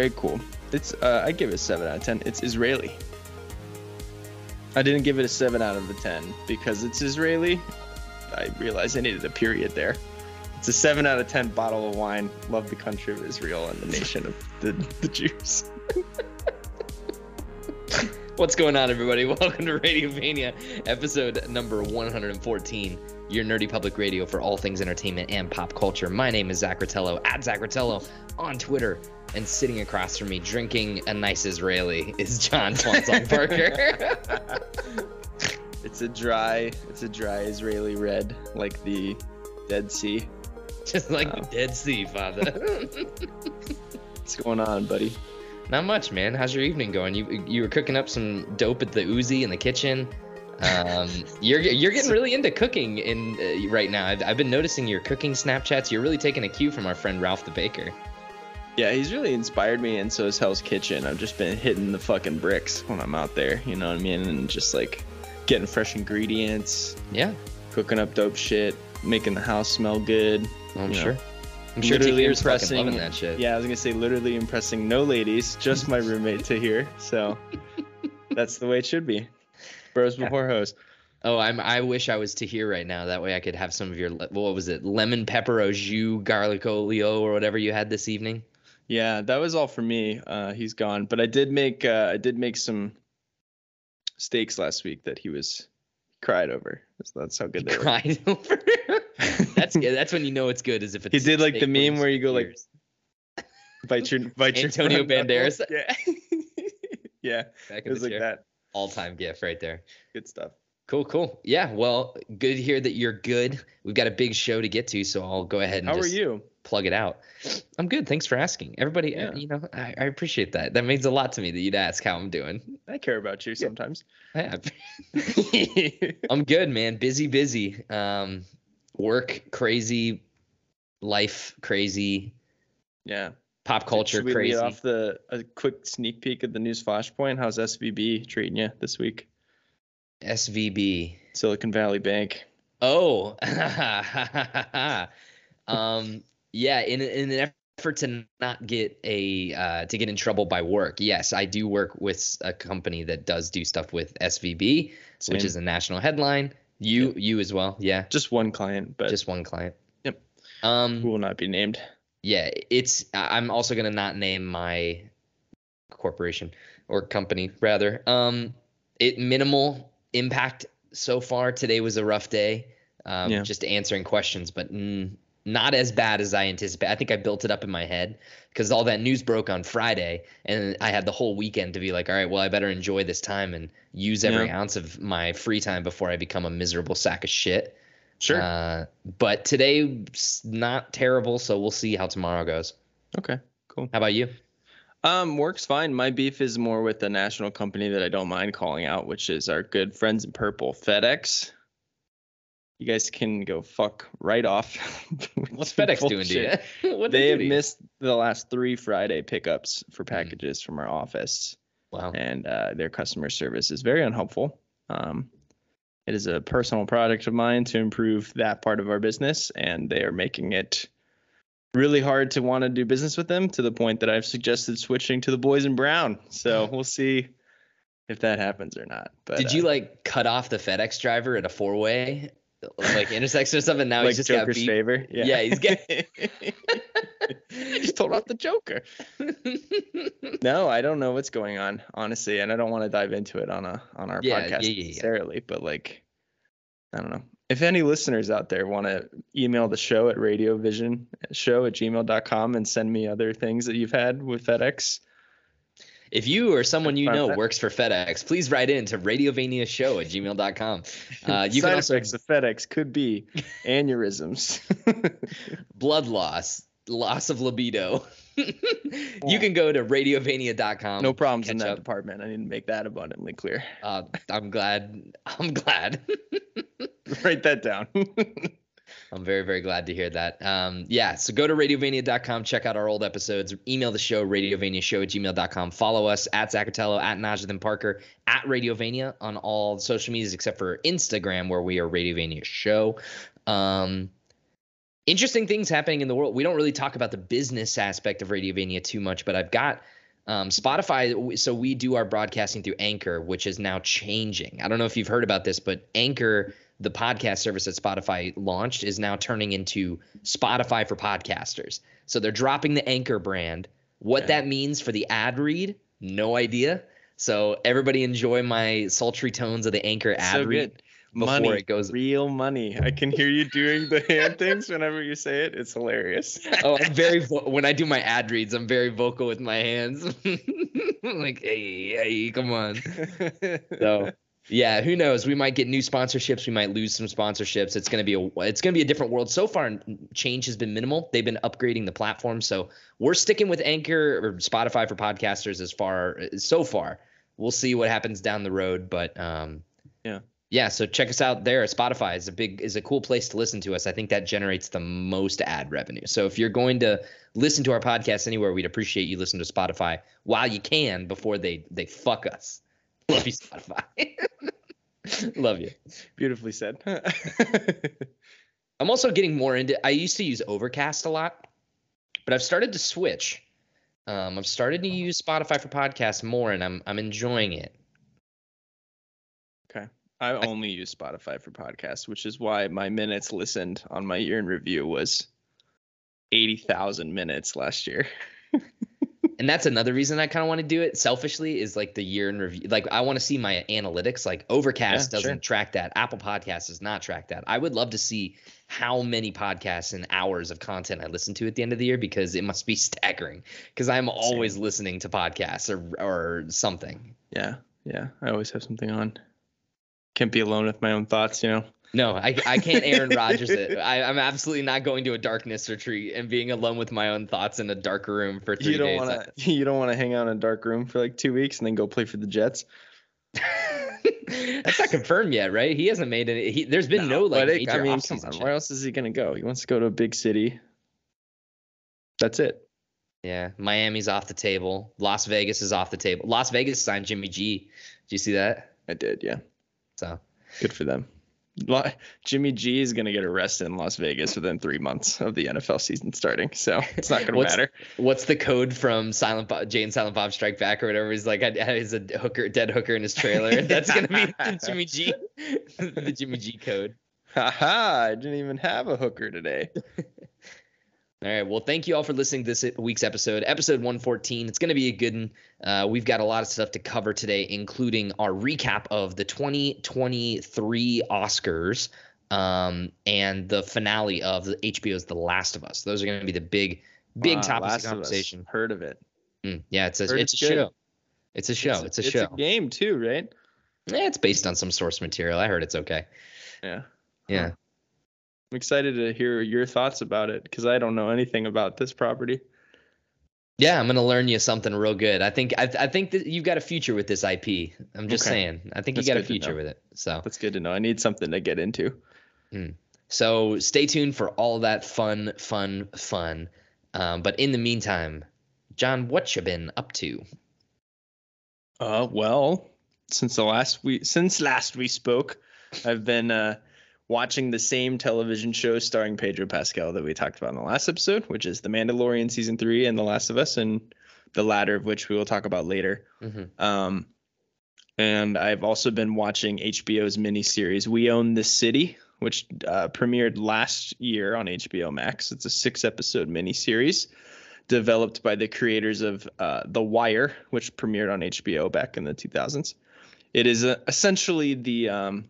Very cool. It's uh, I give it seven out of ten. It's Israeli. I didn't give it a seven out of the ten because it's Israeli. I realized I needed a period there. It's a seven out of ten bottle of wine. Love the country of Israel and the nation of the, the Jews. What's going on, everybody? Welcome to Radiovania, episode number 114, your nerdy public radio for all things entertainment and pop culture. My name is Zach Rotello, at Zach Rotello on Twitter, and sitting across from me, drinking a nice Israeli, is John Swanson Parker. It's a dry, it's a dry Israeli red, like the Dead Sea. Just like the Dead Sea, Father. What's going on, buddy? Not much, man. How's your evening going? You you were cooking up some dope at the Uzi in the kitchen. Um, you're you're getting really into cooking in uh, right now. I've, I've been noticing your cooking Snapchats. You're really taking a cue from our friend Ralph the baker. Yeah, he's really inspired me, and so is Hell's Kitchen. I've just been hitting the fucking bricks when I'm out there, you know what I mean? And just like getting fresh ingredients, Yeah, cooking up dope shit, making the house smell good. I'm You know, sure. I'm sure literally impressing- that shit. Yeah, I was gonna say literally impressing no ladies, just my roommate to hear. So that's the way it should be. Bros before hoes. Oh, I'm. I wish I was to hear right now. That way I could have some of your what was it, lemon pepper au jus, garlic olio, or whatever you had this evening. Yeah, that was all for me. Uh, he's gone, but I did make uh, I did make some steaks last week that he was cried over. That's, that's how good they were. Cried over. that's good. That's when you know it's good. Is if it's He did like the meme where you go like bite your bite your Antonio. Banderas. Yeah. yeah, back it was like chair. that. All-time gift right there. Good stuff. Cool, cool. Yeah, well, good to hear that you're good. We've got a big show to get to, so I'll go ahead and How are you? Plug it out. I'm good. Thanks for asking. Everybody, uh, Yeah. you know, I, I appreciate that. That means a lot to me that you'd ask how I'm doing. I care about you sometimes. Yeah. I'm good, man. Busy, busy. Um, work crazy, life crazy, yeah. pop culture Should we crazy. lead off the a quick sneak peek of the news flashpoint? How's SVB treating you this week? SVB. Silicon Valley Bank. Oh, um, yeah. In in an effort to not get a uh, to get in trouble by work, yes, I do work with a company that does do stuff with SVB, which is a national headline. You Yep. you as well, yeah. just one client, but Just one client. Yep. Um. who will not be named. yeah it's i'm also going to not name my corporation or company rather um it minimal impact so far today was a rough day um Yeah. just answering questions but mm, not as bad as i anticipate i think i built it up in my head because all that news broke on friday and i had the whole weekend to be like all right well i better enjoy this time and use every Yeah. ounce of my free time before i become a miserable sack of shit Sure. uh, but today's not terrible, so we'll see how tomorrow goes. okay. Cool. How about you? Um, works fine. My beef is more with the national company that I don't mind calling out, which is our good friends in purple, FedEx. You guys can go fuck right off. What's FedEx doing to you? what They have missed the last three Friday pickups for Hmm. packages from our office, Wow. and uh, their customer service is very unhelpful. Um, it is a personal project of mine to improve that part of our business, and they are making it really hard to want to do business with them to the point that I've suggested switching to the boys in brown. So we'll see if that happens or not. But Did you uh, like cut off the FedEx driver at a four way, like intersection or something? Now like he's just got Joker's beat. favor? Yeah, Yeah, he's getting- just told off the Joker. No, I don't know what's going on, honestly, and I don't want to dive into it on a on our Yeah, podcast yeah, necessarily. But like, I don't know. If any listeners out there want to email the show at radiovania show at gmail.com and send me other things that you've had with FedEx, if you or someone you know works for FedEx, please write in to radiovania show at gmail.com. Uh, you side can also effects of FedEx could be aneurysms. blood loss, loss of libido. you can go to radiovania.com. no problems in that up. department. I need to make that abundantly clear. Uh, I'm glad. I'm glad. Write that down. I'm very, very glad to hear that. Um, yeah, so go to radiovania.com, check out our old episodes, email the show, radiovaniashow at gmail.com. Follow us at Zach Rotello, at Najathan Parker, at Radiovania on all social medias except for Instagram, where we are Radiovania Show. Um, interesting things happening in the world. We don't really talk about the business aspect of Radiovania too much, but I've got um, Spotify. So we do our broadcasting through Anchor, which is now changing. I don't know if you've heard about this, but Anchor, the podcast service that Spotify launched, is now turning into Spotify for podcasters. So they're dropping the Anchor brand. What that means for the ad read, no idea. So everybody enjoy my sultry tones of the Anchor ad So read good. before money, it goes. real money. I can hear you doing the hand things whenever you say it. It's hilarious. oh, I'm very vo- when I do my ad reads, I'm very vocal with my hands. like, hey, hey, come on. So, yeah, who knows? We might get new sponsorships. We might lose some sponsorships. It's gonna be a it's gonna be a different world. So far, change has been minimal. They've been upgrading the platform, so we're sticking with Anchor or Spotify for podcasters as far so far. We'll see what happens down the road, but um, Yeah. yeah. So check us out there. Spotify is a big is a cool place to listen to us. I think that generates the most ad revenue. So if you're going to listen to our podcast anywhere, we'd appreciate you listen to Spotify while you can before they they fuck us. Love you, Spotify. Love you. Beautifully said. I'm also getting more into. I used to use Overcast a lot, but I've started to switch. Um, I've started to use Spotify for podcasts more, and I'm I'm enjoying it. okay. I only use Spotify for podcasts, which is why my minutes listened on my year in review was 80,000 minutes last year. And that's another reason I kind of want to do it selfishly is like the year in review. Like I want to see my analytics. Like Overcast Yeah, doesn't sure. track that. Apple Podcast does not track that. I would love to see how many podcasts and hours of content I listen to at the end of the year because it must be staggering. Because I'm always listening to podcasts or or something. Yeah. Yeah. I always have something on. Can't be alone with my own thoughts, you know? No, I, I can't Aaron Rodgers it. I, I'm absolutely not going to a darkness retreat and being alone with my own thoughts in a dark room for three You don't days. want to you don't want to hang out in a dark room for like 2 weeks and then go play for the Jets. That's not confirmed yet, right? He hasn't made any. He, there's been no, like but it- I mean, come on. Where else is he going to go? He wants to go to a big city. That's it. Yeah, Miami's off the table. Las Vegas is off the table. Las Vegas signed Jimmy G. Did you see that? I did, yeah. So Good for them. Jimmy G is going to get arrested in Las Vegas within three months of the NFL season starting, so it's not going to matter. what's the code from Silent Bob, Jay and Silent Bob Strike Back or whatever? He's like, I has a hooker, dead hooker in his trailer. That's gonna be the Jimmy G, the Jimmy G code. Haha! I didn't even have a hooker today. All right. Well, thank you all for listening to this week's episode, episode 114. It's going to be a good one. Uh, we've got a lot of stuff to cover today, including our recap of the 2023 Oscars um, and the finale of the HBO's The Last of Us. Those are going to be the big, big Wow, topics Last of of conversation. Heard of it? Mm, yeah, it's a Heard it's a it's good. show. It's a show. It's, a show. It's a game too, right? Yeah, it's based on some source material. I heard it's okay. Yeah. Yeah. I'm excited to hear your thoughts about it because I don't know anything about this property. Yeah, I'm gonna learn you something real good. I think I, I think that you've got a future with this IP. I'm just Okay. saying. I think That's you got a future with it. So That's good to know. I need something to get into. so stay tuned for all that fun, fun, fun. Um, but in the meantime, John, what you been up to? Uh, well, since the last we since last we spoke, I've been uh, watching the same television show starring Pedro Pascal that we talked about in the last episode, which is The Mandalorian season three and The Last of Us, and the latter of which we will talk about later. Mm-hmm. Um, and I've also been watching HBO's miniseries We Own This City, which uh, premiered last year on HBO Max. It's a six episode miniseries developed by the creators of uh, The Wire, which premiered on HBO back in the 2000s. It is uh essentially the um,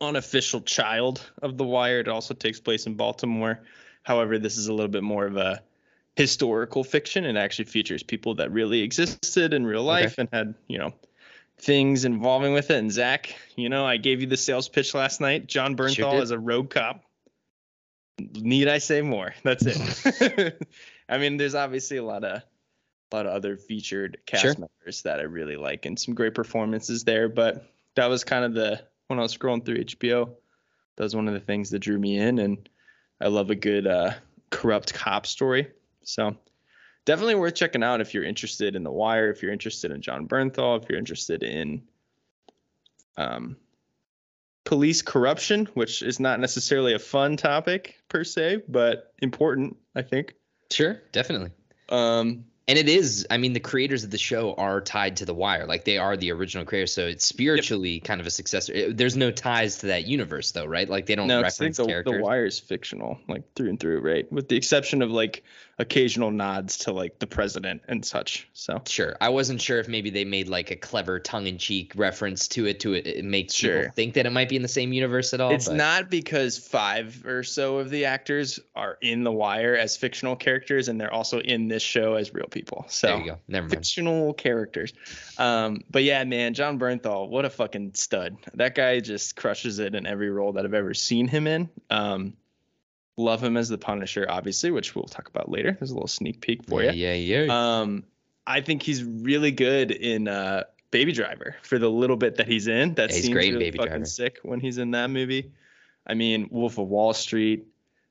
unofficial child of The Wire. It also takes place in Baltimore. However, this is a little bit more of a historical fiction and actually features people that really existed in real life and had, you know, things involving with it. And Zach, you know, I gave you the sales pitch last night. Jon Sure Bernthal did. is a rogue cop. Need I say more? That's it. I mean, there's obviously a lot of a lot of other featured cast Sure. members that I really like and some great performances there. But that was kind of the when I was scrolling through HBO, that was one of the things that drew me in, and I love a good uh, corrupt cop story. So definitely worth checking out if you're interested in The Wire, if you're interested in Jon Bernthal, if you're interested in um, police corruption, which is not necessarily a fun topic per se, but important, I think. Sure, definitely. Um, And it is, I mean, the creators of the show are tied to The Wire. Like they are the original creators. So it's spiritually kind of a successor. It- there's no ties to that universe, though, right? Like they don't no, 'cause I think reference the, characters. the Wire is fictional, like through and through, right? With the exception of like occasional nods to like the president and such. So Sure. I wasn't sure if maybe they made like a clever tongue in cheek reference to it to it, it makes Sure. people think that it might be in the same universe at all. it's but- not because five or so of the actors are in the Wire as fictional characters, and they're also in this show as real people. So There you go. Never mind. fictional characters. Um, but yeah, man, Jon Bernthal, what a fucking stud. That guy just crushes it in every role that I've ever seen him in. Um, love him as the Punisher, obviously, which we'll talk about later. There's a little sneak peek for yeah, you. yeah, yeah. Um, I think he's really good in uh, Baby Driver for the little bit that he's in. That Yeah, he's seems great really Baby fucking Driver. sick when he's in that movie. I mean, Wolf of Wall Street.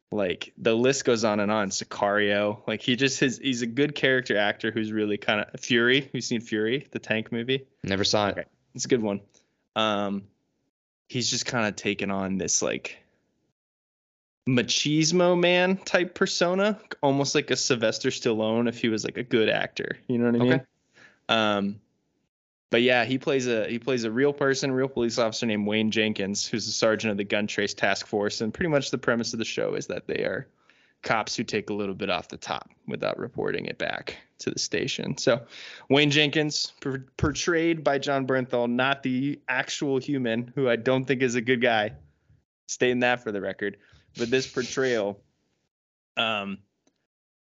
Like the list goes on and on. Sicario. Like he just his he's a good character actor who's really kind of Fury. Who's seen Fury, the tank movie? Never saw it. okay. It's a good one. Um, he's just kind of taken on this like machismo man type persona, almost like a Sylvester Stallone if he was like a good actor. You know what I mean? Okay. Um, but yeah, he plays a he plays a real person, real police officer named Wayne Jenkins, who's a sergeant of the Gun Trace Task Force, and pretty much the premise of the show is that they are cops who take a little bit off the top without reporting it back to the station. So Wayne Jenkins, per- portrayed by Jon Bernthal, not the actual human, who I don't think is a good guy. Stating that for the record, but this portrayal um,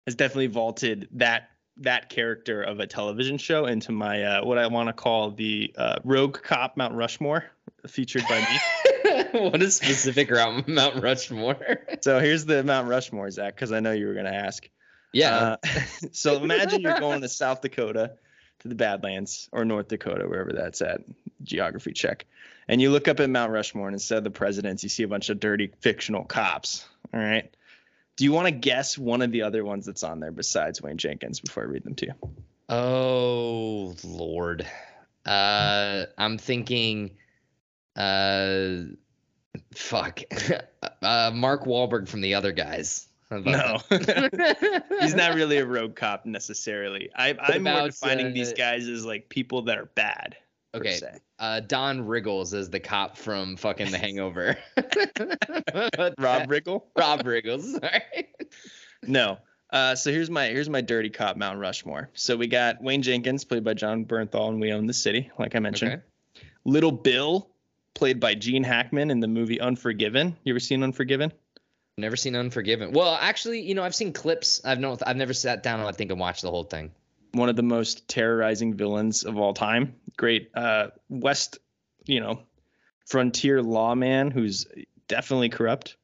has definitely vaulted that that character of a television show into my uh, what I want to call the uh, rogue cop Mount Rushmore, featured by me. what a specific Mount Rushmore. so here's the Mount Rushmore, Zach, because I know you were gonna ask. yeah. Uh, so imagine you're going to South Dakota, to the Badlands, or North Dakota, wherever that's at. Geography check. And you look up at Mount Rushmore, and instead of the presidents, you see a bunch of dirty fictional cops. All right. Do you want to guess one of the other ones that's on there besides Wayne Jenkins before I read them to you? oh Lord. Uh I'm thinking uh fuck. uh Mark Wahlberg from the other guys. How about No. He's not really a rogue cop necessarily. I, I'm more about, defining these uh, guys as like people that are bad. Okay. Uh Don Riggles is the cop from fucking The Hangover. Rob Riggle? Rob Riggles. Sorry. No. Uh, so here's my here's my dirty cop Mount Rushmore. So we got Wayne Jenkins, played by Jon Bernthal, and We Own the City, like I mentioned. Okay. Little Bill, played by Gene Hackman in the movie Unforgiven. You ever seen Unforgiven? Never seen Unforgiven. Well, actually, you know, I've seen clips. I've no, I've never sat down and I think and watched the whole thing. One of the most terrorizing villains of all time. Great uh, West, you know, frontier lawman who's definitely corrupt.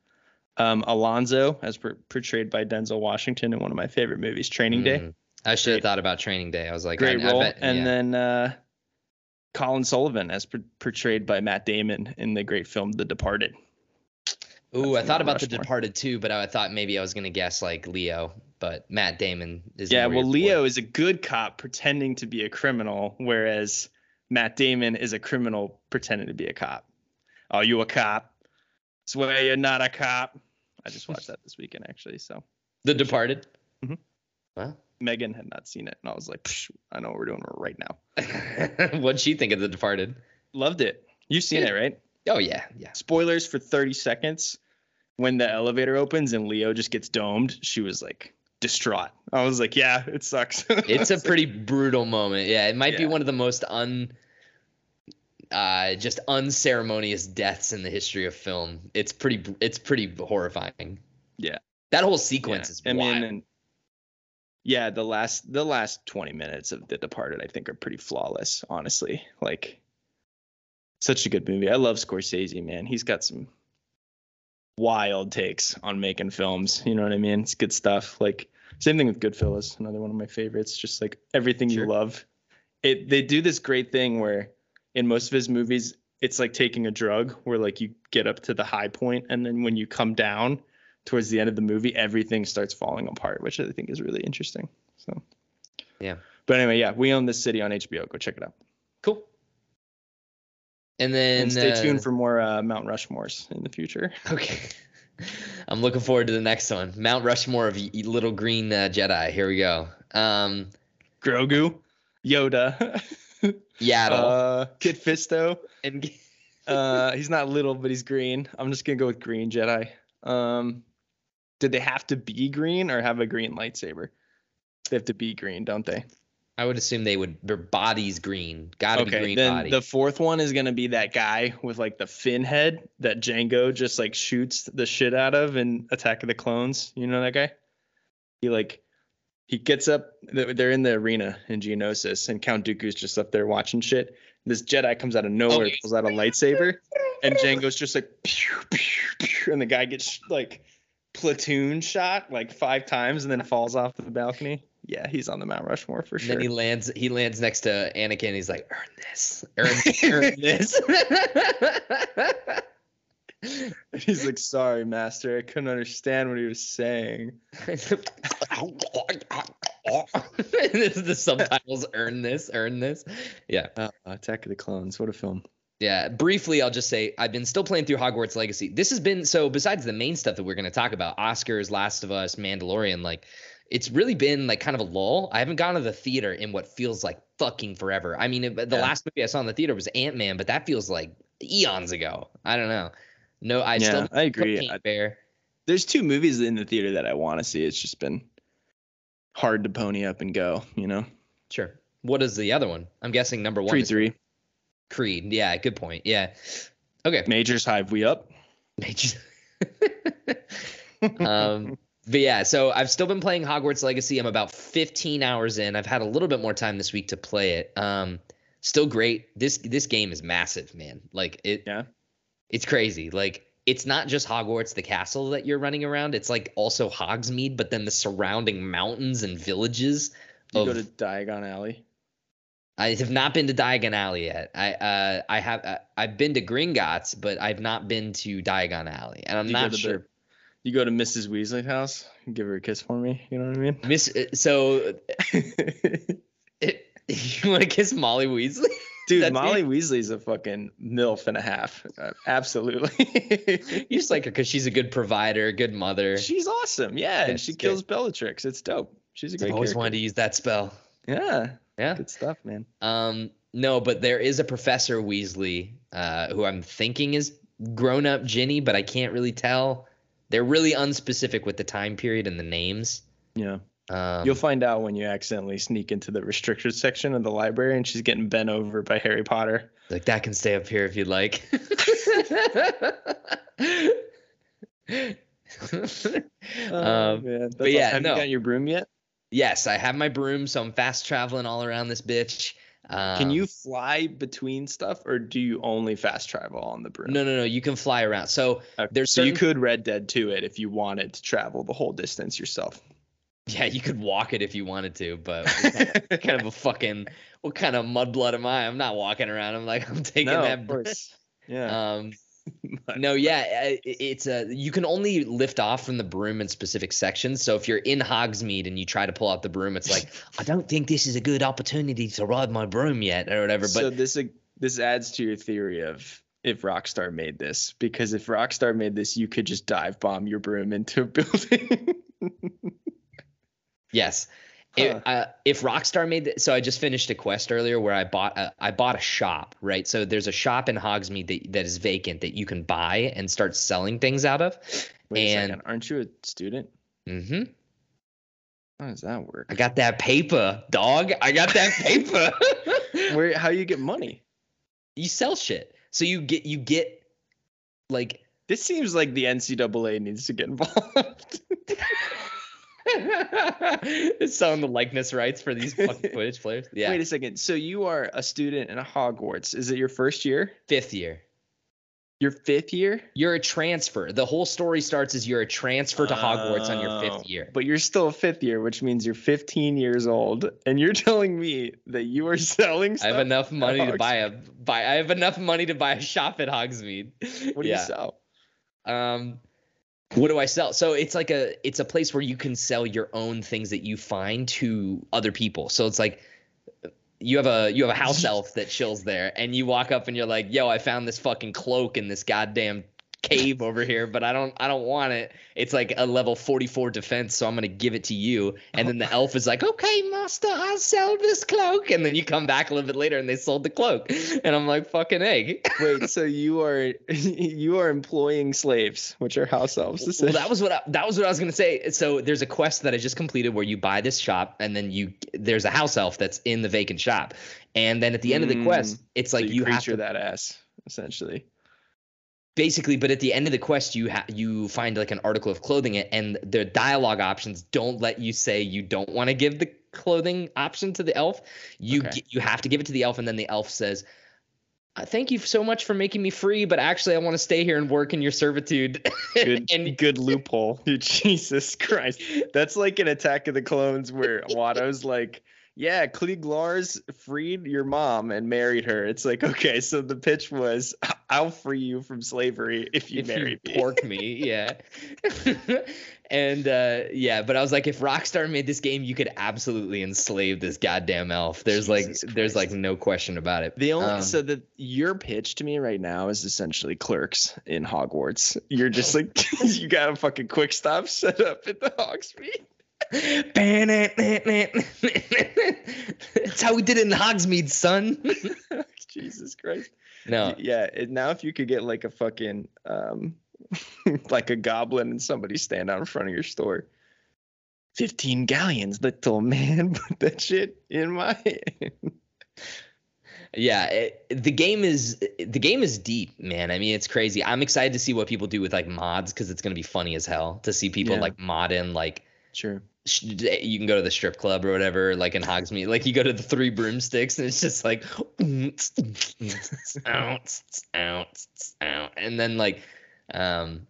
Um, Alonzo, as per- portrayed by Denzel Washington in one of my favorite movies, Training Day. Mm. I should have thought about Training Day. I was like, great I, I role. bet- and yeah. then uh, Colin Sullivan, as per- portrayed by Matt Damon in the great film The Departed. Ooh, I thought about The Departed too, but I thought maybe I was gonna guess like Leo, but Matt Damon is. Yeah, well, Leo boy. is a good cop pretending to be a criminal, whereas Matt Damon is a criminal pretending to be a cop. Are you a cop? Swear you're not a cop. I just watched that this weekend, actually. So The Departed. Mhm. Well, Megan had not seen it, and I was like, I know what we're doing right now. what'd she think of The Departed? Loved it. You've seen it, right? Oh yeah, yeah. spoilers for 30 seconds when the elevator opens and leo just gets domed she was like distraught i was like yeah it sucks It's a pretty brutal moment. Yeah, it might be one of the most un, uh, just unceremonious deaths in the history of film. It's pretty. It's pretty horrifying. Yeah. That whole sequence Yeah. is i wild. mean and yeah the last the last 20 minutes of the departed i think are pretty flawless honestly like such a good movie. I love scorsese man. He's got some wild takes on making films you know what i mean? It's good stuff. Like same thing with goodfellas another one of my favorites. Just like everything Sure. you love. It they do this great thing where in most of his movies it's like taking a drug where like you get up to the high point and then when you come down towards the end of the movie everything starts falling apart which i think is really interesting so. Yeah. but anyway yeah we own this city on hbo go check it out. Cool. And then And stay uh, tuned for more uh, Mount Rushmores in the future. Okay. I'm looking forward to the next one. Mount Rushmore of y- little green uh, Jedi. Here we go. Um, Grogu, Yoda, Yaddle uh, Kit Fisto. and Uh, he's not little, but he's green. I'm just gonna go with green Jedi. Um, did they have to be green or have a green lightsaber? They have to be green, don't they? I would assume they would. Their body's green. Gotta be green then body. the fourth one is gonna be that guy with like the fin head that Jango just like shoots the shit out of in Attack of the Clones. You know that guy? He like he gets up. they're in the arena in Geonosis, and Count Dooku's just up there watching shit. This Jedi comes out of nowhere, yes. pulls out a lightsaber, and Jango's just like, pew, pew, pew, and the guy gets like platoon shot like five times, and then falls off the balcony. Yeah, he's on the Mount Rushmore for and sure. then he lands. He lands next to Anakin. He's like, "Earn this. Earn, earn this." He's like, sorry, master. I couldn't understand what he was saying. this is the subtitles earn this, earn this. Yeah. Uh, Attack of the Clones. What a film. Yeah. Briefly, I'll just say I've been still playing through Hogwarts Legacy. This has been so besides the main stuff that we're gonna talk about, Oscars, Last of Us, Mandalorian, like it's really been like kind of a lull. I haven't gone to the theater in what feels like fucking forever. I mean, it- the Yeah. last movie I saw in the theater was Ant Man, but that feels like eons ago. I don't know. No, I yeah, still I agree. I- Bear. there's two movies in the theater that I want to see. It's just been hard to pony up and go, you know? Sure. What is the other one? I'm guessing number one. Creed is 3. Creed. Yeah, good point. Yeah. Okay. Majors Hive, we up? Majors. um, but yeah, so I've still been playing Hogwarts Legacy. I'm about 15 hours in. I've had a little bit more time this week to play it. Um, still great. This this game is massive, man. Like it. Yeah. It's crazy. Like it's not just Hogwarts, the castle that you're running around. It's like also Hogsmeade, but then the surrounding mountains and villages. You of, go to Diagon Alley. I have not been to Diagon Alley yet. I uh, I have uh, I've been to Gringotts, but I've not been to Diagon Alley, and I'm not sure. The, you go to Mrs. Weasley's house, give her a kiss for me. You know what I mean? Miss, uh, so it, you want to kiss Molly Weasley? Dude, That's Molly Weasley's a fucking MILF and a half. Uh, absolutely. You just like her because she's a good provider, good mother. She's awesome. Yeah. And she kills Bellatrix. It's dope. She's a great always character. wanted to use that spell. Yeah. Yeah. Good stuff, man. Um, no, but there is a Professor Weasley uh, who I'm thinking is grown up Ginny, but I can't really tell. They're really unspecific with the time period and the names. Yeah. Um, You'll find out when you accidentally sneak into the restricted section of the library and she's getting bent over by Harry Potter. like that can stay up here if you'd like. um, man. but yeah, have no. you got your broom yet? yes, I have my broom, so I'm fast traveling all around this bitch. Um, Can you fly between stuff or do you only fast travel on the broom? No, no, no. You can fly around. So Okay, there's so you could Red Dead to it if you wanted to travel the whole distance yourself. yeah, you could walk it if you wanted to, but kind of, kind of a fucking what kind of mudblood am I? I'm not walking around. I'm like I'm taking no, that. of course. Yeah. Um, no, yeah, it's a you can only lift off from the broom in specific sections. So if you're in Hogsmeade and you try to pull out the broom, it's like I don't think this is a good opportunity to ride my broom yet or whatever. But so this this adds to your theory of if Rockstar made this because if Rockstar made this, you could just dive bomb your broom into a building. Yes. If, uh, if Rockstar made th- so, I just finished a quest earlier where I bought a, I bought a shop, right? So there's a shop in Hogsmeade that, that is vacant that you can buy and start selling things out of. Wait a And- second, aren't you a student? Mm-hmm. How does that work? I got that paper, dog. I got that paper. Where? How you get money? you sell shit, so you get you get like This seems like the NCAA needs to get involved. selling the likeness rights for these fucking Quidditch players. Yeah, Wait a second. So you are a student in a Hogwarts. Is it your first year? fifth year. Your fifth year? You're a transfer. The whole story starts as you're a transfer to Hogwarts on your Oh, fifth year. But you're still a fifth year, which means you're 15 years old, and you're telling me that you are selling I stuff. have enough money to buy a buy. I have enough money to buy a shop at Hogsmeade. What do yeah. you sell? Um, what do I sell? So it's like a it's a place where you can sell your own things that you find to other people. So it's like you have a you have a house elf that chills there, and you walk up and you're like, "Yo, I found this fucking cloak in this goddamn cave over here, but I don't I don't want it. It's like a level 44 defense, so I'm gonna give it to you. And then the elf is like, okay, master, I'll sell this cloak. And then you come back a little bit later and they sold the cloak. And I'm like, fucking egg. Wait, so you are you are employing slaves, which are house elves. Well, that was what I, that was what I was gonna say. So there's a quest that I just completed where you buy this shop and then you there's a house elf that's in the vacant shop. And then at the end of the quest, Mm, it's so like you, you have to that ass, essentially. Basically but at the end of the quest you ha- you find like an article of clothing and the dialogue options don't let you say you don't want to give the clothing option to the elf you Okay. g- you have to give it to the elf and then the elf says "Uh, thank you so much for making me free but actually i want to stay here and work in your servitude Good, and good loophole. Jesus Christ, that's like an Attack of the Clones where Watto's like, "Yeah, Cliegg Lars freed your mom and married her." It's like, okay, so the pitch was, "I'll free you from slavery if you if marry you me." pork me yeah and uh yeah but i was like if rockstar made this game you could absolutely enslave this goddamn elf there's Jesus like there's like no question about it The only Um, so that your pitch to me right now is essentially clerks in Hogwarts. You're just like you got a fucking quick stop set up at the Hogsmeade. That's how we did it in Hogsmeade, son. Jesus Christ. no, Yeah, it, now if you could get like a fucking um like a goblin and somebody stand out in front of your store. 15 galleons, little man. Put that shit in my hand. yeah, it, the game is the game is deep, man. I mean, it's crazy. I'm excited to see what people do with like mods because it's gonna be funny as hell to see people Yeah. like mod in like Sure. You can go to the strip club or whatever, like in Hogsmeade. Like you go to the three broomsticks and it's just like, and then like, um,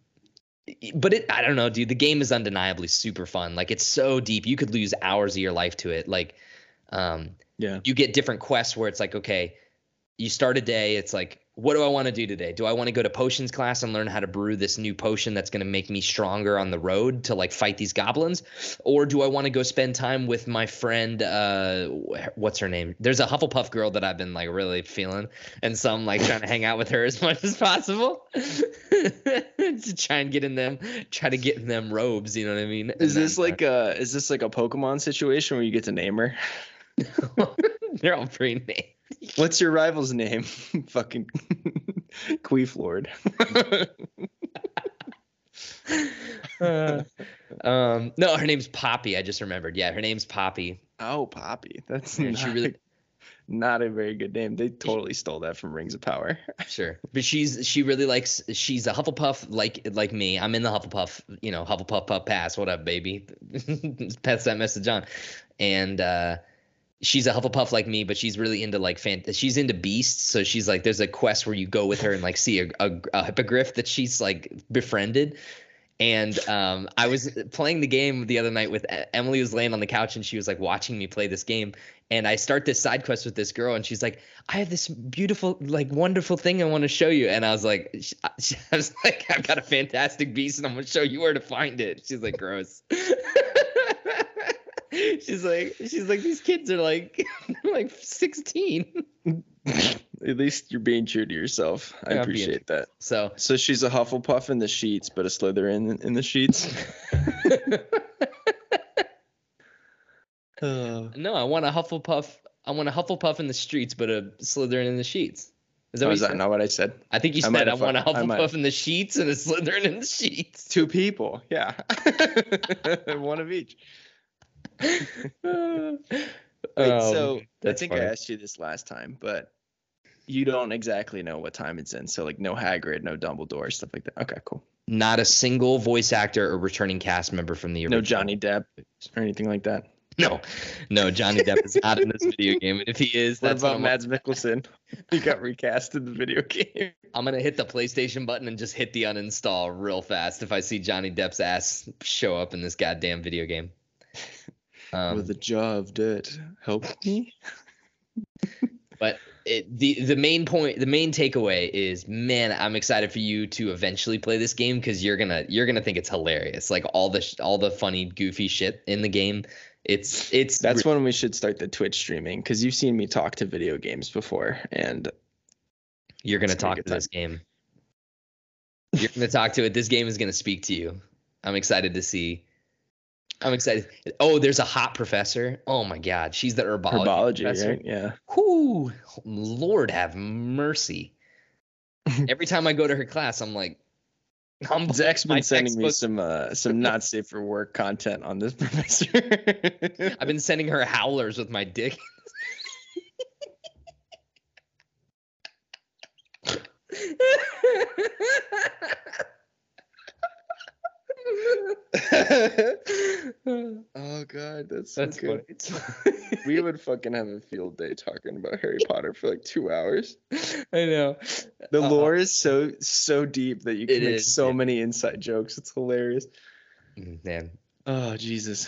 but it, I don't know, dude. The game is undeniably super fun. Like it's so deep, you could lose hours of your life to it. Like, um, Yeah. you get different quests where it's like, okay, you start a day. It's like, what do I want to do today? Do I want to go to potions class and learn how to brew this new potion that's going to make me stronger on the road to like fight these goblins? Or do I want to go spend time with my friend? Uh, what's her name? There's a Hufflepuff girl that I've been like really feeling, and so I'm like trying to hang out with her as much as possible to try and get in them, try to get in them robes. You know what I mean? Is And this then, uh, like a is this like a Pokemon situation where you get to name her? they're all pre-named. What's your rival's name? Fucking Queef Lord. Uh, um, no, her name's Poppy. I just remembered. Yeah, her name's Poppy. oh, Poppy. That's And not, she really- not a very good name. They totally stole that from Rings of Power. Sure, but she's she really likes. She's a Hufflepuff like like me. I'm in the Hufflepuff. You know, Hufflepuff Puff Pass. What up, baby? Pass that message on. And uh, she's a Hufflepuff like me, but she's really into like fan. She's into beasts. So she's like, there's a quest where you go with her and like see a, a, a hippogriff that she's like befriended. And um, I was playing the game the other night with Emily was laying on the couch and she was like watching me play this game. And I start this side quest with this girl and she's like, I have this beautiful, like wonderful thing I want to show you. And I was like, I was like, I've got a fantastic beast and I'm gonna show you where to find it. She's like, gross. she's like, she's like, these kids are like, like 16. At least you're being true to yourself. I Yeah, appreciate that. So So she's a Hufflepuff in the sheets, but a Slytherin in the sheets. Uh, no, I want a Hufflepuff. I want a Hufflepuff in the streets, but a Slytherin in the sheets. Is that oh, what is that not what I said? I think you I said I want a fuck- I might Hufflepuff in the sheets and a Slytherin in the sheets. Two people. Yeah. One of each. Wait, oh, so I think I asked you this last time, but you don't exactly know what time it's in. So like no Hagrid, no Dumbledore, stuff like that. Okay, cool. not a single voice actor or returning cast member from the original. No Johnny Depp or anything like that. No, no, Johnny Depp is not in this video game, and if he is, that's what about Mads Mikkelsen? he got recast in the video game. I'm gonna hit the PlayStation button and just hit the uninstall real fast if I see Johnny Depp's ass show up in this goddamn video game. Um, With a jaw of dirt. Help me. But it, the the main point, the main takeaway is, man, I'm excited for you to eventually play this game because you're gonna you're gonna think it's hilarious. Like all the sh- all the funny, goofy shit in the game It's it's That's when we should start the Twitch streaming because you've seen me talk to video games before, and you're gonna talk to good this game. You're gonna talk to it. This game is gonna speak to you. I'm excited to see. I'm excited. Oh, there's a hot professor. Oh my god, she's the herbology, herbology, professor. right? Yeah. Whoo, Lord have mercy. Every time I go to her class, I'm like, I'm Zach's been sending me some uh, some not safe for work content on this professor. I've been sending her howlers with my dick. oh god, that's so That's good. funny. We would fucking have a field day talking about Harry Potter for like two hours. I know. The Uh, lore is so so deep that you can make is, so yeah. many inside jokes. It's hilarious. Mm, Man. Oh Jesus,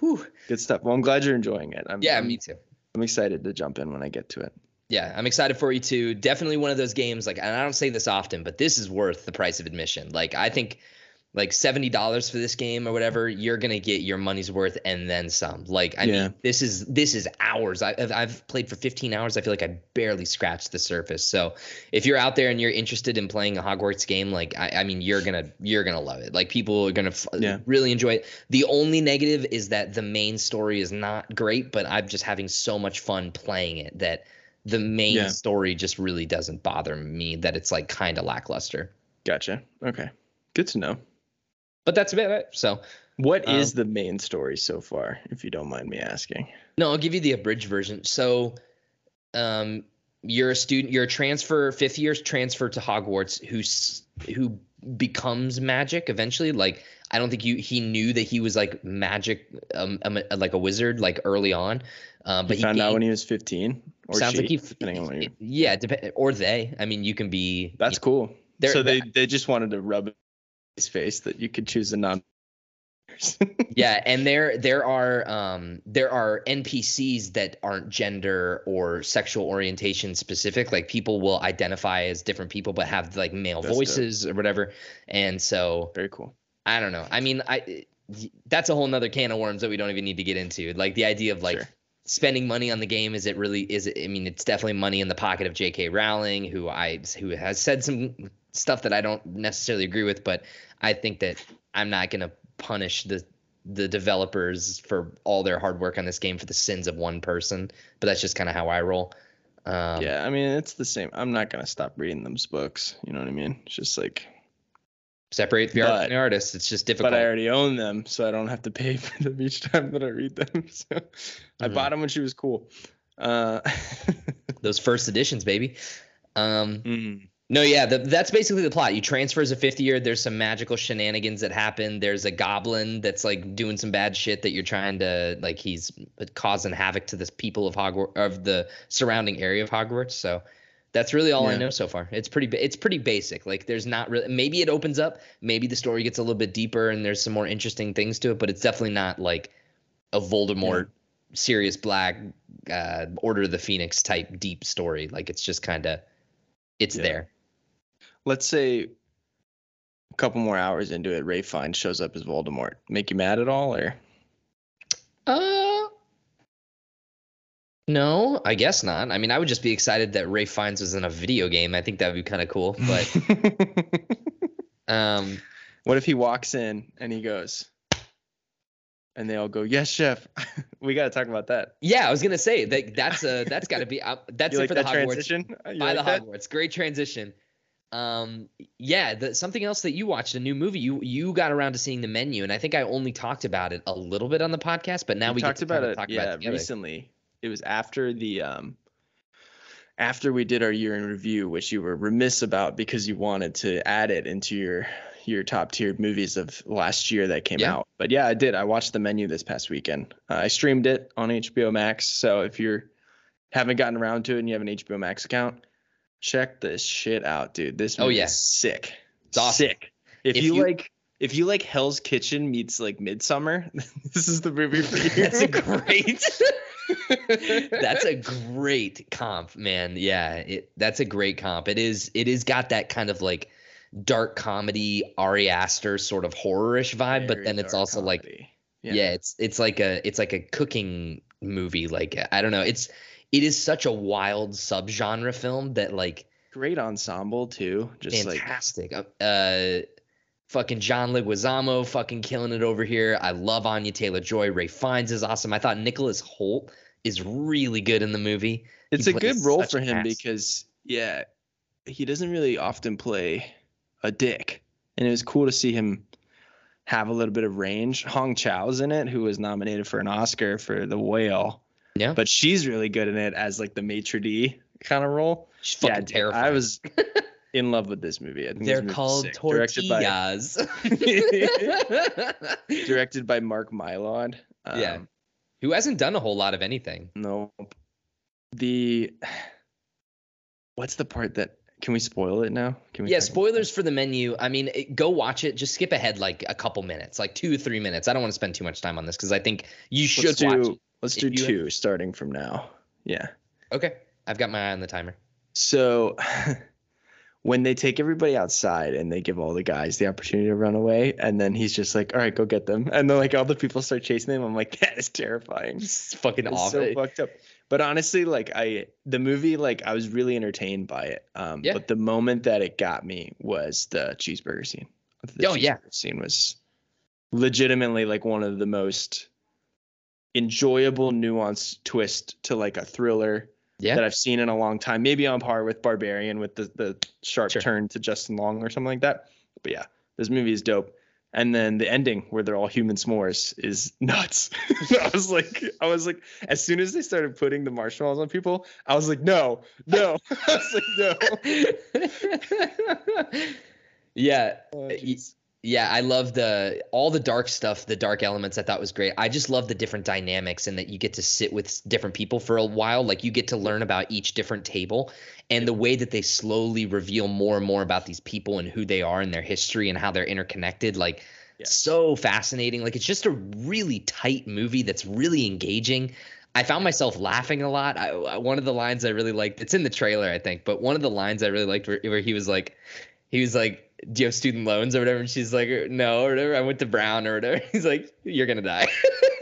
Whew. good stuff. Well, I'm glad you're enjoying it. I'm, Yeah, I'm, me too. I'm excited to jump in when I get to it. Yeah, I'm excited for you too. Definitely one of those games. Like, and I don't say this often, but this is worth the price of admission. Like, I think, like seventy dollars for this game or whatever, you're gonna get your money's worth and then some. Like, I Yeah. mean, this is this is hours. I, I've I've played for 15 hours. I feel like I barely scratched the surface. So, if you're out there and you're interested in playing a Hogwarts game, like, I, I mean, you're gonna you're gonna love it. Like, people are gonna f- Yeah. really enjoy it. The only negative is that the main story is not great, but I'm just having so much fun playing it that the main Yeah. story just really doesn't bother me that it's like kind of lackluster. Gotcha. Okay, good to know. But that's about it. So What is Um, the main story so far, if you don't mind me asking? no, I'll give you the abridged version. So um you're a student, you're a transfer, fifth year's transfer to Hogwarts who's who becomes magic eventually. Like I don't think you he knew that he was like magic um, um like a wizard like early on. Um, but he found out when he was 15, or sounds she, like he depending on you. yeah or they i mean you can be That's cool. They're- so they they just wanted to rub face that you could choose a non. yeah and there there are um there are npcs that aren't gender or sexual orientation specific like people will identify as different people but have like male That's dope. voices or whatever and so Very cool. i don't know i mean i that's a whole nother can of worms that we don't even need to get into like the idea of like Sure. spending money on the game is it really is it i mean it's definitely money in the pocket of jk rowling who i who has said some stuff that i don't necessarily agree with but i think that i'm not going to punish the the developers for all their hard work on this game for the sins of one person but that's just kind of how i roll um, yeah, I mean it's the same. I'm not gonna stop reading those books. You know what I mean? It's just like, separate the art from the artist it's just difficult but I already own them, so I don't have to pay for them each time that I read them. So I Mhm. bought them when she was cool. Uh, those first editions baby um mm, No, yeah, the, that's basically the plot. You transfer as a fifth year. There's some magical shenanigans that happen. There's a goblin that's like doing some bad shit that you're trying to like. He's causing havoc to the people of Hogwarts of the surrounding area of Hogwarts. So that's really all I know so far. It's pretty. It's pretty basic. Like there's not really. Maybe it opens up. Maybe the story gets a little bit deeper and there's some more interesting things to it. But it's definitely not like a Voldemort, Sirius Black, uh, Order of the Phoenix type deep story. Like it's just kind of. It's Yeah. there. Let's say a couple more hours into it, Ralph Fiennes shows up as Voldemort. Make you mad at all, or Uh, no, I guess not. I mean, I would just be excited that Ralph Fiennes was in a video game. I think that would be kind of cool. But um, what if he walks in and he goes, and they all go, "Yes, chef." we got to talk about that. yeah, I was gonna say that that's a that's got to be uh, that's you it like for the that Hogwarts transition? You by like the that? Hogwarts. Great transition. Um, yeah, the, something else that you watched a new movie. You you got around to seeing the menu, and I think I only talked about it a little bit on the podcast, but now we, we get talked to about it. talk yeah, about it recently. It was after the um after we did our year in review, which you were remiss about because you wanted to add it into your your top tiered movies of last year that came Yeah. out. But yeah, I did. I watched the menu this past weekend. Uh, I streamed it on HBO Max. So if you're haven't gotten around to it and you have an HBO Max account, check this shit out, dude. This Oh, movie yeah. is sick. It's awesome. Sick. If, If you, you- like if you like Hell's Kitchen meets like Midsommar, this is the movie for you. That's a great. that's a great comp, man. Yeah, it, that's a great comp. It is. It is got that kind of like dark comedy, Ari Aster sort of horror-ish vibe, but then it's also like comedy. Yeah. it's it's like a it's like a cooking movie. Like I don't know. It's it is such a wild subgenre film that like great ensemble too. Just fantastic. Like... Uh, fucking John Leguizamo fucking killing it over here. I love Anya Taylor Joy. Ralph Fiennes is awesome. I thought Nicholas Hoult is really good in the movie. It's he a good role for him because yeah, he doesn't really often play a dick, and it was cool to see him have a little bit of range. Hong Chau's in it, who was nominated for an Oscar for The Whale. Yeah, but she's really good in it as like the maitre d kind of role. She's fucking yeah, terrifying. I was in love with this movie. I think They're called tortillas. Directed by, directed by Mark Mylod. Um, yeah, who hasn't done a whole lot of anything. Nope. The what's the part that can we spoil it now? Can we? Yeah, spoilers for the menu. I mean, it, go watch it. Just skip ahead like a couple minutes, like two or three minutes. I don't want to spend too much time on this because I think you should do, watch. Let's do two have... starting from now. Yeah. Okay, I've got my eye on the timer. So, when they take everybody outside and they give all the guys the opportunity to run away, and then he's just like, "All right, go get them," and then like all the people start chasing them. I'm like, that is terrifying. It's fucking awful. So fucked up. But honestly, like I, the movie, like I was really entertained by it. Um, yeah. But the moment that it got me was the cheeseburger scene. The oh cheeseburger yeah, scene was legitimately like one of the most enjoyable, nuanced twist to like a thriller yeah. that I've seen in a long time. Maybe on par with Barbarian with the the sharp sure. turn to Justin Long or something like that. But yeah, this movie is dope. And then the ending where they're all human s'mores is nuts. I was like, I was like, as soon as they started putting the marshmallows on people, I was like, no, no. I was like, no. yeah. Oh, yeah, I love the all the dark stuff, the dark elements. I thought was great. I just love the different dynamics and that you get to sit with different people for a while. Like you get to learn about each different table, and the way that they slowly reveal more and more about these people and who they are and their history and how they're interconnected. Like yeah. so fascinating. Like it's just a really tight movie that's really engaging. I found myself laughing a lot. I, one of the lines I really liked, it's in the trailer, I think, but one of the lines I really liked where, where he was like, he was like, do you have student loans or whatever? And she's like, no, or whatever. I went to Brown or whatever. He's like, you're gonna die.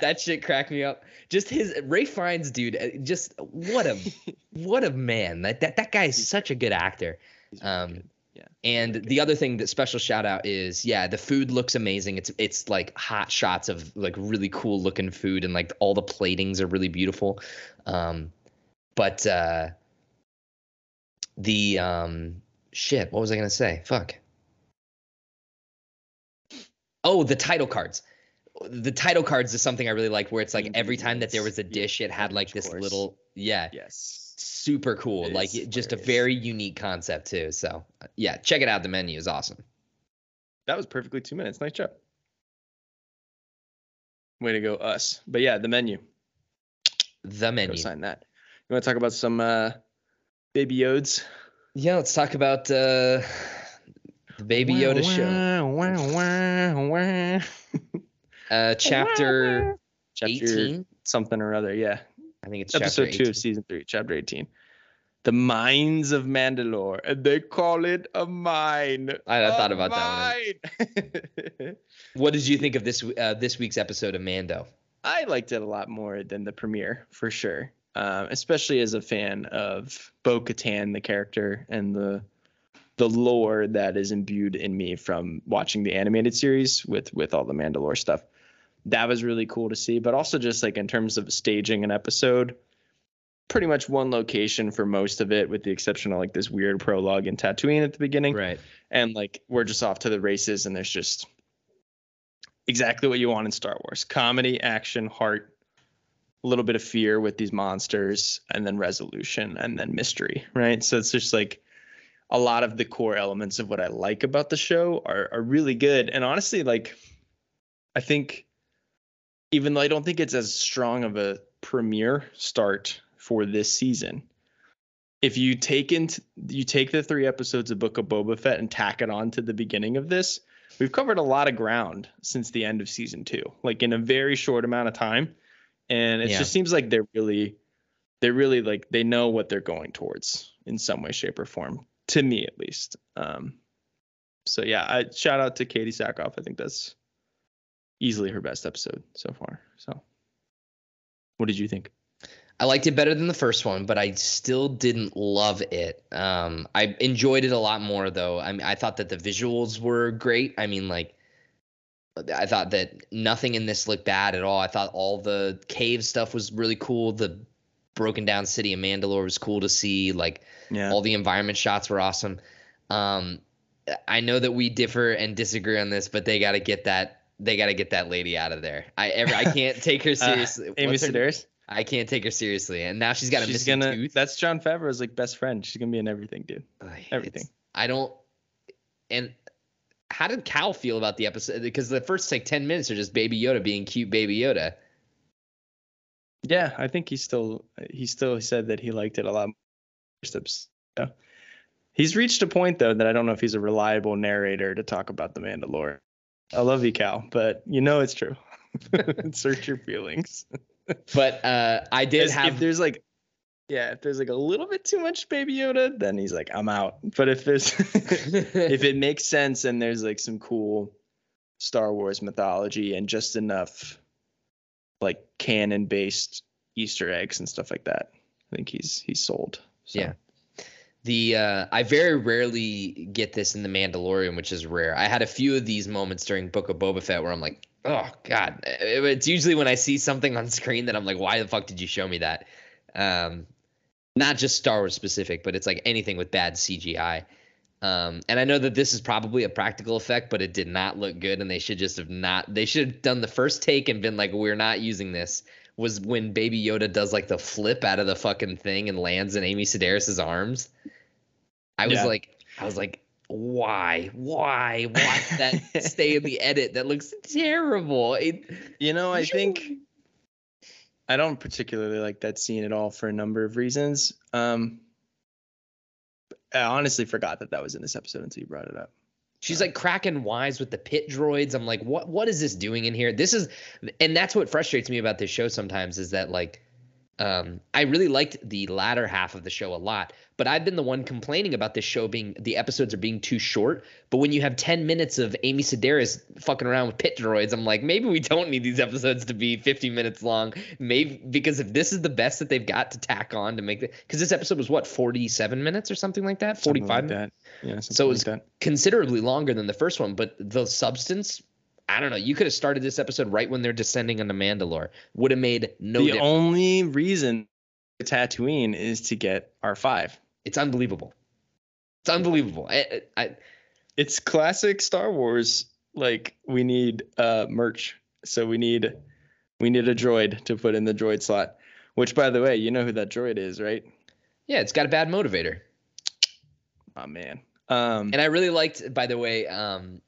that shit cracked me up. Just his Ralph Fiennes, dude. Uh, just what a what a man. That that that guy is such a good actor. Um, yeah. And the other thing that special shout out is yeah, the food looks amazing. It's it's like hot shots of like really cool looking food and like all the platings are really beautiful. Um, but uh, the um shit, what was I gonna say? Fuck. Oh, the title cards. The title cards is something I really like where it's like every time that there was a dish, it had like this little yeah. Yes. Super cool. It like just a very unique concept too. So yeah, check it out. The menu is awesome. That was perfectly two minutes. Nice job. Way to go, us. But yeah, the menu. The menu. Go sign that. You want to talk about some uh, baby Yodes? Yeah, let's talk about uh, the Baby Yoda show. uh, chapter, chapter 18? something or other. Yeah, I think it's episode two of season three, chapter 18. The Mines of Mandalore, and they call it a mine. I, I thought about mine. that one. what did you think of this uh, this week's episode of Mando? I liked it a lot more than the premiere, for sure um, especially as a fan of Bo Katan, the character, and the the lore that is imbued in me from watching the animated series with with all the Mandalore stuff. That was really cool to see, but also just like in terms of staging an episode, pretty much one location for most of it, with the exception of like this weird prologue in Tatooine at the beginning. Right. And like we're just off to the races, and there's just exactly what you want in Star Wars: comedy, action, heart, a little bit of fear with these monsters and then resolution and then mystery, right? So it's just like a lot of the core elements of what I like about the show are are really good. And honestly, like I think even though I don't think it's as strong of a premiere start for this season, if you take into you take the three episodes of Book of Boba Fett and tack it on to the beginning of this, we've covered a lot of ground since the end of season two. Like in a very short amount of time and it yeah. just seems like they're really they're really like they know what they're going towards in some way shape or form to me at least um so yeah i shout out to katee sackhoff i think that's easily her best episode so far. So, what did you think? I liked it better than the first one, but I still didn't love it. Um, I enjoyed it a lot more though. I mean, I thought that the visuals were great. I mean, like, I thought that nothing in this looked bad at all. I thought all the cave stuff was really cool. The broken down city of Mandalore was cool to see. Like, Yeah. all the environment shots were awesome. Um, I know that we differ and disagree on this, but they got to get that. They got to get that lady out of there. I ever, I can't take her seriously. Uh, Amy Sedaris. I can't take her seriously, and now she's got a She's missing gonna. tooth. That's Jon Favreau's like best friend. She's gonna be in everything, dude. Everything. it's- I don't. And how did Cal feel about the episode? Because the first like ten minutes are just Baby Yoda being cute, Baby Yoda. Yeah, I think he still he still said that he liked it a lot. more. Yeah. He's reached a point though that I don't know if he's a reliable narrator to talk about the Mandalorian. I love you, Cal, but you know it's true. Search your feelings. But uh, I did As- have. if there's like yeah, if there's like a little bit too much Baby Yoda, then he's like, I'm out. But if there's if it makes sense and there's like some cool Star Wars mythology and just enough like canon based Easter eggs and stuff like that, I think he's he's sold. So, Yeah. The uh, I very rarely get this in the Mandalorian, which is rare. I had a few of these moments during Book of Boba Fett where I'm like, oh god. It's usually when I see something on screen that I'm like, why the fuck did you show me that? Um, not just Star Wars specific, but it's like anything with bad CGI. Um, and I know that this is probably a practical effect, but it did not look good, and they should just have not. They should have done the first take and been like, "We're not using this." Was when Baby Yoda does like the flip out of the fucking thing and lands in Amy Sedaris's arms. I was Yeah. like, I was like, why, why, why that stay in the edit? That looks terrible. It, You know, I think I don't particularly like that scene at all for a number of reasons. Um, I honestly forgot that that was in this episode until you brought it up. She's like cracking wise with the pit droids. I'm like, what what is this doing in here? This is and that's what frustrates me about this show sometimes is that like um I really liked the latter half of the show a lot, but I've been the one complaining about this show being the episodes are being too short. But when you have 10 minutes of Amy Sedaris fucking around with pit droids, I'm like, maybe we don't need these episodes to be 50 minutes long. Maybe because if this is the best that they've got to tack on to make the because this episode was what 47 minutes or something like that, Something 45 like that. Yeah, So like it's that. considerably longer than the first one, but the substance, I don't know. You could have started this episode right when they're descending on the Mandalore. Would have made no the difference. only reason Tatooine is to get R5. it's unbelievable. It's unbelievable. I, I, It's classic Star Wars. Like we need uh merch, so we need we need a droid to put in the droid slot. Which, by the way, you know who that droid is, right? yeah, it's got a bad motivator. Oh man. Um, And I really liked, by the way, um,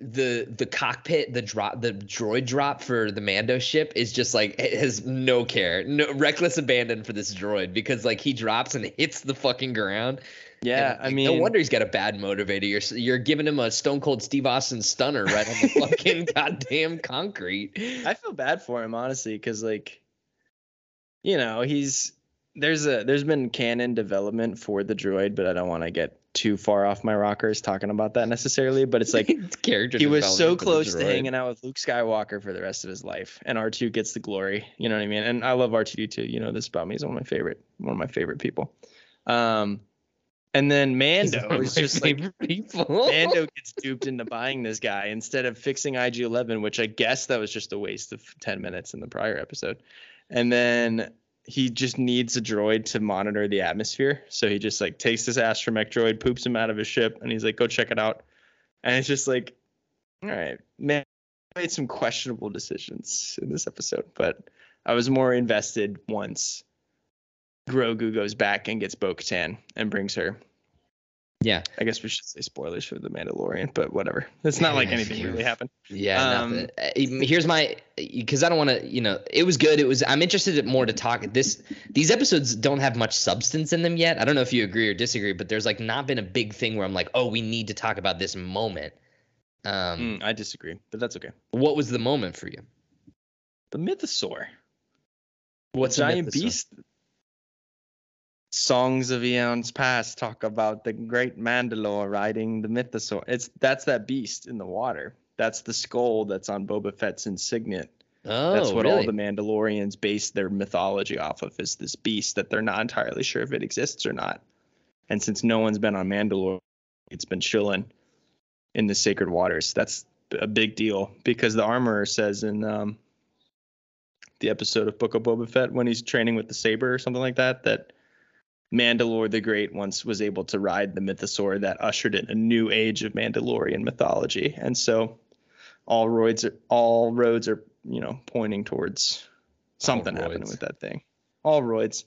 the the cockpit, the drop, the droid drop for the Mando ship is just like it has no care, no reckless abandon for this droid because like he drops and hits the fucking ground. yeah, And, I mean, no wonder he's got a bad motivator. You're you're giving him a Stone Cold Steve Austin stunner right on the fucking goddamn concrete. I feel bad for him honestly, because like, you know, he's there's a there's been canon development for the droid, but I don't want to get too far off my rockers talking about that necessarily. But it's like character. he was so development for the close to hanging out with Luke Skywalker for the rest of his life, and R2 gets the glory. You know what I mean? And I love R2D2. You know this about me. He's one of my favorite one of my favorite people. Um, and then Mando is just like people. Mando gets duped into buying this guy instead of fixing IG 11, which I guess that was just a waste of 10 minutes in the prior episode. And then he just needs a droid to monitor the atmosphere. So he just like takes this astromech droid, poops him out of his ship, and he's like, go check it out. And it's just like, all right, man, made some questionable decisions in this episode, but I was more invested once Grogu goes back and gets Bo Katan and brings her yeah, I guess we should say spoilers for the Mandalorian, but whatever. It's not like anything really happened. yeah. Um, nothing. Uh, Here's my because I don't want to. You know, it was good. It was. I'm interested more to talk. This these episodes don't have much substance in them yet. I don't know if you agree or disagree, but there's like not been a big thing where I'm like, oh, we need to talk about this moment. Um, Mm, I disagree, but that's okay. what was the moment for you? The Mythosaur. What's the giant mythosaur? beast? Songs of eons past talk about the great Mandalore riding the Mythosaur. It's that's that beast in the water That's the skull that's on Boba Fett's insignia. Oh, That's what really? all the Mandalorians base their mythology off of is this beast that they're not entirely sure if it exists or not. And since no one's been on Mandalore, it's been chilling in the sacred waters. That's a big deal because the armorer says in um, the episode of Book of Boba Fett when he's training with the saber or something like that that Mandalore the Great once was able to ride the mythosaur that ushered in a new age of Mandalorian mythology. And so all roads are all roads are, you know, pointing towards something happening with that thing. All roids.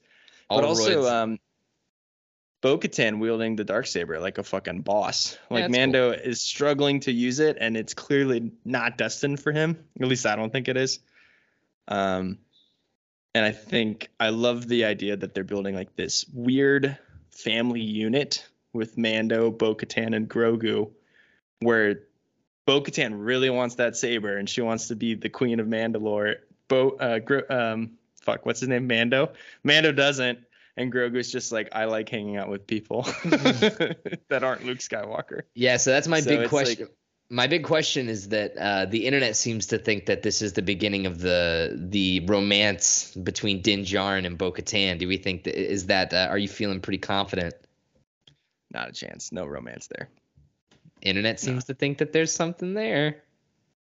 All but also roids. um Bo-Katan wielding the dark saber like a fucking boss. Like that's Mando is struggling to use it, and it's clearly not destined for him. At least I don't think it is. Um, and I think I love the idea that they're building like this weird family unit with Mando, Bo-Katan, and Grogu, where Bo-Katan really wants that saber, and she wants to be the queen of Mandalore. Bo, uh, Gro- um, fuck, what's his name? Mando. Mando doesn't, and Grogu's just like, I like hanging out with people that aren't Luke Skywalker. Yeah, so that's my So big question. like- my big question is that uh, the internet seems to think that this is the beginning of the the romance between Din Djarin and Bo-Katan. Do we think that is that? Uh, are you feeling pretty confident? Not a chance. No romance there. Internet seems to think that there's something there.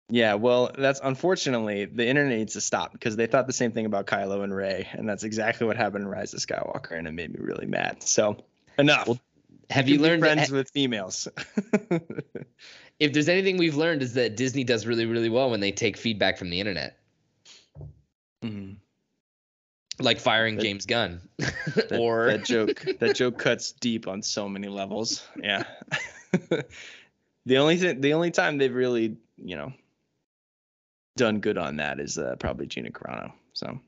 Yeah, well, that's unfortunately the internet needs to stop because they thought the same thing about Kylo and Rey, and that's exactly what happened in Rise of Skywalker, and it made me really mad. So enough. Well, Have You you learned friends that, with females? if there's anything we've learned is that Disney does really really well when they take feedback from the internet, Mhm. like firing That- James Gunn, That, or that joke that joke cuts deep on so many levels. Yeah. the only thing the only time they've really, you know, done good on that is uh, probably Gina Carano. So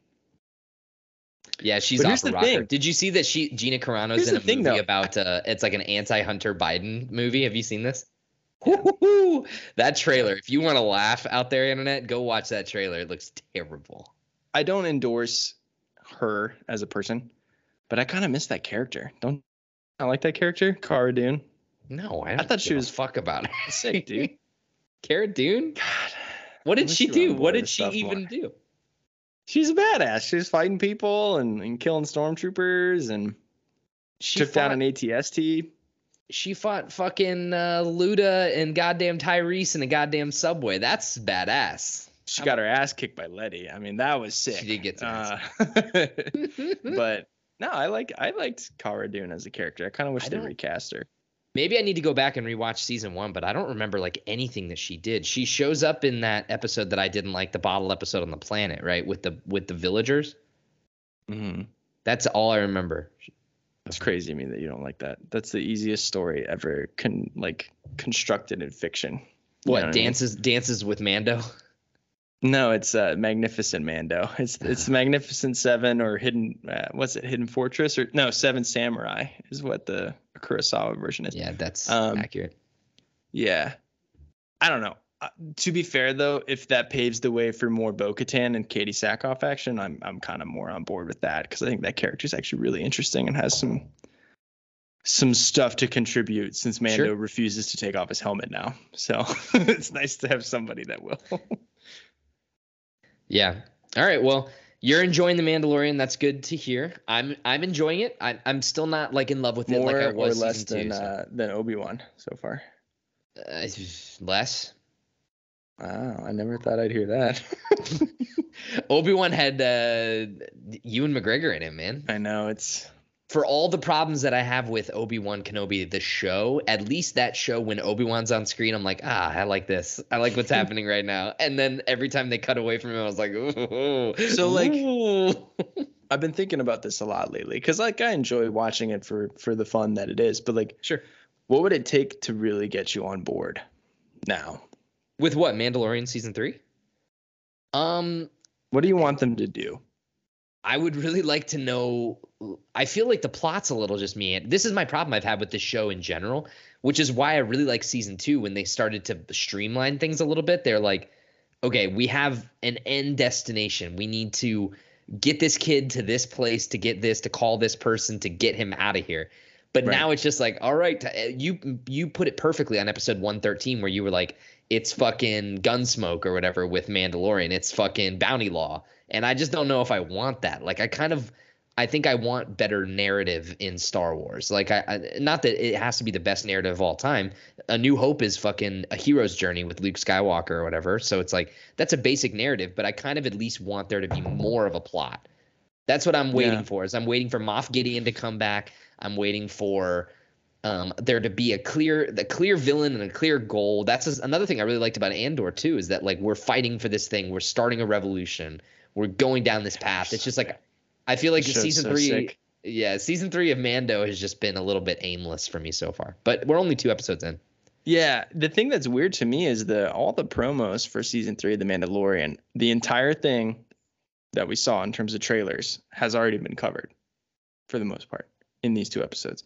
Yeah, she's But off here's the rocker. thing. Did you see that she Gina Carano's Here's in a thing, movie though. about uh it's like an anti-Hunter Biden movie. Have you seen this? That trailer. If you want to laugh out there, internet, go watch that trailer. It looks terrible. I don't endorse her as a person, but I kind of miss that character. Don't I like that character, Cara Dune? No, I, don't thought she was- fuck about it. Sick, dude. Cara Dune? God, What did she you were on do? What did she even more. do? she's a badass. She was fighting people and, and killing stormtroopers and She took down an ATST. She fought fucking uh, Luda and goddamn Tyrese in a goddamn subway. That's badass. She got her ass kicked by Letty. I mean, that was sick. She did get Uh, but no, I like I liked Cara Dune as a character. I kind of wish I they recast her. Maybe I need to go back and rewatch season one, but I don't remember like anything that she did. She shows up in that episode that I didn't like, the bottle episode on the planet, right? With the with the villagers. Mm-hmm. That's all I remember. It's crazy to me that you don't like that. That's the easiest story ever con like constructed in fiction. You What I mean? dances dances with Mando? No, it's uh, Magnificent Mando. It's it's Magnificent Seven or Hidden. Uh, what's it? Hidden Fortress or no? Seven Samurai is what the Kurosawa version is. Yeah, that's Um, accurate. Yeah. I don't know. Uh, to be fair though, if that paves the way for more Bo-Katan and Katee Sackhoff action, I'm I'm kind of more on board with that because I think that character is actually really interesting and has some some stuff to contribute since Mando Sure. refuses to take off his helmet now. So it's nice to have somebody that will. Yeah. All right. Well, you're enjoying the Mandalorian. That's good to hear. I'm I'm enjoying it. I'm I'm still not like in love with it more like I or was less than two. so- uh, than Obi-Wan so far. uh, less. Wow, I never thought I'd hear that. Obi Wan had uh, Ewan McGregor in him, man. I know it's for all the problems that I have with Obi Wan Kenobi, the show, at least that show when Obi Wan's on screen, I'm like, ah, I like this. I like what's happening right now. And then every time they cut away from him, I was like, ooh. So, like- ooh. I've been thinking about this a lot lately because like I enjoy watching it for for the fun that it is, but like sure. what would it take to really get you on board now? With what Mandalorian season three? Um, What do you want them to do? I would really like to know. I feel like the plot's a little just me. This is my problem I've had with the show in general, which is why I really like season two when they started to streamline things a little bit. They're like, okay, we have an end destination. We need to get this kid to this place to get this to call this person to get him out of here. But Right. now it's just like, all right, you you put it perfectly on episode 113 where you were like, it's fucking Gunsmoke or whatever with Mandalorian. It's fucking Bounty Law, and I just don't know if I want that. Like I kind of. I think I want better narrative in Star Wars. Like I, I, not that it has to be the best narrative of all time. A New Hope is fucking a hero's journey with Luke Skywalker or whatever. So it's like that's a basic narrative, but I kind of at least want there to be more of a plot. That's what I'm waiting Yeah. for. Is I'm waiting for Moff Gideon to come back. I'm waiting for um, there to be a clear, the clear villain and a clear goal. That's another thing I really liked about Andor too. Is that like we're fighting for this thing. We're starting a revolution. We're going down this path. It's just like I feel like The season so three. sick. Yeah, season three of Mando has just been a little bit aimless for me so far. But we're only two episodes in. Yeah, the thing that's weird to me is the all the promos for season three of The Mandalorian. The entire thing that we saw in terms of trailers has already been covered, for the most part, in these two episodes.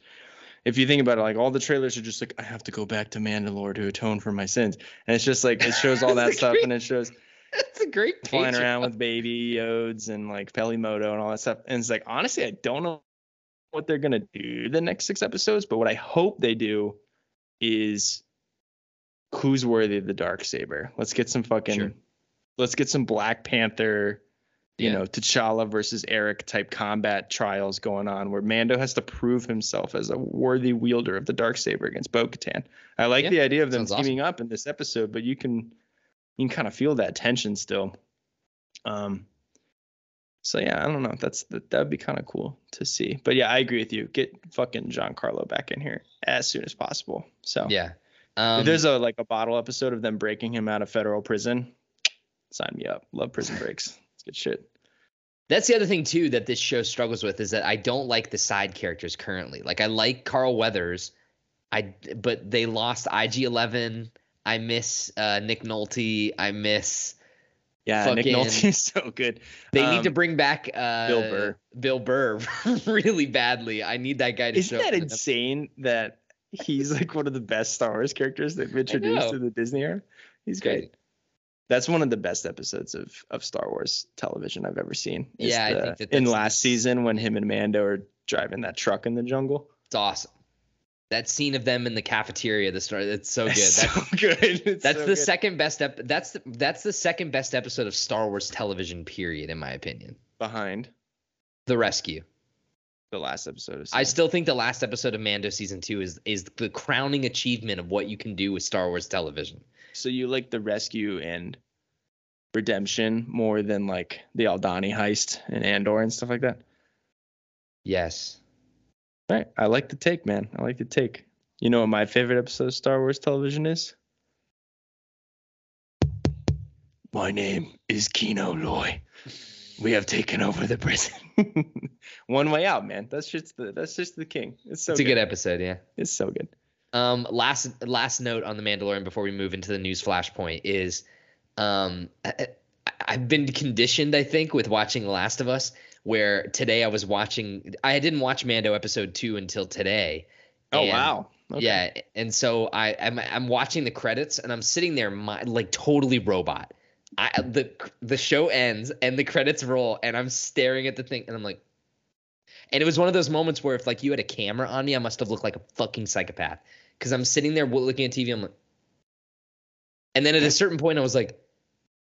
If you think about it, like all the trailers are just like, I have to go back to Mandalore to atone for my sins, and it's just like it shows all that stuff, great. and it shows It's a great flying around with baby Yodes and like Peli Motto and all that stuff. And it's like honestly, I don't know what they're gonna do the next six episodes, but what I hope they do is who's worthy of the dark saber. Let's get some fucking Sure. let's get some Black Panther, you Yeah. know, T'Challa versus Erik type combat trials going on where Mando has to prove himself as a worthy wielder of the dark saber against Bo-Katan. I like Yeah, the idea of them sounds awesome. teaming up in this episode, but you can you can kind of feel that tension still. Um so yeah, I don't know. That's that that'd be kind of cool to see. But yeah, I agree with you. Get fucking Giancarlo back in here as soon as possible. So Yeah. if Um, there's a like a bottle episode of them breaking him out of federal prison, sign me up. Love prison breaks. It's good shit. That's the other thing too that this show struggles with is that I don't like the side characters currently. Like I like Carl Weathers, I but they lost IG Eleven. I miss uh, Nick Nolte. I miss. Yeah, Nick Fucking- Nolte is so good. They need Um, to bring back uh, Bill Burr. Bill Burr really badly. I need that guy to Isn't show. that in insane that he's like one of the best Star Wars characters they've introduced to the Disney era? He's great. That's one of the best episodes of of Star Wars television I've ever seen. Yeah, I think that in last season when him and Mando are driving that truck in the jungle. It's awesome. That scene of them in the cafeteria, the story, it's so good. It's That's, so good. It's that's so the good. second best ep- that's the, that's the second best episode of Star Wars television period in my opinion. behind The Rescue. the last episode. Of I still think the last episode of Mando season 2 is is the crowning achievement of what you can do with Star Wars television. So you like the rescue and redemption more than like the Aldhani heist and Andor and stuff like that? Yes. Right. I like the take, man. I like the take. You know what my favorite episode of Star Wars television is? My name is Kino Loy. We have taken over the prison. One way out, man. That's just the that's just the king. It's so it's a good. good episode, yeah. It's so good. Um, last last note on the Mandalorian before we move into the news flashpoint is, um, I, I've been conditioned, I think, with watching The Last of Us. Where today I was watching, I didn't watch Mando episode two until today. Oh and- wow. Okay. Yeah, and so I I'm, I'm watching the credits and I'm sitting there my, like totally robot. I the the show ends and the credits roll and I'm staring at the thing and I'm like and it was one of those moments where if like you had a camera on me I must have looked like a fucking psychopath cuz I'm sitting there looking at TV I'm like And then at a certain point I was like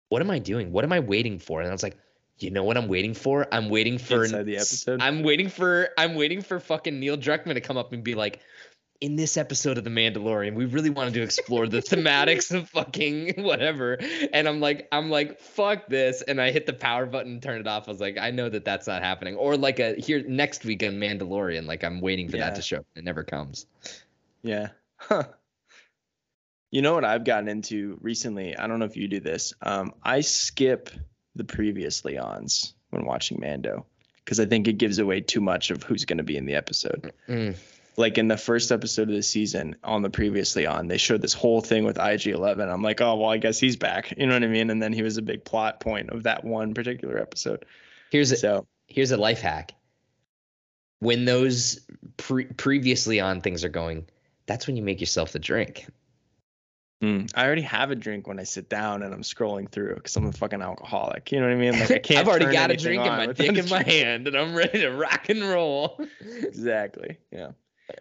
what am I doing? What am I waiting for? And I was like you know what I'm waiting for? I'm waiting for Inside the episode? I'm waiting for I'm waiting for fucking Neil Druckmann to come up and be like, in this episode of The Mandalorian, we really wanted to explore the thematics of fucking whatever. And I'm like, I'm like, fuck this. And I hit the power button, turn it off. I was like, I know that that's not happening. Or like a here next week on Mandalorian, like I'm waiting for Yeah. that to show. It never comes. Yeah. Huh. You know what I've gotten into recently? I don't know if you do this. Um, I skip the previously ons when watching Mando because I think it gives away too much of who's going to be in the episode. Mm. Like in the first episode of the season on the previously on, they showed this whole thing with IG 11. I'm like, oh, well, I guess he's back. You know what I mean? And then he was a big plot point of that one particular episode. Here's a So, here's a life hack. When those pre- previously on things are going, that's when you make yourself the drink. mm, I already have a drink when I sit down and I'm scrolling through because I'm a fucking alcoholic. You know what I mean? Like I can't. I've already got a drink in my dick in my hand, and I'm ready to rock and roll. Exactly. Yeah.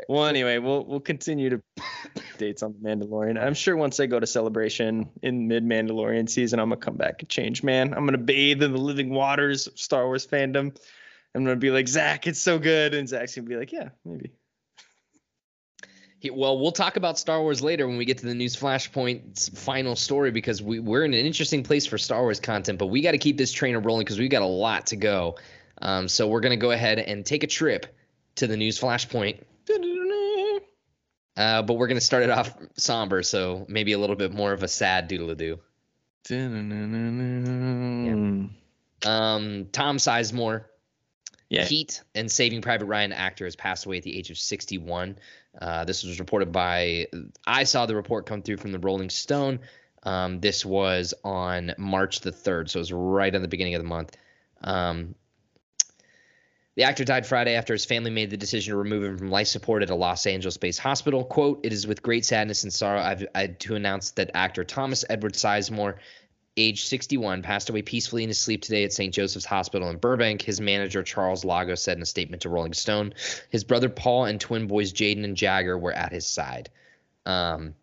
Well, anyway, we'll we'll continue to dates on the Mandalorian. I'm sure once I go to Celebration in mid Mandalorian season, I'm gonna come back and change, man. I'm gonna bathe in the living waters of Star Wars fandom. I'm gonna be like Zach, it's so good, and Zach's gonna be like, yeah, maybe. He- Well, we'll talk about Star Wars later when we get to the news flashpoint's final story because we, we're in an interesting place for Star Wars content, but we got to keep this trainer rolling because we've got a lot to go. Um, so we're going to go ahead and take a trip to the news flashpoint. Uh, but we're going to start it off somber, so maybe a little bit more of a sad doodle doo. Um, Tom Sizemore, Yeah. Heat and Saving Private Ryan actor has passed away at the age of 61. Uh, this was reported by, I saw the report come through from the Rolling Stone. Um, this was on March the 3rd, so it was right at the beginning of the month. Um, the actor died Friday after his family made the decision to remove him from life support at a Los Angeles-based hospital. "Quote: It is with great sadness and sorrow I've, I to announce that actor Thomas Edward Sizemore, age 61, passed away peacefully in his sleep today at St. Joseph's Hospital in Burbank. His manager Charles Lago said in a statement to Rolling Stone. His brother Paul and twin boys Jaden and Jagger were at his side. Um,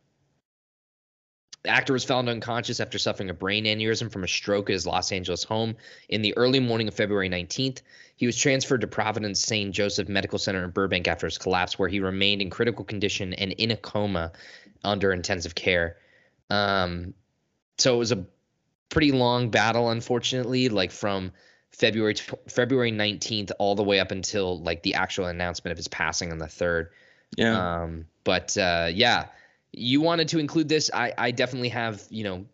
the actor was found unconscious after suffering a brain aneurysm from a stroke at his Los Angeles home in the early morning of February 19th. He was transferred to Providence St. Joseph Medical Center in Burbank after his collapse, where he remained in critical condition and in a coma under intensive care. Um, so it was a pretty long battle, unfortunately, like from February February 19th all the way up until like the actual announcement of his passing on the third. Yeah. Um, but uh, yeah, you wanted to include this. I, I definitely have, you know,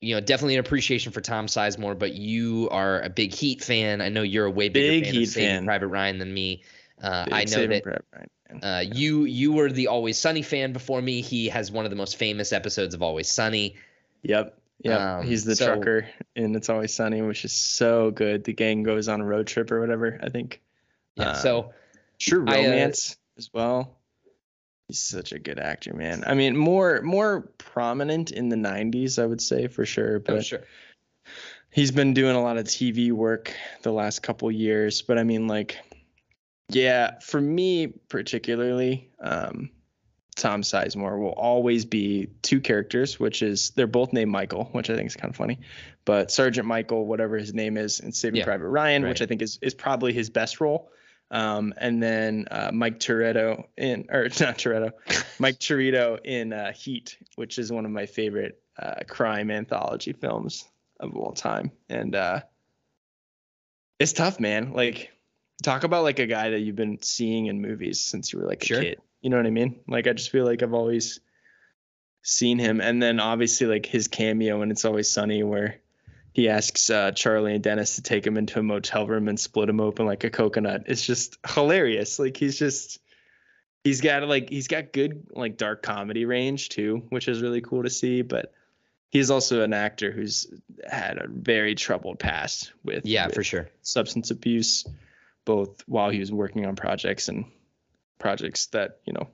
you know, definitely an appreciation for Tom Sizemore, but you are a big Heat fan. I know you're a way bigger Big fan Heat of Saving fan. Private Ryan than me. Uh, I know that Private Ryan, man. uh, you you were the Always Sunny fan before me. He has one of the most famous episodes of Always Sunny. Yep. Yep. Um, He's the so- trucker and It's Always Sunny, which is so good. The gang goes on a road trip or whatever, I think. Yeah. Uh, so True I, uh, Romance as well. He's such a good actor, man. I mean, more more prominent in the 90s, I would say for sure, but oh, sure. he's been doing a lot of TV work the last couple years, but I mean like yeah, for me particularly, um Tom Sizemore will always be two characters, which is they're both named Michael, which I think is kind of funny. But Sergeant Michael, whatever his name is, and Saving Yeah, Private Ryan, which. I think is is probably his best role. Um, and then uh, Mike Toretto in, or not Toretto, Mike Torito in uh, Heat, which is one of my favorite uh, crime anthology films of all time. And uh, it's tough, man. Like, talk about like a guy that you've been seeing in movies since you were like a Sure. kid. You know what I mean? Like, I just feel like I've always seen him. And then obviously, like his cameo in It's Always Sunny, where he asks uh, Charlie and Dennis to take him into a motel room and split him open like a coconut. It's just hilarious. Like, he's just. He's got like he's got good like dark comedy range too, which is really cool to see. But he's also an actor who's had a very troubled past with Yeah, with for sure. substance abuse, both while he was working on projects and projects that you know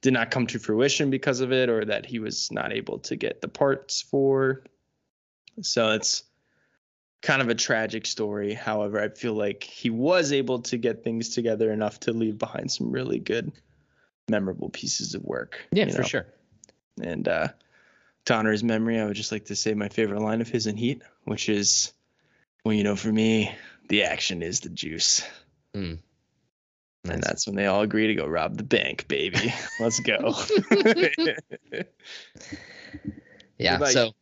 did not come to fruition because of it, or that he was not able to get the parts for. So it's kind of a tragic story. However, I feel like he was able to get things together enough to leave behind some really good, memorable pieces of work. Yeah, for know? sure. And uh, to honor his memory, I would just like to say my favorite line of his in Heat, which is, "Well, you know, for me, the action is the juice." Nice. And that's when they all agree to go rob the bank, baby. Let's go. Yeah. So,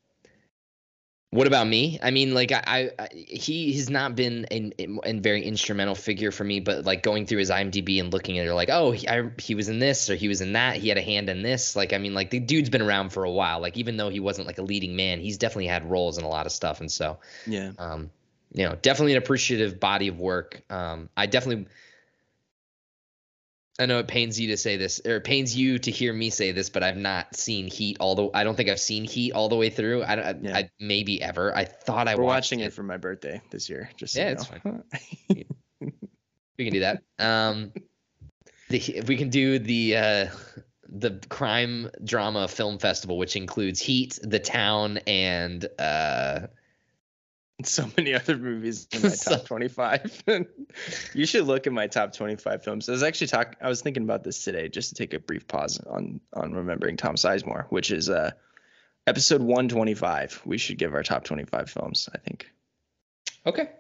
what about me? I mean, like, I, I he has not been an, a very instrumental figure for me, but like going through his IMDb and looking at it, like, oh, he, I, he was in this or he was in that. He had a hand in this. Like, I mean, like the dude's been around for a while. Like, even though he wasn't like a leading man, he's definitely had roles in a lot of stuff. And so, yeah. um, you know, definitely an appreciative body of work. Um, I definitely, I know it pains you to say this, or it pains you to hear me say this, but I've not seen Heat all the. I don't think I've seen Heat all the way through. I, don't- Yeah. I maybe ever. I thought I We're watching it. for my birthday this year. Just so Yeah, you it's know. We can do that. Um, the, we can do the uh, the crime drama film festival, which includes Heat, The Town, and uh, so many other movies in my top 25. you should look at my top 25 films. I was actually talking. I was thinking about this today, just to take a brief pause on on remembering Tom Sizemore, which is uh episode 125. We should give our top 25 films. I think. Okay.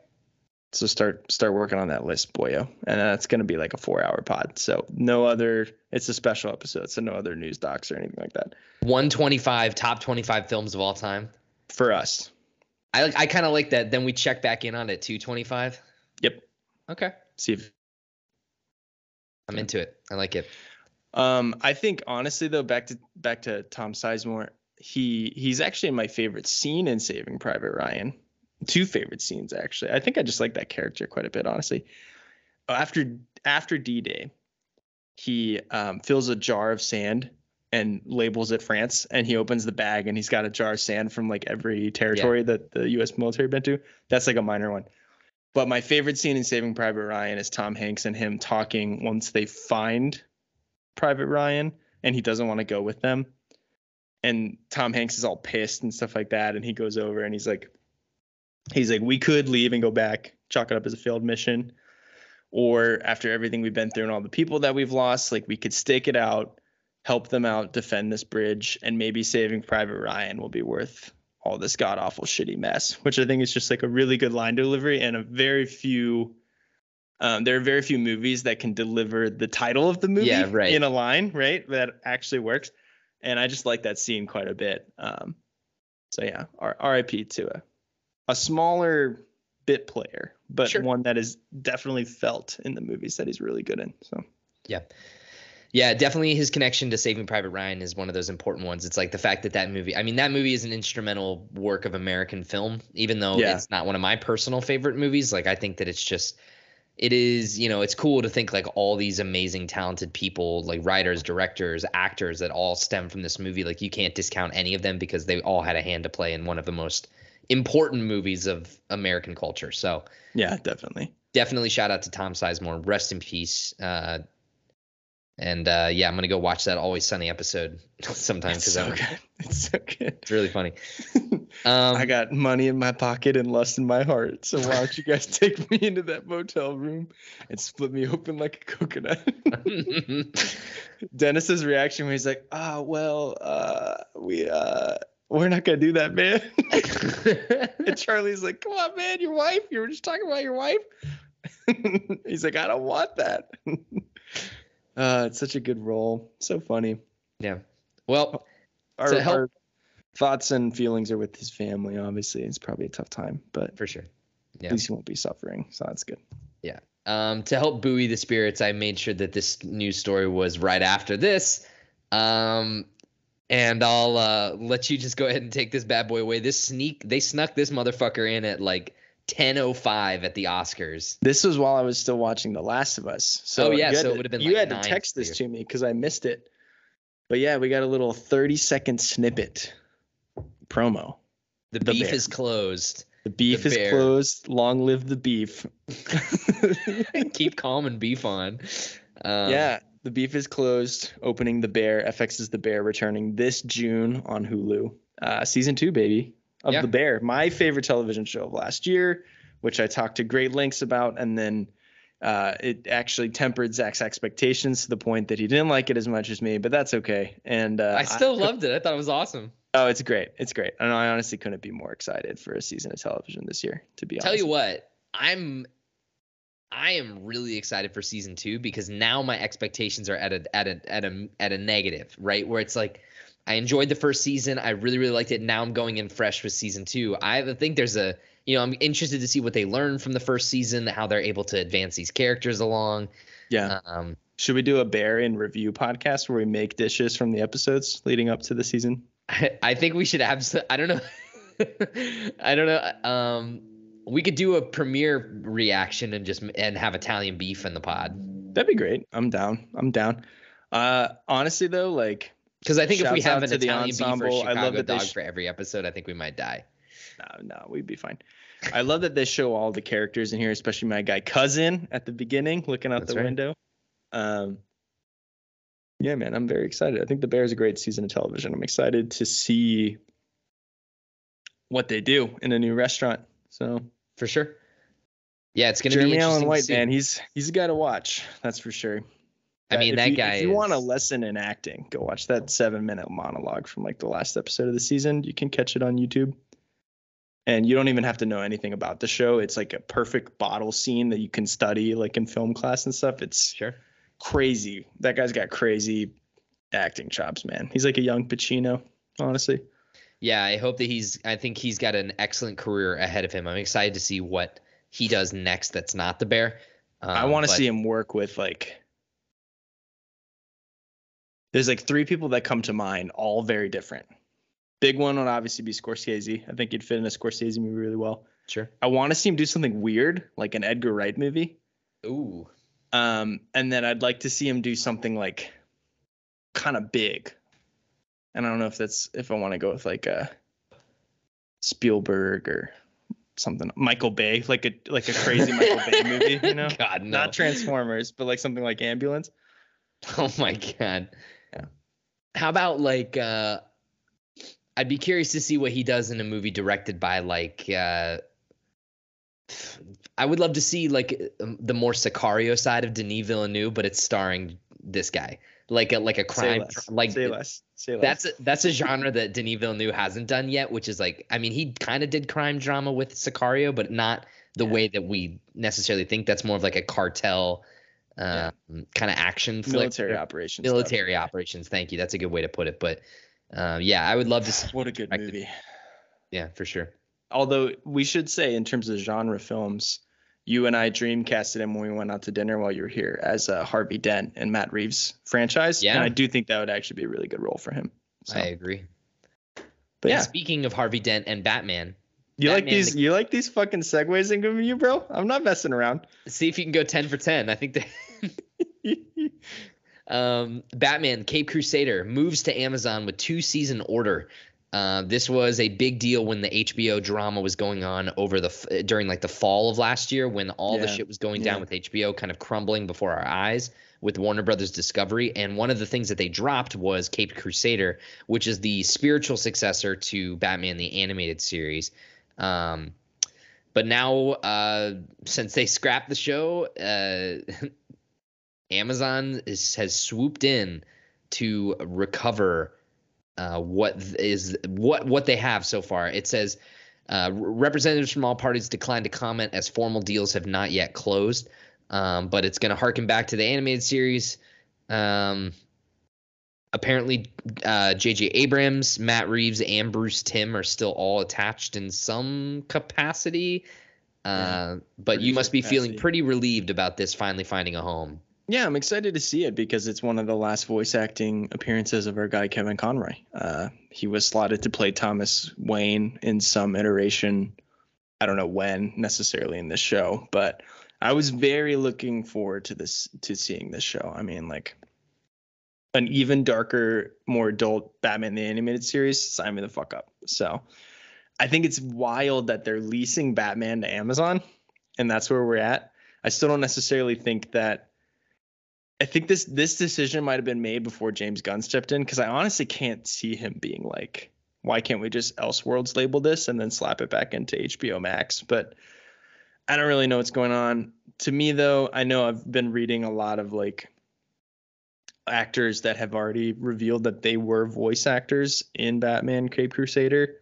So start start working on that list, boyo, and that's gonna be like a four hour pod. So no other. It's a special episode, so no other news docs or anything like that 125 top 25 films of all time. for us. I I kind of like that. Then we check back in on it 225. Yep. Okay. See if I'm into it. I like it. Um, I think honestly though, back to back to Tom Sizemore, he he's actually my favorite scene in Saving Private Ryan. Two favorite scenes actually. I think I just like that character quite a bit, honestly. After after D Day, he um, fills a jar of sand and labels it France, and he opens the bag and he's got a jar of sand from like every territory that the U.S. military been to. That's like a minor one. But my favorite scene in Saving Private Ryan is Tom Hanks and him talking once they find Private Ryan and he doesn't want to go with them. And Tom Hanks is all pissed and stuff like that. And he goes over and he's like, he's like, we could leave and go back, chalk it up as a failed mission. Or after everything we've been through and all the people that we've lost, like we could stake it out, help them out, defend this bridge, and maybe saving Private Ryan will be worth all this god awful shitty mess. Which I think is just like a really good line delivery and a very few um, there are very few movies that can deliver the title of the movie Yeah, right. in a line, right? That actually works. And I just like that scene quite a bit. Um, so yeah, R- RIP to a, a smaller bit player, but Sure. one that is definitely felt in the movies that he's really good in. So Yeah, definitely his connection to Saving Private Ryan is one of those important ones. It's like the fact that that movie, I mean, that movie is an instrumental work of American film, even though Yeah. it's not one of my personal favorite movies. Like, I think that it's just, it is, you know, it's cool to think like all these amazing, talented people, like writers, directors, actors that all stem from this movie. Like, you can't discount any of them because they all had a hand to play in one of the most important movies of American culture. So, yeah, definitely. definitely shout out to Tom Sizemore. Rest in peace. Uh, and uh, yeah, I'm gonna go watch that Always Sunny episode sometime It's because so good. It's so good. it's really funny. Um, I got money in my pocket and lust in my heart. So why don't you guys take me into that motel room and split me open like a coconut? Dennis's reaction when he's like, "Ah, well, uh, we uh, we're not gonna do that, man." and Charlie's like, "Come on, man, your wife. You were just talking about your wife." he's like, "I don't want that." Uh, it's such a good role. So funny. yeah. Well, Our, help- our thoughts and feelings are with his family. Obviously, it's probably a tough time, but for sure. Yeah. at least he won't be suffering. So that's good. Yeah. Um, to help buoy the spirits, I made sure that this news story was right after this. Um, and I'll uh, let you just go ahead and take this bad boy away. This sneak, they snuck this motherfucker in at like 10:05 at the Oscars. This was while I was still watching The Last of Us. So Oh, yeah, so it to- would've been, you like, had to text this to me because I missed it. But yeah, we got a little 30 second snippet promo. The, The beef bear. is closed. The beef The is closed. Long live the beef. Keep calm and beef on. Um, yeah, the beef is closed. Opening the bear. FX is the bear returning this June on Hulu. Uh, season two, baby, of Yeah. the bear. My favorite television show of last year, which I talked to great lengths about, and then uh, it actually tempered Zach's expectations to the point that he didn't like it as much as me, but that's okay. And uh, I still loved it. I thought it was awesome. Oh, it's great. It's great. And I honestly couldn't be more excited for a season of television this year. To be Tell honest. Tell you what, I'm I am really excited for season two because now my expectations are at a at a at a at a negative, right? Where it's like I enjoyed the first season, I really really liked it. Now I'm going in fresh with season two. I think there's a you know I'm interested to see what they learned from the first season, how they're able to advance these characters along. Yeah. Um, Should we do a bear in review podcast where we make dishes from the episodes leading up to the season? I, I think we should have. I don't know. I don't know. Um, we could do a premiere reaction and just and have Italian beef in the pod. That'd be great. I'm down. I'm down. Uh, honestly though, like, Because I think if we have an to the Italian ensemble. I love that dog sh- for every episode, I think we might die. no, no, we'd be fine. I love that they show all the characters in here, especially my guy cousin at the beginning, looking out That's the right. window. Um, yeah, man, I'm very excited. I think the Bear is a great season of television. I'm excited to see what they do in a new restaurant. So for sure. Yeah, it's gonna Jeremy be Allen interesting. White, man, he's he's a guy to watch. That's for sure. I mean, if that you, guy If you want a lesson in acting, go watch that seven minute monologue from like the last episode of the season. You can catch it on YouTube. And you don't even have to know anything about the show. It's like a perfect bottle scene that you can study like in film class and stuff. It's Sure. crazy. That guy's got crazy acting chops, man. He's like a young Pacino, honestly. Yeah, I hope that he's. I think he's got an excellent career ahead of him. I'm excited to see what he does next. That's not the bear. Um, I want to see him work with like. There's like three people that come to mind, all very different. Big one would obviously be Scorsese. I think he'd fit in a Scorsese movie really well. Sure. I want to see him do something weird, like an Edgar Wright movie. Ooh. Um, and then I'd like to see him do something like kind of big. And I don't know if that's if I want to go with like a Spielberg or something. Michael Bay, like a like a crazy Michael Bay movie, you know? God no. Not Transformers, but like something like Ambulance. Oh my god. How about like uh I'd be curious to see what he does in a movie directed by like uh I would love to see like um, the more Sicario side of Denis Villeneuve, but it's starring this guy. Like a like a Say crime less. like say less. Say less. that's a, that's a genre that Denis Villeneuve hasn't done yet, which is like I mean he kind of did crime drama with Sicario, but not the Yeah. way that we necessarily think. That's more of like a cartel um, kind of action flick military operations. stuff. military operations. Thank you. That's a good way to put it. But uh, yeah, I would love to. See, What a good could- movie. yeah, for sure. Although we should say, in terms of genre films, you and I dreamcasted him when we went out to dinner while you were here as uh, Harvey Dent and Matt Reeves franchise. Yeah. And I do think that would actually be a really good role for him. So, I agree. but yeah, Speaking of Harvey Dent and Batman, you like these? the- You like these fucking segues in giving you, bro? I'm not messing around. see if you can go ten for ten. I think that. Um, Batman Cape Crusader moves to Amazon with two season order. Uh, this was a big deal when the HBO drama was going on over the f- during like the fall of last year when all the shit was going yeah. down with HBO kind of crumbling before our eyes with Warner Brothers Discovery. And one of the things that they dropped was Cape Crusader, which is the spiritual successor to Batman the animated series. Um, but now, uh, since they scrapped the show, uh, Amazon is, has swooped in to recover uh, what what what they have so far. It says uh, representatives from all parties declined to comment as formal deals have not yet closed, um, but it's going to harken back to the animated series. Um, apparently, uh, J.J. Abrams, Matt Reeves, and Bruce Timm are still all attached in some capacity. Uh, but you must be feeling pretty relieved about this finally finding a home. Yeah, I'm excited to see it because it's one of the last voice acting appearances of our guy Kevin Conroy. Uh, he was slotted to play Thomas Wayne in some iteration. I don't know when necessarily in this show, but I was very looking forward to this to seeing this show. I mean, like an even darker, more adult Batman in the animated series. Sign me the fuck up. So I think it's wild that they're leasing Batman to Amazon, and that's where we're at. I still don't necessarily think that I think this this decision might have been made before James Gunn stepped in because I honestly can't see him being like, why can't we just Elseworlds label this and then slap it back into HBO Max? But I don't really know what's going on. To me though, I know I've been reading a lot of like actors that have already revealed that they were voice actors in Batman Cape Crusader.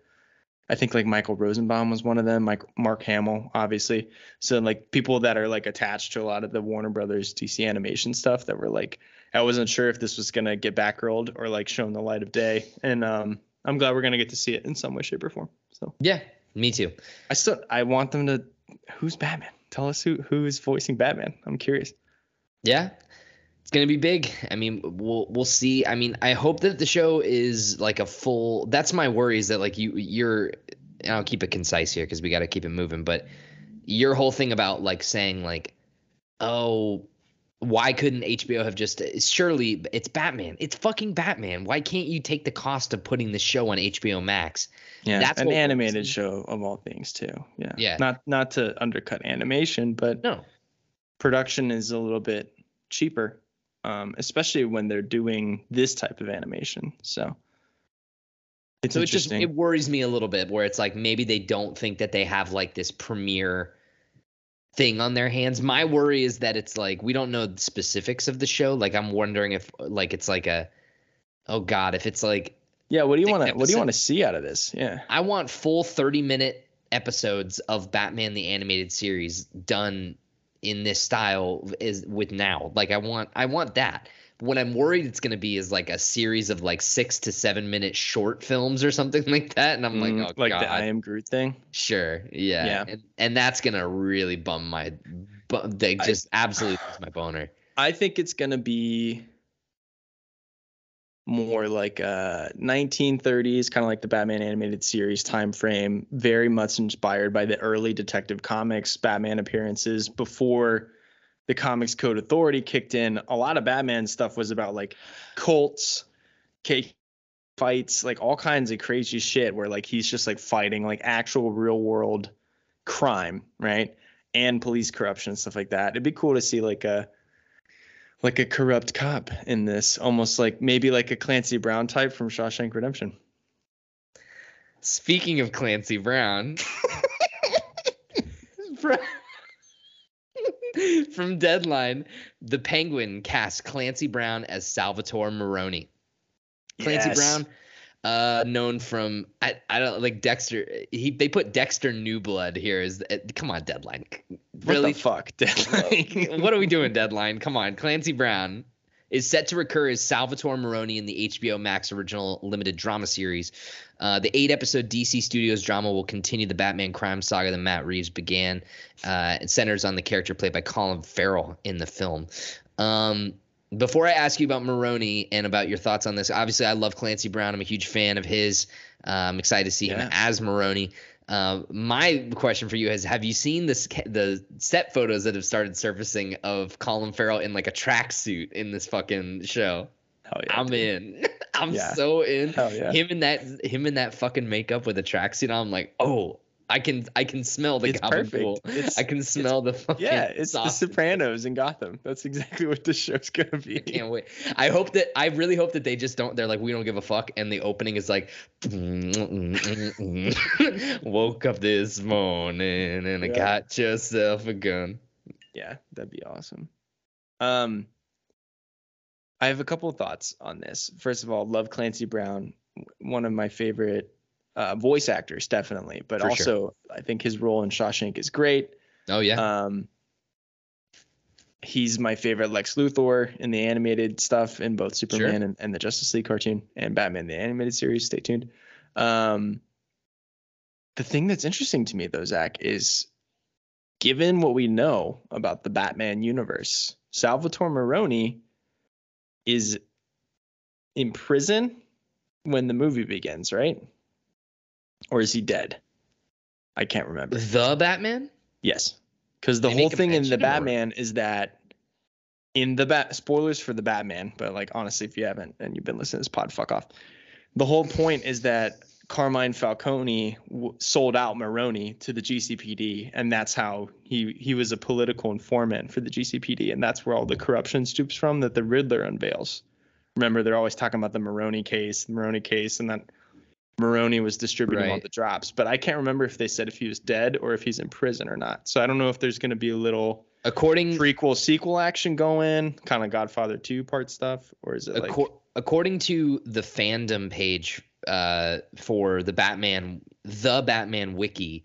I think like Michael Rosenbaum was one of them, Mike Mark Hamill, obviously. So like people that are like attached to a lot of the Warner Brothers DC animation stuff that were like I wasn't sure if this was gonna get backrolled or like shown the light of day. And um I'm glad we're gonna get to see it in some way, shape, or form. So Yeah, me too. I still I want them to who's Batman? Tell us who who is voicing Batman. I'm curious. Yeah. It's gonna be big. I mean, we'll we'll see. I mean, I hope that the show is like a full. That's my worry is that like you you're. And I'll keep it concise here because we got to keep it moving. But your whole thing about like saying like, oh, why couldn't HBO have just surely it's Batman. It's fucking Batman. Why can't you take the cost of putting the show on HBO Max? Yeah, That's an animated show of all things too. Yeah. Yeah. Not not to undercut animation, but No. production is a little bit cheaper, um, especially when they're doing this type of animation. So It's so it just it worries me a little bit where it's like maybe they don't think that they have like this premiere thing on their hands. My worry is that it's like we don't know the specifics of the show. Like I'm wondering if like it's like a oh god, if it's like yeah. What do you want to What do you want to see out of this? Yeah. I want full 30 minute episodes of Batman the animated series done in this style is with now. Like I want I want that. What I'm worried it's going to be is like a series of like 6 to 7 minute short films or something like that and I'm like Mm, oh like god. the I am Groot thing. Sure. Yeah. Yeah. And, and that's going to really bum my bu- they I- just absolutely my boner. I think it's gonna be more like uh 1930s, kind of like the Batman animated series time frame, very much inspired by the early Detective Comics Batman appearances before the Comics Code Authority kicked in. A lot of Batman stuff was about like cults, cake fights, like all kinds of crazy shit where like he's just like fighting like actual real world crime, right? And police corruption and stuff like that. It'd be cool to see like a like a corrupt cop in this, almost like maybe like a Clancy Brown type from Shawshank Redemption. Speaking of Clancy Brown, from, Deadline, the Penguin cast Clancy Brown as Salvatore Maroni. Clancy Yes. Brown, uh, known from I, I don't like Dexter. He they put Dexter New Blood here. Is uh, come on Deadline? Really? fuck? Deadline. what are we doing, Deadline? Come on, Clancy Brown is set to recur as Salvatore Maroni in the HBO Max original limited drama series. Uh, the eight-episode DC Studios drama will continue the Batman crime saga that Matt Reeves began. Uh, it centers on the character played by Colin Farrell in the film. Um, before I ask you about Maroni and about your thoughts on this, obviously I love Clancy Brown. I'm a huge fan of his. Uh, I'm excited to see him as Maroni. Uh, my question for you is: Have you seen this the set photos that have started surfacing of Colin Farrell in like a tracksuit in this fucking show? Hell yeah. I'm dude. in. I'm Yeah. so in. Hell yeah. Him in that him in that fucking makeup with a tracksuit. I'm like, oh, I can I can smell the It's Gotham perfect. pool. It's- I can smell the fucking Yeah, it's the. Sopranos in Gotham. That's exactly what this show's gonna be. I can't wait. I hope that I really hope that they just don't. They're like, we don't give a fuck, and the opening is like, woke up this morning and I got yourself a gun. Yeah, that'd be awesome. Um, I have a couple of thoughts on this. First of all, love Clancy Brown, one of my favorite uh, voice actors, definitely. But For also, sure. I think his role in Shawshank is great. Oh yeah, Um, he's my favorite Lex Luthor in the animated stuff in both Superman and, and the Justice League cartoon and Batman the animated series. Stay tuned. Um, the thing that's interesting to me though, Zach, is given what we know about the Batman universe, Salvatore Maroni is in prison when the movie begins, right? Or is he dead? I can't remember. the Batman. Yes, because the They whole thing in the mention, or- Batman is that in the bat spoilers for the Batman, but like honestly, if you haven't and you've been listening to this pod, fuck off. The whole point is that Carmine Falcone w- sold out Maroni to the GCPD, and that's how he he was a political informant for the GCPD, and that's where all the corruption stoops from that the Riddler unveils. Remember, they're always talking about the Maroni case, the Maroni case, and that Maroni was distributing all the drops. But I can't remember if they said if he was dead or if he's in prison or not. So I don't know if there's going to be a little According prequel sequel action going, kind of Godfather 2 part stuff, or is it like Accor- according to the fandom page uh, for the Batman, the Batman wiki,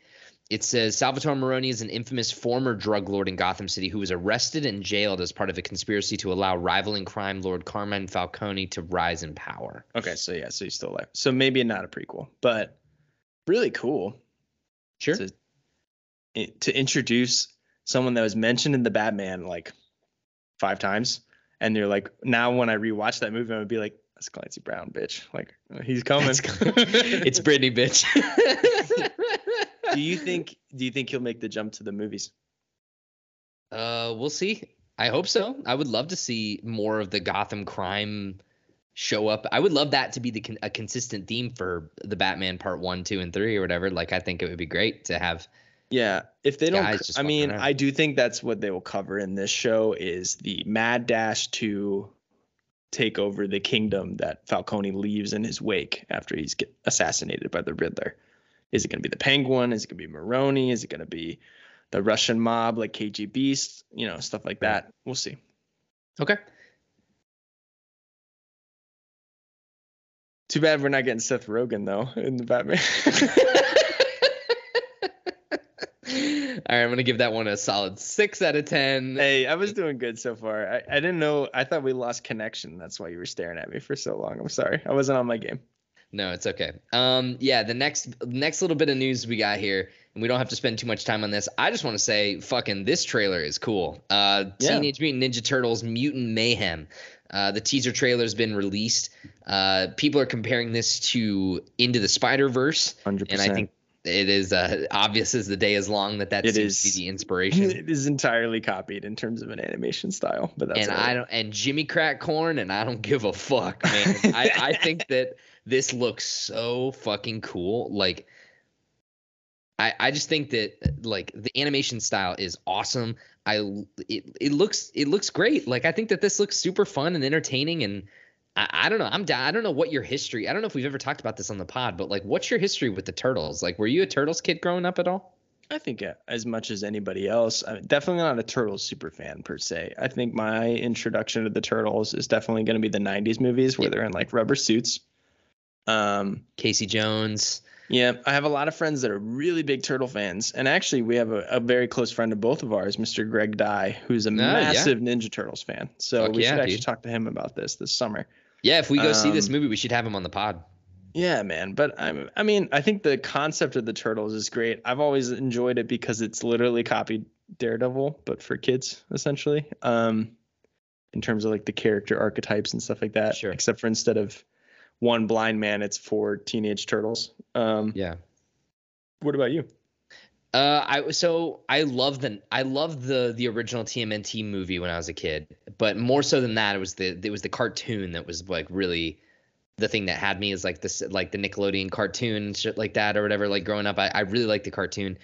it says Salvatore Maroni is an infamous former drug lord in Gotham City who was arrested and jailed as part of a conspiracy to allow rivaling crime lord Carmine Falcone to rise in power. okay? So yeah, so he's still alive. So maybe not a prequel, but really cool Sure. to to introduce someone that was mentioned in the Batman like five times, and you're like, now when I rewatch that movie, I would be like, that's Clancy Brown, bitch. Like he's coming. it's Brittany, bitch. do you think? Do you think he'll make the jump to the movies? Uh, we'll see. I hope so. I would love to see more of the Gotham crime show up. I would love that to be the con- a consistent theme for the Batman Part One, Two, and Three, or whatever. Like, I think it would be great to have. Yeah, if they don't, I mean, around. I do think that's what they will cover in this show is the mad dash to take over the kingdom that Falcone leaves in his wake after he's get assassinated by the Riddler. Is it going to be the Penguin? Is it going to be Maroni? Is it going to be the Russian mob like KGB? Beast? You know, stuff like that. We'll see. Okay. Too bad we're not getting Seth Rogen though in the Batman. All right, I'm gonna give that one a solid six out of ten. hey, I was doing good so far. I, I didn't know. I thought we lost connection. That's why you were staring at me for so long. I'm sorry. I wasn't on my game. No, it's okay. Um, yeah, the next next little bit of news we got here, and we don't have to spend too much time on this. I just want to say, fucking, this trailer is cool. Uh, Yeah. Teenage Mutant Ninja Turtles: Mutant Mayhem. Uh, the teaser trailer's been released. Uh, people are comparing this to Into the Spider Verse, and I think it is uh, obvious as the day is long that that It seems is. to be the inspiration. it is entirely copied in terms of an animation style. But that's and. I don't and Jimmy Crack Corn and I don't give a fuck, man. I, I think that this looks so fucking cool. Like I I just think that like the animation style is awesome. I it, it looks it looks great. Like I think that this looks super fun and entertaining and I, I don't know. I'm. I don't know what your history. I don't know if we've ever talked about this on the pod, but like, what's your history with the turtles? Like, were you a turtles kid growing up at all? I think uh, as much as anybody else, I'm definitely not a Turtles super fan per se. I think my introduction to the Turtles is definitely going to be the '90s movies where Yeah. they're in like rubber suits. Um, Casey Jones. yeah, I have a lot of friends that are really big Turtle fans, and actually, we have a, a very close friend of both of ours, Mr. Greg Dye, who's a Oh, yeah. massive Ninja Turtles fan. So Fuck we yeah, should actually dude. talk to him about this this summer. Yeah, if we go see this Um, movie, we should have him on the pod. Yeah, man. But I'm, I mean, I think the concept of the turtles is great. I've always enjoyed it because it's literally copied Daredevil, but for kids, essentially. Um, in terms of like the character archetypes and stuff like that. Sure. Except for instead of one blind man, it's for teenage turtles. Um, Yeah. what about you? Uh, I so I love the I love the the original TMNT movie when I was a kid, but more so than that, it was the it was the cartoon that was like really the thing that had me is like this like the Nickelodeon cartoon shit like that or whatever. Like growing up, I, I really liked the cartoon.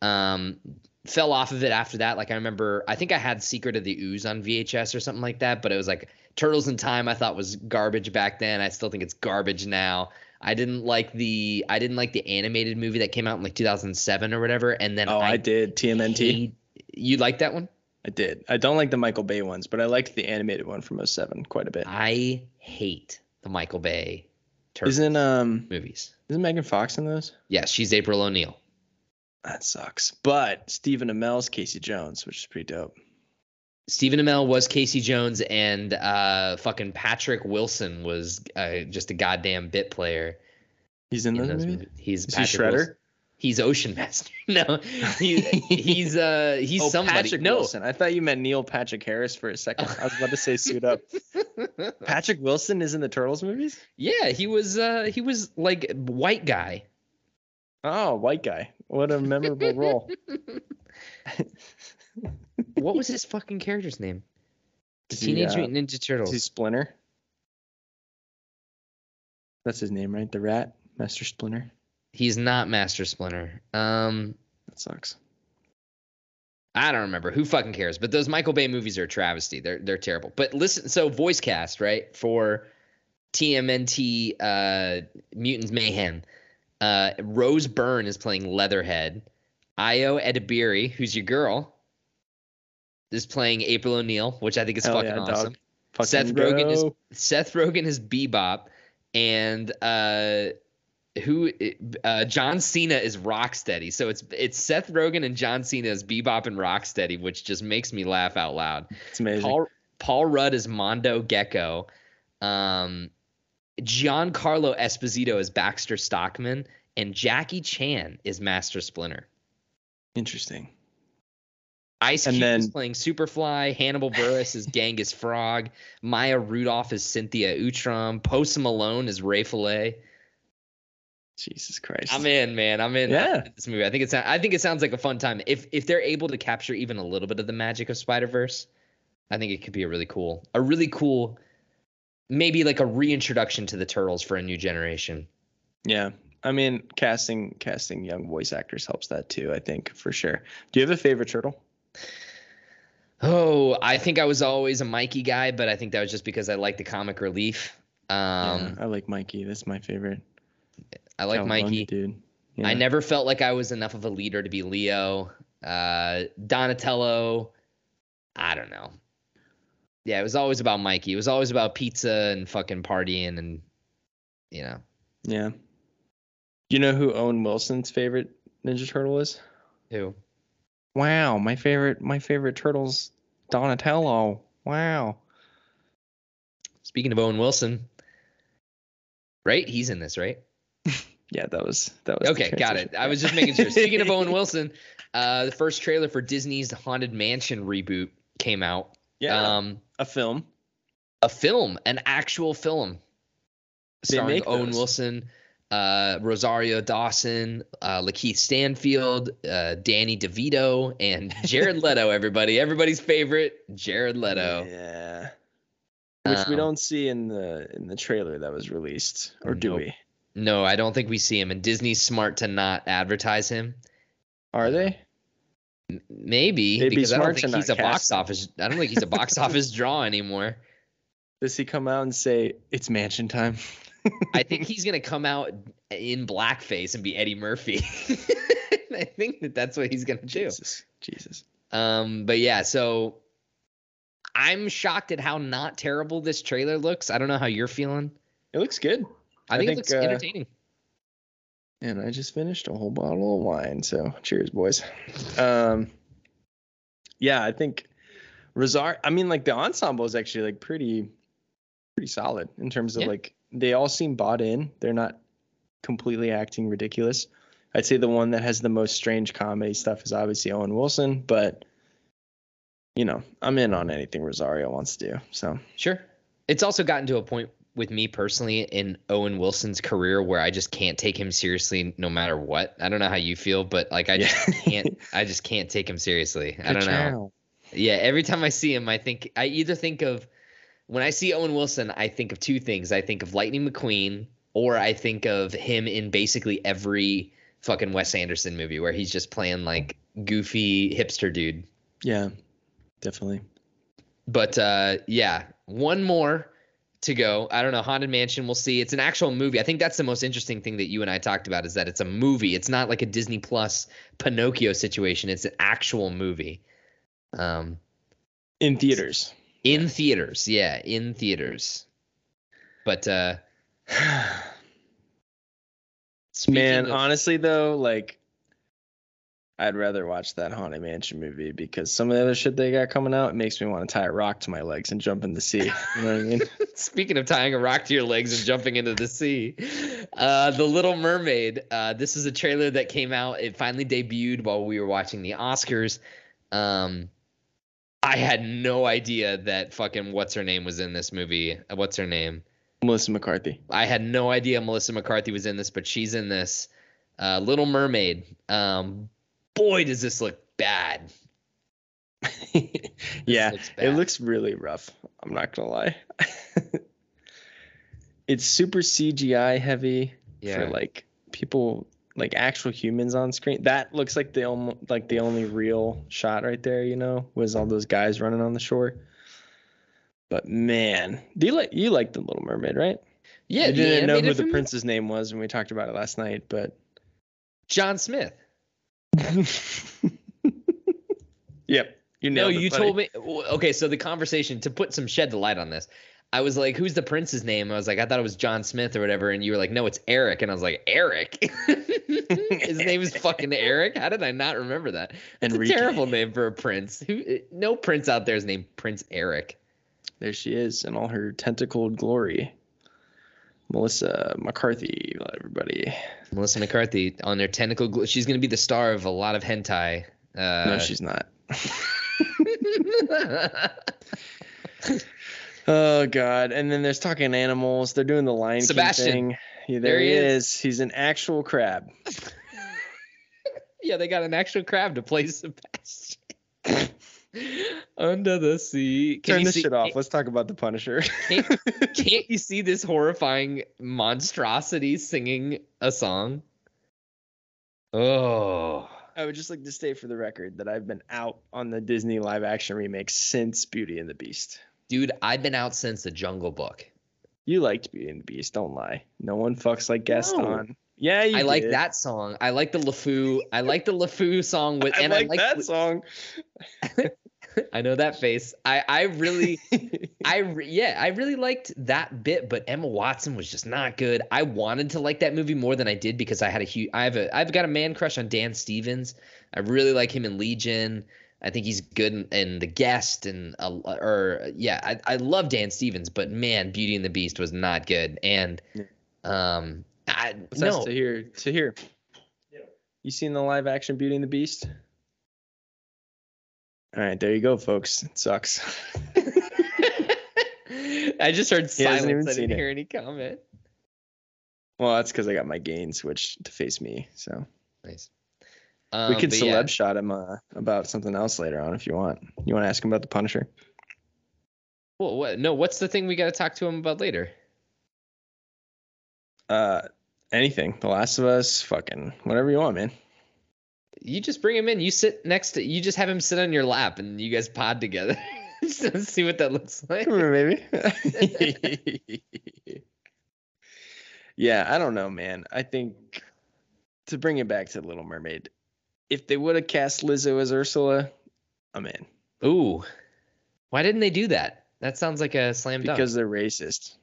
Um, fell off of it after that. Like I remember, I think I had Secret of the Ooze on VHS or something like that, but it was like Turtles in Time. I thought was garbage back then. I still think it's garbage now. I didn't like the I didn't like the animated movie that came out in like 2007 or whatever. And then Oh, I, did TMNT. hate- You like that one? I did. I don't like the Michael Bay ones, but I liked the animated one from 07 quite a bit. I hate the Michael Bay Turtles Isn't um movies. isn't Megan Fox in those? Yes, she's April O'Neil. That sucks. But Stephen Amell's Casey Jones, which is pretty dope. Stephen Amell was Casey Jones, and uh, fucking Patrick Wilson was uh, just a goddamn bit player. He's in in those those movies? He's Is he Shredder? Wilson. He's Ocean Master. no, he, he's uh he's oh, somebody. Patrick no, Wilson. I thought you meant Neil Patrick Harris for a second. I was about to say suit up. Patrick Wilson is in the Turtles movies? yeah, he was uh he was like white guy. Oh, white guy. What a memorable role. What was his fucking character's name? Is he, Teenage uh, Mutant Ninja Is Turtles. he Splinter? That's his name, right? The rat? Master Splinter? He's not Master Splinter. Um, That sucks. I don't remember. Who fucking cares? But those Michael Bay movies are a travesty. They're they're terrible. But listen, so voice cast right for TMNT uh, Mutants Mayhem. Uh, Rose Byrne is playing Leatherhead. Ayo Edebiri, who's your girl, is playing April O'Neil, which I think is Hell fucking yeah, awesome. Fucking Seth Rogen is. Seth Rogen is Bebop, and uh, who uh, John Cena is Rocksteady. So it's it's Seth Rogen and John Cena as Bebop and Rocksteady, which just makes me laugh out loud. It's amazing. Paul Paul Rudd is Mondo Gecko. Um, Giancarlo Esposito is Baxter Stockman, and Jackie Chan is Master Splinter. Interesting. Ice Cube is playing Superfly. Hannibal Buress is Genghis Frog. Maya Rudolph is Cynthia Utrom. Post Malone is Ray Fillet. Jesus Christ. I'm in, man. I'm in. Yeah. I'm in this movie. I think it's. I think it sounds like a fun time. If if they're able to capture even a little bit of the magic of Spider Verse, I think it could be a really cool, a really cool, maybe like a reintroduction to the turtles for a new generation. Yeah. I mean, casting casting young voice actors helps that too, I think, for sure. Do you have a favorite turtle? Oh, I think I was always a Mikey guy, but I think that was just because I like the comic relief. Um, yeah, I like Mikey. That's my favorite. I like Mikey. dude. I never felt like I was enough of a leader to be Leo. Uh, Donatello, I don't know. Yeah, it was always about Mikey. It was always about pizza and fucking partying and, you know, Yeah. You know who Owen Wilson's favorite Ninja Turtle is? who? Wow, my favorite my favorite turtle's Donatello. Wow. Speaking of Owen Wilson, right? He's in this, right? Yeah, that was that was Okay, got it. I was just making sure. Speaking of Owen Wilson, uh, the first trailer for Disney's Haunted Mansion reboot came out. yeah, Um, a film. a film, an actual film, They starring make Owen those. Wilson, uh, Rosario Dawson, uh, Lakeith Stanfield, uh, Danny DeVito, and Jared Leto. Everybody, everybody's favorite, Jared Leto. Yeah. Which we Um, don't see in the in the trailer that was released, or do Nope. we? No, I don't think we see him, and Disney's smart to not advertise him. Are they? Maybe They'd be because I don't think he's a box him. office. I don't think he's a box office draw anymore. Does he come out and say it's mansion time? I think he's gonna come out in blackface and be Eddie Murphy. I think that that's what he's gonna do. Jesus, Jesus. Um, but yeah, so I'm shocked at how not terrible this trailer looks. I don't know how you're feeling. It looks good. I I think, think, it looks uh, entertaining. And I just finished a whole bottle of wine, so cheers, boys. Um, yeah, I think Rosar. I mean, like the ensemble is actually like pretty, pretty solid in terms of Yeah. like they all seem bought in. They're not completely acting ridiculous. I'd say the one that has the most strange comedy stuff is obviously Owen Wilson, but you know, I'm in on anything Rosario wants to do. So Sure. It's also gotten to a point with me personally in Owen Wilson's career where I just can't take him seriously no matter what. I don't know how you feel, but like I just can't I just can't take him seriously. I don't know. Yeah, every time I see him, I think I either think of when I see Owen Wilson, I think of two things. I think of Lightning McQueen, or I think of him in basically every fucking Wes Anderson movie where he's just playing like goofy hipster dude. Yeah, definitely. But uh, yeah, one more to go. I don't know. Haunted Mansion. We'll see. It's an actual movie. I think that's the most interesting thing that you and I talked about is that it's a movie. It's not like a Disney Plus Pinocchio situation. It's an actual movie. Um, In theaters. In theaters. Yeah, in theaters. But uh, Man, of- honestly though, like I'd rather watch that Haunted Mansion movie because some of the other shit they got coming out makes me want to tie a rock to my legs and jump in the sea. You know what I mean? Speaking of tying a rock to your legs and jumping into the sea, uh, The Little Mermaid. Uh, this is a trailer that came out. It finally debuted while we were watching the Oscars. Um, I had no idea that fucking what's her name was in this movie. Uh, What's her name? Melissa McCarthy. I had no idea Melissa McCarthy was in this, but she's in this. Uh, Little Mermaid. Um, boy, does this look bad. yeah, looks it looks really rough. I'm not gonna lie. it's super CGI heavy Yeah. for like people like actual humans on screen. That looks like the only like the only real shot right there. You know, was all those guys running on the shore. But man, do you like you like the Little Mermaid, right? Yeah, I didn't know who the prince's name was when we talked about it last night, but John Smith. yep, you know, No, you buddy. told me. Okay, so the conversation to put some shed the light on this, I was like, "Who's the prince's name?" I was like, "I thought it was John Smith or whatever," and you were like, "No, it's Eric," and I was like, "Eric? His name is fucking Eric? How did I not remember that? That's Enrique. a terrible name for a prince. Who? No prince out there is named Prince Eric. There she is in all her tentacled glory. Melissa McCarthy, everybody. Melissa McCarthy on their tentacle. Gl- she's gonna be the star of a lot of hentai. Uh, no, she's not. Oh God! And then there's talking animals. They're doing the Lion King thing. Yeah, there, There he he is. He's an actual crab. yeah, they got an actual crab to play Sebastian. Under the sea. Can Turn this see- shit off. Let's talk about the Punisher. Can't, can't you see this horrifying monstrosity singing a song? Oh, I would just like to state for the record that I've been out on the Disney live action remake since Beauty and the Beast. Dude, I've been out since the Jungle Book. You liked Beauty and the Beast, don't lie. No one fucks like Gaston. No. Yeah, you I like that song. I like the LeFou. I like the LeFou song with, I and like, I like that song. I know that face. I I really I re- yeah, I really liked that bit, but Emma Watson was just not good. I wanted to like that movie more than I did because I had a huge I have a I've got a man crush on Dan Stevens. I really like him in Legion. I think he's good in, in The Guest and uh, or yeah, I I love Dan Stevens, but man, Beauty and the Beast was not good. And um I What's no, to hear? To hear. You seen the live action Beauty and the Beast? All right, there you go, folks. It sucks. I just heard He silence. I didn't it. hear any comment. well, that's because I got my gain switched to face me. So Nice. We Um, could celeb yeah. shot him uh, about something else later on if you want. You want to ask him about the Punisher? Well, what? No, what's the thing we got to talk to him about later? Uh, anything. The Last of Us. Fucking whatever you want, man. You just bring him in. You sit next to. You just have him sit on your lap, and you guys pod together. Just see what that looks like. Baby. yeah, I don't know, man. I think to bring it back to Little Mermaid, if they would have cast Lizzo as Ursula, I'm in Ooh, why didn't they do that? That sounds like a slam dunk. because they're racist.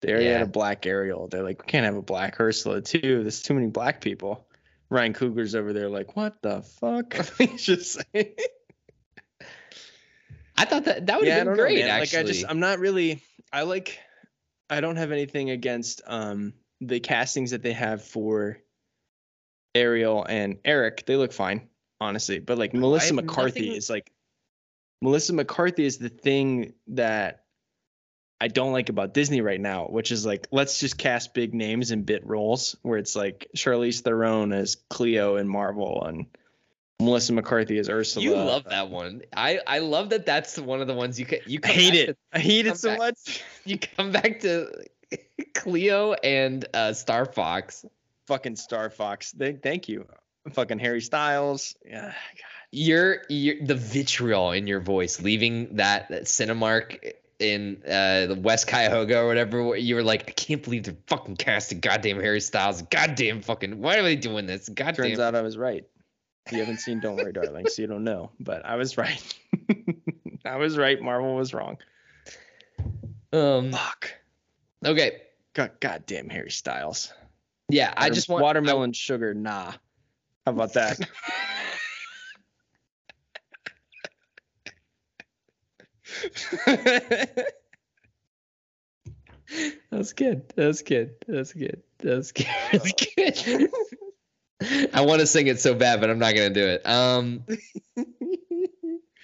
They already had a black Ariel. They're like, we can't have a black Ursula too. There's too many black people. Ryan Coogler's over there like, what the fuck? He's just saying. I thought that that would yeah, have been great. know, actually, Like I just I'm not really I like I don't have anything against um the castings that they have for Ariel and Eric. They look fine, honestly. But like Melissa McCarthy nothing- is like Melissa McCarthy is the thing that I don't like about Disney right now, which is like let's just cast big names in bit roles where it's like Charlize Theron as Clea in Marvel and Melissa McCarthy as Ursula. you love that one. I I love that. That's one of the ones you can you I hate it. I hate it so back- much. You come back to Clea and uh, Star Fox. Fucking Star Fox. Th- thank you. Fucking Harry Styles. Yeah. God. You're, you're the vitriol in your voice, leaving that, that Cinemark in uh, the West Cuyahoga or whatever. You were like, I can't believe they're fucking casting goddamn Harry Styles. Goddamn fucking, why are they doing this? Goddamn. Turns out I was right. You haven't seen Don't Worry, Darling, so you don't know. But I was right. I was right. Marvel was wrong. Um. Fuck. Okay. God, goddamn Harry Styles. Yeah, I just want watermelon sugar. Nah. How about that? That's good. That's good. That's good. That's good. That was good. I want to sing it so bad, but I'm not gonna do it. Um.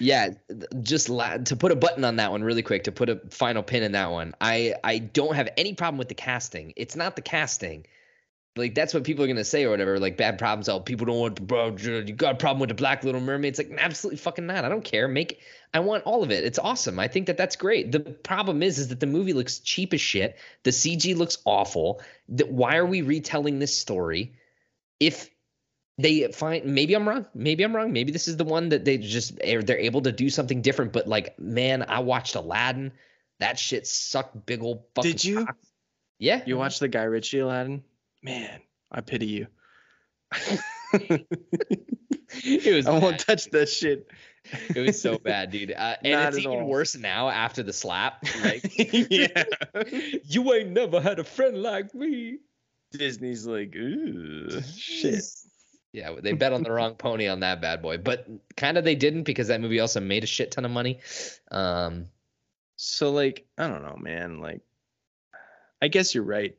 Yeah, just la- to put a button on that one really quick to put a final pin in that one. I I don't have any problem with the casting. It's not the casting. Like that's what people are gonna say or whatever. Like bad problems. Oh, people don't want bro. You got a problem with the Black Little Mermaid? It's like absolutely fucking not. I don't care. Make. I want all of it. It's awesome. I think that that's great. The problem is, is that the movie looks cheap as shit. The CG looks awful. That why are we retelling this story? If they find maybe I'm wrong. Maybe I'm wrong. Maybe this is the one that they just eh, they're able to do something different. But like, man, I watched Aladdin. That shit sucked big old fucking. Did you? cock. Yeah. You watched the Guy Ritchie Aladdin? Man, I pity you. It was. I won't touch that shit. It was so bad, dude. Uh, and Not it's even all. worse now after the slap. Like, yeah. you ain't never had a friend like me. Disney's like, ooh, shit. Yeah, they bet on the wrong pony on that bad boy, but kind of they didn't because that movie also made a shit ton of money. Um, So like, I don't know, man. Like, I guess you're right.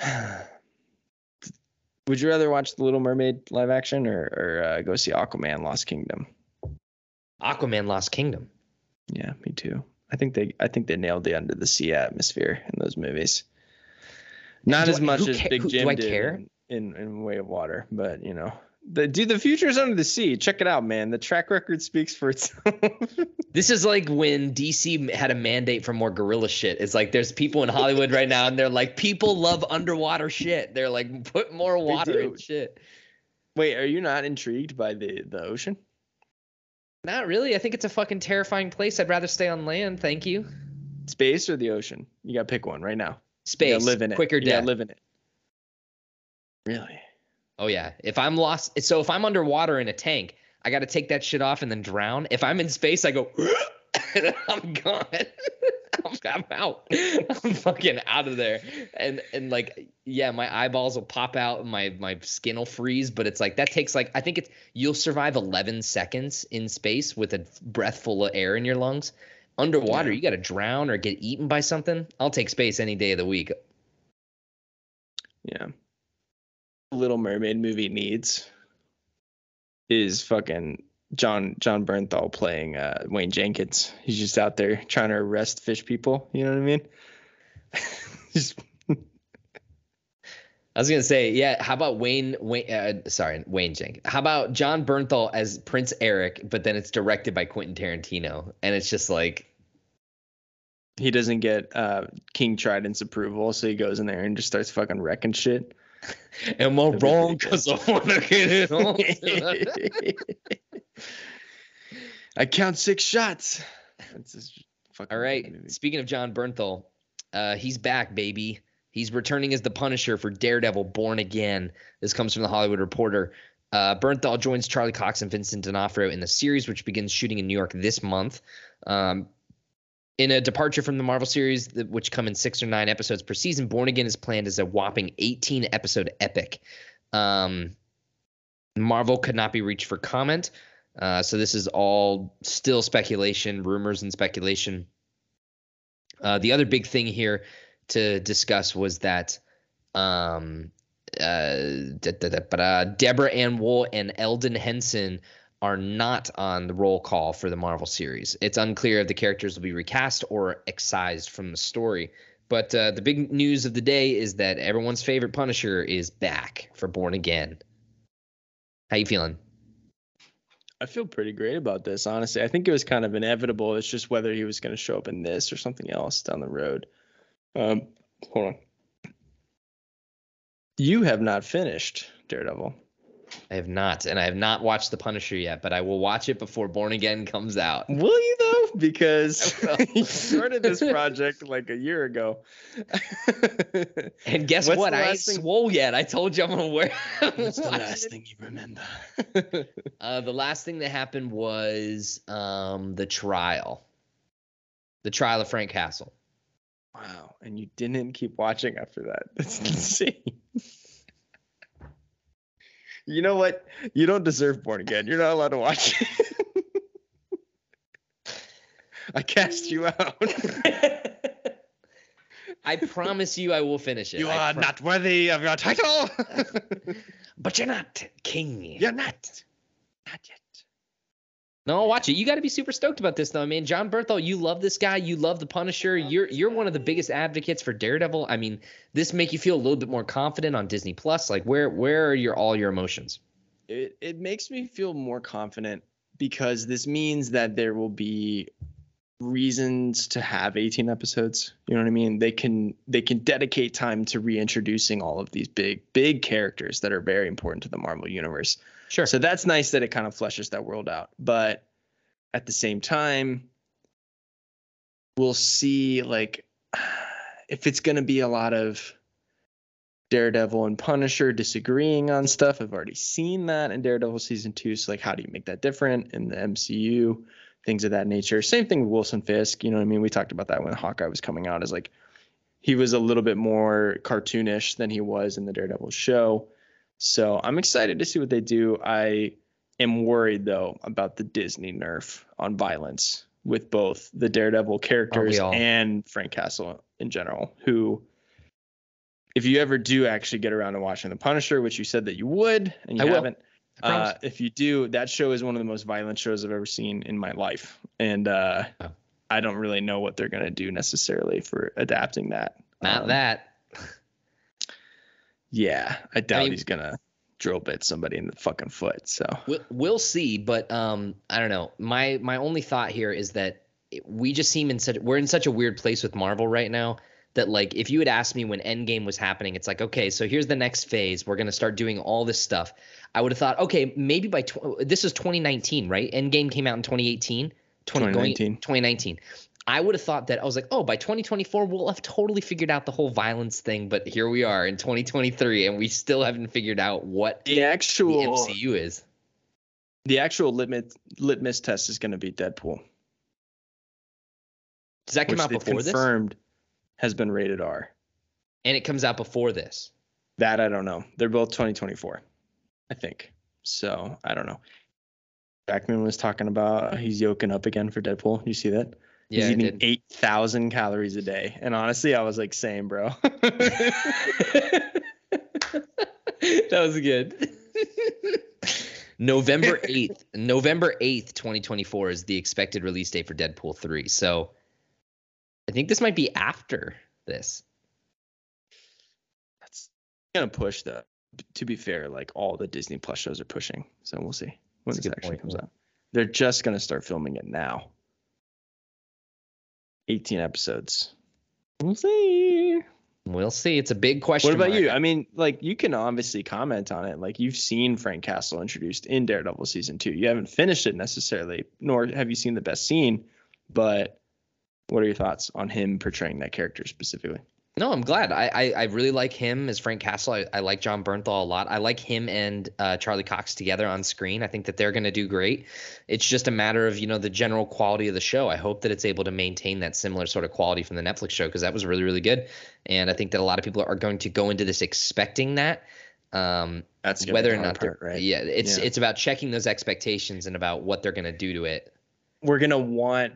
Would you rather watch The Little Mermaid live action or, or uh, go see Aquaman Lost Kingdom? Aquaman Lost Kingdom. Yeah, me too. I think they I think they nailed the under the sea atmosphere in those movies. Not Do as I- much as ca- Big who- do Jim I did care? In, in in Way of Water, but you know, the dude, the future's under the sea. Check it out, man. The track record speaks for itself. This is like when DC had a mandate for more gorilla shit. It's like there's people in Hollywood right now, and they're like, people love underwater shit. They're like, put more water in shit. Wait, are you not intrigued by the the ocean? Not really. I think it's a fucking terrifying place. I'd rather stay on land. Thank you. Space or the ocean? You got to pick one right now. Space. Live in it. Quicker death. live in it. Really? Oh yeah. If I'm lost, so if I'm underwater in a tank, I got to take that shit off and then drown. If I'm in space, I go. I'm gone. I'm, out. I'm fucking out of there. And and like yeah, my eyeballs will pop out and my my skin will freeze. But it's like that takes like I think it's you'll survive 11 seconds in space with a breath full of air in your lungs. Underwater, Yeah. you got to drown or get eaten by something. I'll take space any day of the week. Yeah. Little Mermaid movie needs is fucking John Jon Bernthal playing uh, Wayne Jenkins. He's just out there trying to arrest fish people. You know what I mean? Just- I was gonna say, yeah. How about Wayne? Wayne, uh, sorry, Wayne Jenkins. How about Jon Bernthal as Prince Eric, but then it's directed by Quentin Tarantino, and it's just like, he doesn't get uh, King Trident's approval, so he goes in there and just starts fucking wrecking shit. am I wrong? Because I want to get it on. I count six shots. All right. movie. Speaking of Jon Bernthal, uh, he's back, baby. He's returning as the Punisher for Daredevil: Born Again. This comes from the Hollywood Reporter. Uh, Bernthal joins Charlie Cox and Vincent D'Onofrio in the series, which begins shooting in New York this month. Um, in a departure from the Marvel series, which come in six or nine episodes per season, Born Again is planned as a whopping 18 episode epic. Um, Marvel could not be reached for comment. Uh, so this is all still speculation, rumors, and speculation. Uh, the other big thing here to discuss was that um, uh, Deborah Ann Woll and Elden Henson are not on the roll call for the Marvel series. It's unclear if the characters will be recast or excised from the story. But uh, the big news of the day is that everyone's favorite Punisher is back for Born Again. How you feeling? I feel pretty great about this, honestly. I think it was kind of inevitable. It's just whether he was going to show up in this or something else down the road. Um, hold on. You have not finished Daredevil. I have not, and I have not watched The Punisher yet, but I will watch it before Born Again comes out. Will you though? Because I you started this project like a year ago. And guess What's what? I ain't thing- swole yet. I told you I'm gonna wear. What's the last thing you remember? Uh, the last thing that happened was um, the trial, the trial of Frank Castle. wow, and you didn't keep watching after that. That's insane. You know what? You don't deserve Born Again. You're not allowed to watch it. I cast you out. I promise you, I will finish it. you I are pro- not worthy of your title. but you're not king. You're not. Not yet. No, watch it. You got to be super stoked about this, though. I mean, Jon Bernthal, you love this guy. You love the Punisher. You're you're one of the biggest advocates for Daredevil. I mean, this make you feel a little bit more confident on Disney Plus. Like, where where are your all your emotions? it, it makes me feel more confident because this means that there will be reasons to have 18 episodes you know what i mean they can they can dedicate time to reintroducing all of these big big characters that are very important to the marvel universe Sure. so that's nice that it kind of fleshes that world out but at the same time we'll see like if it's going to be a lot of Daredevil and Punisher disagreeing on stuff. I've already seen that in Daredevil season two. So like, how do you make that different in the MCU? Things of that nature. Same thing with Wilson Fisk. You know what I mean? We talked about that when Hawkeye was coming out. As like, he was a little bit more cartoonish than he was in the Daredevil show. So I'm excited to see what they do. I am worried though about the Disney nerf on violence with both the Daredevil characters and Frank Castle in general, who if you ever do actually get around to watching The Punisher, which you said that you would, and you I haven't, uh, if you do, that show is one of the most violent shows I've ever seen in my life, and uh, Oh. I don't really know what they're gonna do necessarily for adapting that. Not Um, that. Yeah, I doubt mean- he's gonna drill bit somebody in the fucking foot. So We'll, we'll see, but um, I don't know. My my only thought here is that we just seem in such we're in such a weird place with Marvel right now that like if you had asked me when Endgame was happening, it's like okay, so here's the next phase. We're gonna start doing all this stuff. I would have thought okay, maybe by tw- this is 2019, right? Endgame came out in 2018. 20, 2019. Going, 2019. I would have thought that I was like, oh, by 2024 we'll have totally figured out the whole violence thing, but here we are in 2023 and we still haven't figured out what The the actual MCU is. the actual litmus litmus test is going to be Deadpool, Does that come out before this? confirmed has been rated R. And it comes out before this. That I don't know. They're both 2024, I think. So I don't know. Jackman was talking about he's yoking up again for Deadpool. You see that? Yeah, he's eating eight thousand calories a day, and honestly, I was like, same, bro. that was good. November 8th, November 8th, 2024 is the expected release date for Deadpool 3. So I think this might be after this. That's gonna push the. To be fair, like all the Disney Plus shows are pushing, so we'll see when That's this actually point, comes yeah. out. They're just gonna start filming it now. 18 episodes. We'll see. We'll see. It's a big question. What about mark. you? I mean, like you can obviously comment on it. Like you've seen Frank Castle introduced in Daredevil season two. You haven't finished it necessarily, nor have you seen the best scene. But what are your thoughts on him portraying that character specifically? No, I'm glad. I, I I really like him as Frank Castle. I, I like Jon Bernthal a lot. I like him and uh, Charlie Cox together on screen. I think that they're going to do great. It's just a matter of you know the general quality of the show. I hope that it's able to maintain that similar sort of quality from the Netflix show because that was really really good. And I think that a lot of people are going to go into this expecting that. Um, That's whether or not part, right? yeah, it's Yeah. it's about checking those expectations and about what they're going to do to it. We're gonna want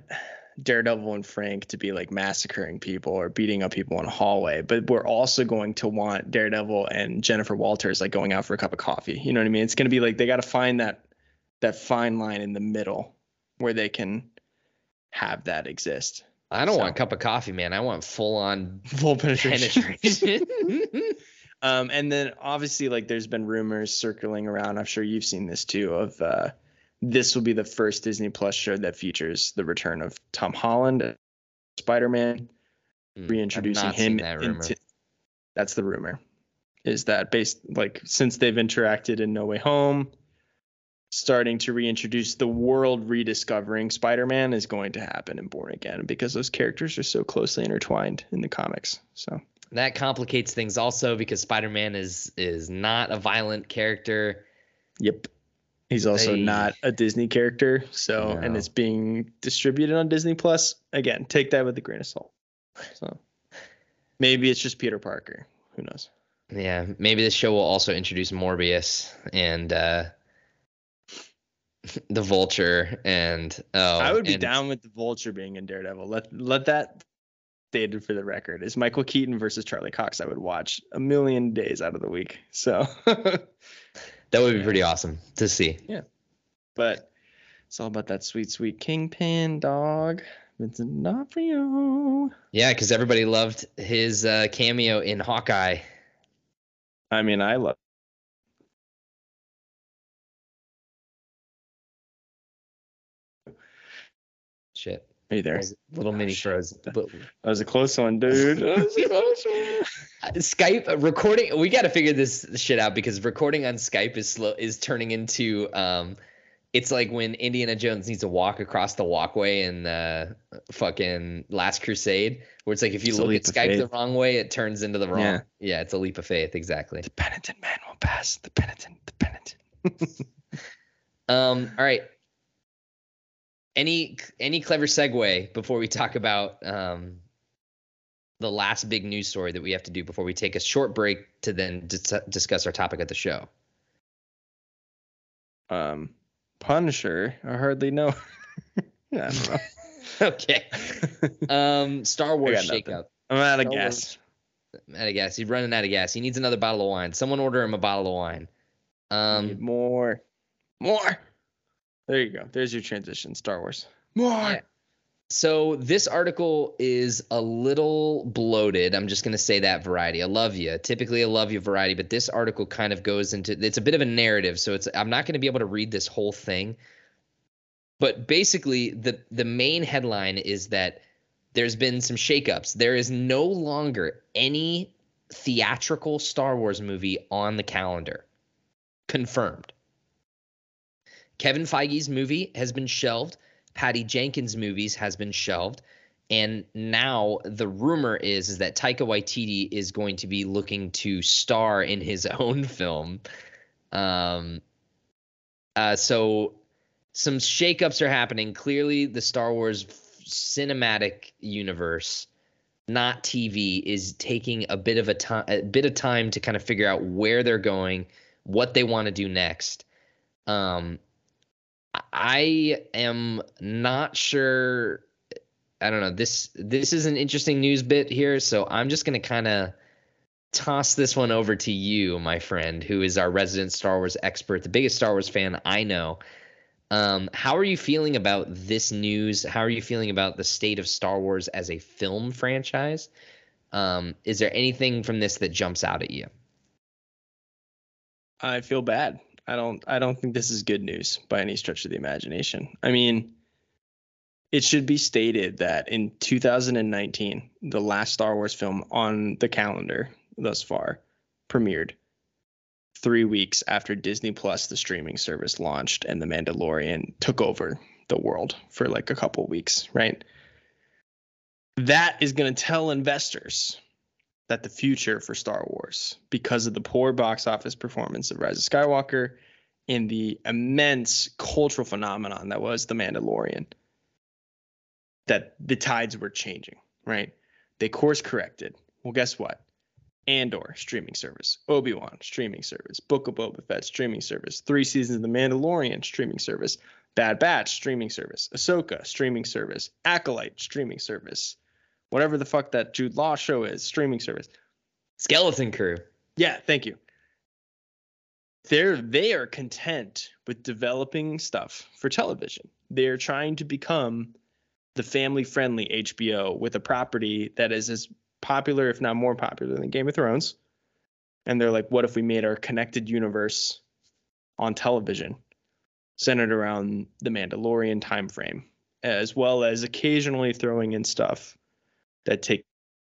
Daredevil and Frank to be like massacring people or beating up people in a hallway, but we're also going to want Daredevil and Jennifer Walters like going out for a cup of coffee. You know what I mean? It's gonna be like they got to find that that fine line in the middle where they can have that exist. I don't So- want a cup of coffee, man. I want full on Full penetration. um, and then obviously, like, there's been rumors circling around. I'm sure you've seen this too. Of uh, this will be the first Disney Plus show that features the return of Tom Holland, Spider-Man, Hmm, I've reintroducing him that into. That's the rumor. Is that based like since they've interacted in No Way Home, starting to reintroduce the world rediscovering Spider-Man is going to happen in Born Again because those characters are so closely intertwined in the comics. So that complicates things also because Spider-Man is is not a violent character. Yep. He's also not a Disney character, so and it's being distributed on Disney Plus. Again, take that with a grain of salt. So maybe it's just Peter Parker. Who knows? Yeah, maybe this show will also introduce Morbius and uh the Vulture and oh I would be and- down with the Vulture being in Daredevil. Let let that stated for the record. Is Michael Keaton versus Charlie Cox? I would watch a million days out of the week. So, That would be pretty awesome to see. Yeah. But it's all about that sweet, sweet Kingpin dog, Vincent D'Onofrio. Yeah, because everybody loved his uh, cameo in Hawkeye. I mean, I love. You there? little mini shit. froze. But That was a close one, dude. That was a close one. Uh, Skype uh, recording. We got to figure this shit out because recording on Skype is slow. Is turning into um, it's like when Indiana Jones needs to walk across the walkway in uh, fucking Last Crusade, where it's like if you It's look at Skype the wrong way, it turns into the wrong. Yeah. Yeah, it's a leap of faith. Exactly. The penitent man will pass. The penitent. The penitent. Um. All right. Any any clever segue before we talk about um the last big news story that we have to do before we take a short break to then dis- discuss our topic of the show. Um, Punisher. I hardly know. I don't know. okay. Um. Star Wars nothing. shakeup. I'm out of Star gas. Out of gas. He's running out of gas. He needs another bottle of wine. Someone order him a bottle of wine. Need Um. more. More. There you go. There's your transition. Star Wars. More. Yeah. So this article is a little bloated. I'm just going to say that variety. I love you. Typically I love you variety, but this article kind of goes into it's a bit of a narrative, so it's I'm not going to be able to read this whole thing. But basically the the main headline is that there's been some shakeups. There is no longer any theatrical Star Wars movie on the calendar. Confirmed. Kevin Feige's movie has been shelved. Patty Jenkins' movies has been shelved. And now the rumor is, is that Taika Waititi is going to be looking to star in his own film. Um, uh, so some shakeups are happening. Clearly, the Star Wars cinematic universe, not TV, is taking a bit of a time, a bit of time to kind of figure out where they're going, what they want to do next. Um, I am not sure. I don't know. This this is an interesting news bit here, so I'm just gonna kind of toss this one over to you, my friend, who is our resident Star Wars expert, the biggest Star Wars fan I know. Um, how are you feeling about this news? How are you feeling about the state of Star Wars as a film franchise? Um, is there anything from this that jumps out at you? I feel bad. I don't I don't think this is good news by any stretch of the imagination. I mean, it should be stated that in 2019, the last Star Wars film on the calendar thus far premiered 3 weeks after Disney Plus the streaming service launched and The Mandalorian took over the world for like a couple weeks, right? That is going to tell investors that the future for Star Wars, because of the poor box office performance of Rise of Skywalker and the immense cultural phenomenon that was The Mandalorian, that the tides were changing, right? They course corrected. Well, guess what? Andor streaming service, Obi Wan streaming service, Book of Boba Fett streaming service, three seasons of The Mandalorian streaming service, Bad Batch streaming service, Ahsoka streaming service, Acolyte streaming service, whatever the fuck that Jude Law show is, streaming service. Skeleton Crew. Yeah, thank you. They're they are content with developing stuff for television. They're trying to become the family-friendly HBO with a property that is as popular, if not more popular, than Game of Thrones. And they're like, what if we made our connected universe on television centered around the Mandalorian time frame, as well as occasionally throwing in stuff that take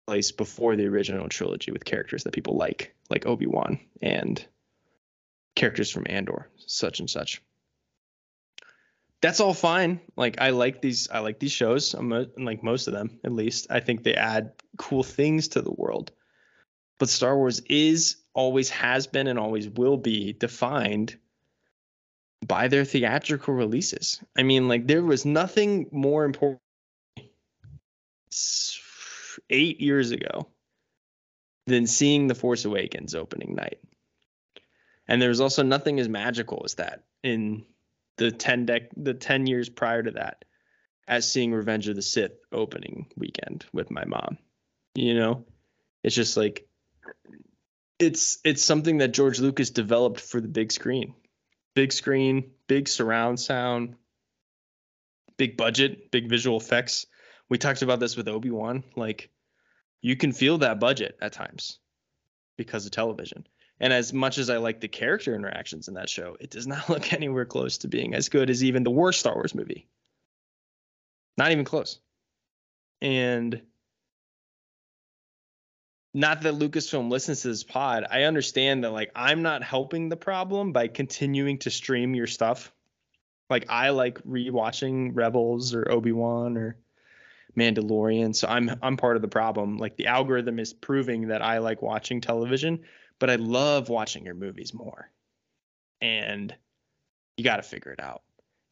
place before the original trilogy with characters that people like, like Obi Wan and characters from Andor, such and such. That's all fine. Like I like these. I like these shows. I'm a, like most of them, at least. I think they add cool things to the world. But Star Wars is always has been and always will be defined by their theatrical releases. I mean, like there was nothing more important eight years ago than seeing The Force Awakens opening night. And there was also nothing as magical as that in the 10 dec- the 10 years prior to that as seeing Revenge of the Sith opening weekend with my mom. You know, it's just like it's it's something that George Lucas developed for the big screen. Big screen, big surround sound, big budget, big visual effects. We talked about this with Obi-Wan, like you can feel that budget at times because of television. And as much as I like the character interactions in that show, it does not look anywhere close to being as good as even the worst Star Wars movie. Not even close. And not that Lucasfilm listens to this pod. I understand that like I'm not helping the problem by continuing to stream your stuff. Like I like rewatching Rebels or Obi-Wan or Mandalorian. So I'm I'm part of the problem. Like the algorithm is proving that I like watching television, but I love watching your movies more. And you got to figure it out.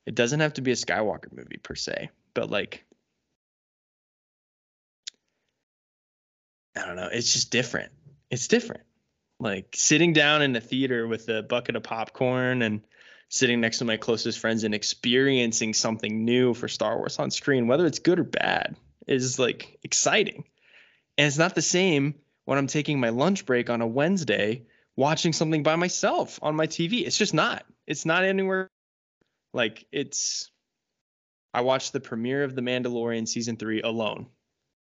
It doesn't have to be a Skywalker movie per se, but like I don't know, it's just different. It's different. Like sitting down in a theater with a bucket of popcorn and sitting next to my closest friends and experiencing something new for Star Wars on screen, whether it's good or bad, is like exciting. And it's not the same when I'm taking my lunch break on a Wednesday watching something by myself on my TV. It's just not. It's not anywhere like it's I watched the premiere of The Mandalorian season 3 alone.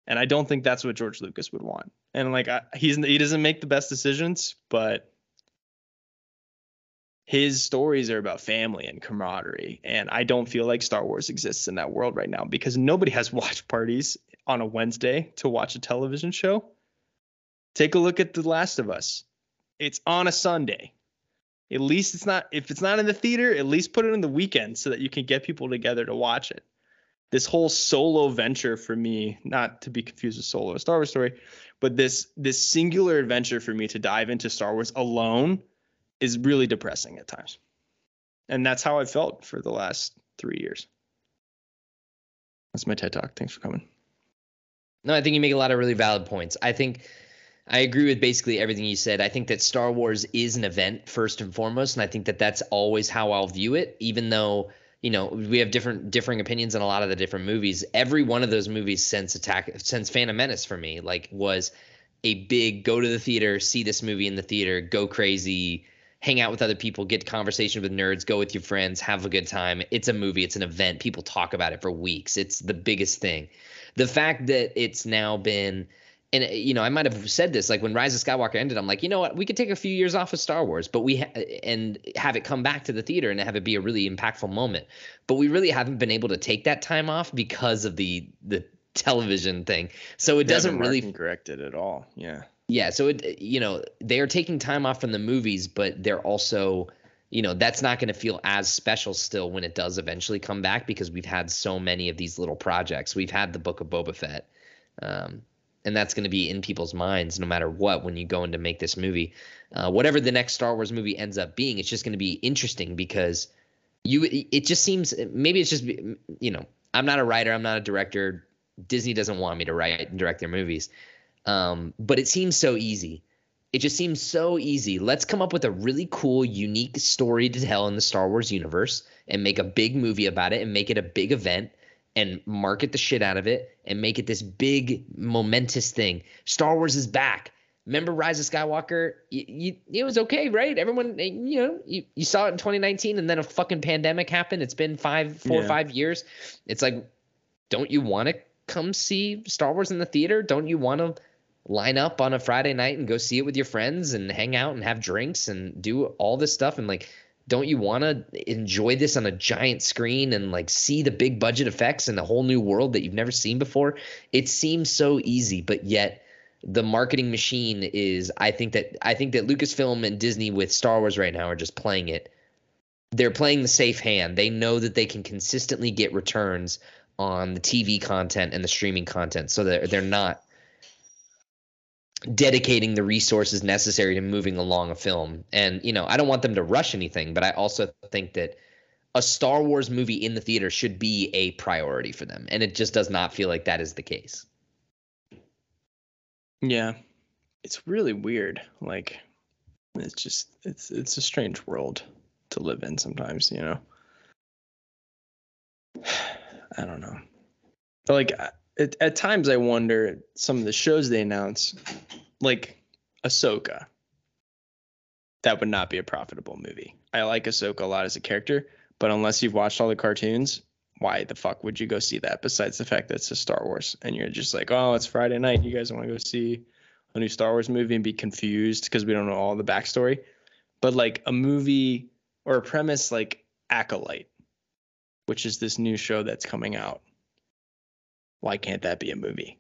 And I don't think that's what George Lucas would want. And like I, he's he doesn't make the best decisions, but his stories are about family and camaraderie. And I don't feel like Star Wars exists in that world right now because nobody has watch parties on a Wednesday to watch a television show, take a look at The Last of Us. It's on a Sunday. At least it's not if it's not in the theater, at least put it in the weekend so that you can get people together to watch it. This whole solo venture for me, not to be confused with solo a Star Wars story, but this this singular adventure for me to dive into Star Wars alone is really depressing at times. And that's how I felt for the last three years. That's my TED talk. Thanks for coming. No, I think you make a lot of really valid points. I think I agree with basically everything you said. I think that Star Wars is an event first and foremost, and I think that that's always how I'll view it. Even though you know we have different differing opinions on a lot of the different movies, every one of those movies since Attack since Phantom Menace for me like was a big go to the theater, see this movie in the theater, go crazy, hang out with other people, get conversation with nerds, go with your friends, have a good time. It's a movie, it's an event. People talk about it for weeks. It's the biggest thing. The fact that it's now been and uh, you know, I might have said this like when Rise of Skywalker ended. I'm like, you know what? We could take a few years off of Star Wars, but we ha- and have it come back to the theater and have it be a really impactful moment. But we really haven't been able to take that time off because of the the television thing. So it They doesn't really correct it at all. Yeah. Yeah, so it you know, they are taking time off from the movies, but they're also you know, that's not going to feel as special still when it does eventually come back because we've had so many of these little projects. We've had the Book of Boba Fett. Um, and that's going to be in people's minds no matter what when you go in to make this movie. Uh, whatever the next Star Wars movie ends up being, it's just going to be interesting because you it just seems maybe it's just you know, I'm not a writer, I'm not a director. Disney doesn't want me to write and direct their movies. Um, but it seems so easy. It just seems so easy. Let's come up with a really cool, unique story to tell in the Star Wars universe and make a big movie about it and make it a big event and market the shit out of it and make it this big, momentous thing. Star Wars is back. Remember Rise of Skywalker? You, you, it was okay, right? Everyone, you know, you, you saw it in 2019 and then a fucking pandemic happened. It's been five, four or Yeah. five years. It's like, don't you want to come see Star Wars in the theater? Don't you want to line up on a Friday night and go see it with your friends and hang out and have drinks and do all this stuff and like don't you want to enjoy this on a giant screen and like see the big budget effects and the whole new world that you've never seen before? It seems so easy, but yet the marketing machine is I think that I think that Lucasfilm and Disney with Star Wars right now are just playing it. They're playing the safe hand. They know that they can consistently get returns on the TV content and the streaming content so that they're not dedicating the resources necessary to moving along a film. And you know, I don't want them to rush anything, but I also think that a Star Wars movie in the theater should be a priority for them, and it just does not feel like that is the case. Yeah. It's really weird. Like it's just it's it's a strange world to live in sometimes, you know. I don't know. Like I- at, at times I wonder some of the shows they announce like Ahsoka. That would not be a profitable movie. I like Ahsoka a lot as a character, but unless you've watched all the cartoons, why the fuck would you go see that besides the fact that it's a Star Wars and you're just like, oh, it's Friday night. You guys want to go see a new Star Wars movie and be confused because we don't know all the backstory. But like a movie or a premise like Acolyte, which is this new show that's coming out. Why can't that be a movie?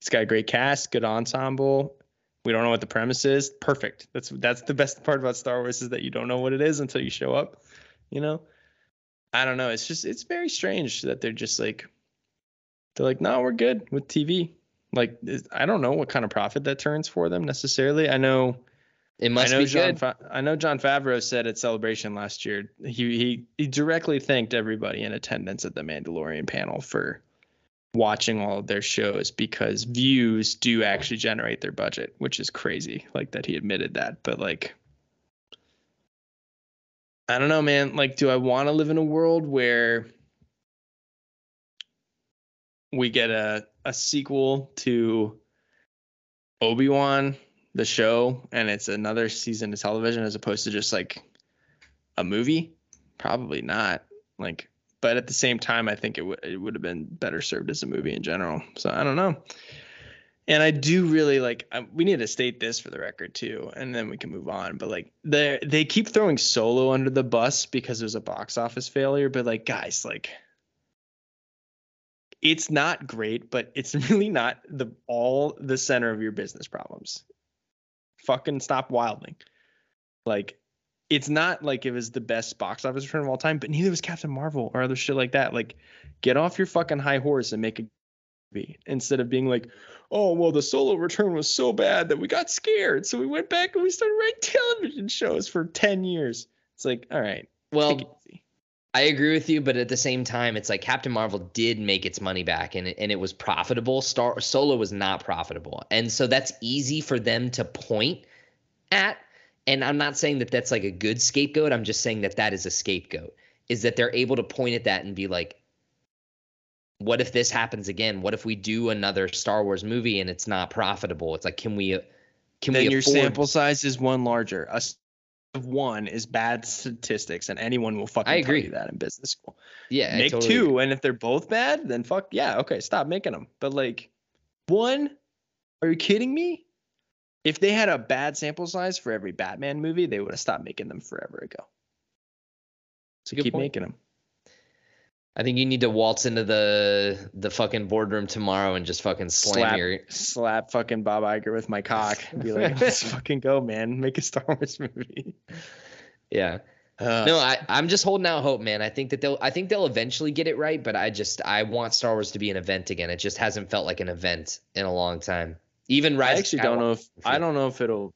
It's got a great cast, good ensemble. We don't know what the premise is. Perfect. That's that's the best part about Star Wars is that you don't know what it is until you show up. You know? I don't know. It's just it's very strange that they're just like they're like, no, we're good with TV. Like I don't know what kind of profit that turns for them necessarily. I know It must I know be John good. Fa- I know Jon Favreau said at Celebration last year he he he directly thanked everybody in attendance at the Mandalorian panel for watching all of their shows because views do actually generate their budget, which is crazy. Like that he admitted that, but like I don't know, man. Like, do I want to live in a world where we get a a sequel to Obi Wan, the show, and it's another season of television as opposed to just like a movie? Probably not. Like, but at the same time, I think it would it would have been better served as a movie in general. So I don't know. And I do really like. I, we need to state this for the record too, and then we can move on. But like, they they keep throwing Solo under the bus because it was a box office failure. But like, guys, like, it's not great, but it's really not the all the center of your business problems. Fucking stop wilding. Like it's not like it was the best box office return of all time, but neither was Captain Marvel or other shit like that. Like, get off your fucking high horse and make a movie instead of being like, oh well, the solo return was so bad that we got scared, so we went back and we started writing television shows for ten years. It's like, all right, well, I agree with you, but at the same time, it's like Captain Marvel did make its money back and it, and it was profitable. Star Solo was not profitable, and so that's easy for them to point at and I'm not saying that that's like a good scapegoat. I'm just saying that that is a scapegoat. Is that they're able to point at that and be like, what if this happens again? What if we do another Star Wars movie and it's not profitable? It's like, can we? Can then we? your sample size is one larger. A of one is bad statistics, and anyone will fucking I agree. tell you that in business school. Yeah, make totally two, agree. and if they're both bad, then fuck yeah, okay, stop making them. But like one, are you kidding me? If they had a bad sample size for every Batman movie, they would have stopped making them forever ago. So keep point. making them. I think you need to waltz into the the fucking boardroom tomorrow and just fucking slam slap, your slap fucking Bob Iger with my cock and be like, let's fucking go, man. Make a Star Wars movie. Yeah. Uh, no, I, I'm just holding out hope, man. I think that they'll I think they'll eventually get it right, but I just I want Star Wars to be an event again. It just hasn't felt like an event in a long time. Even Rise. I actually don't know if I don't know if it'll.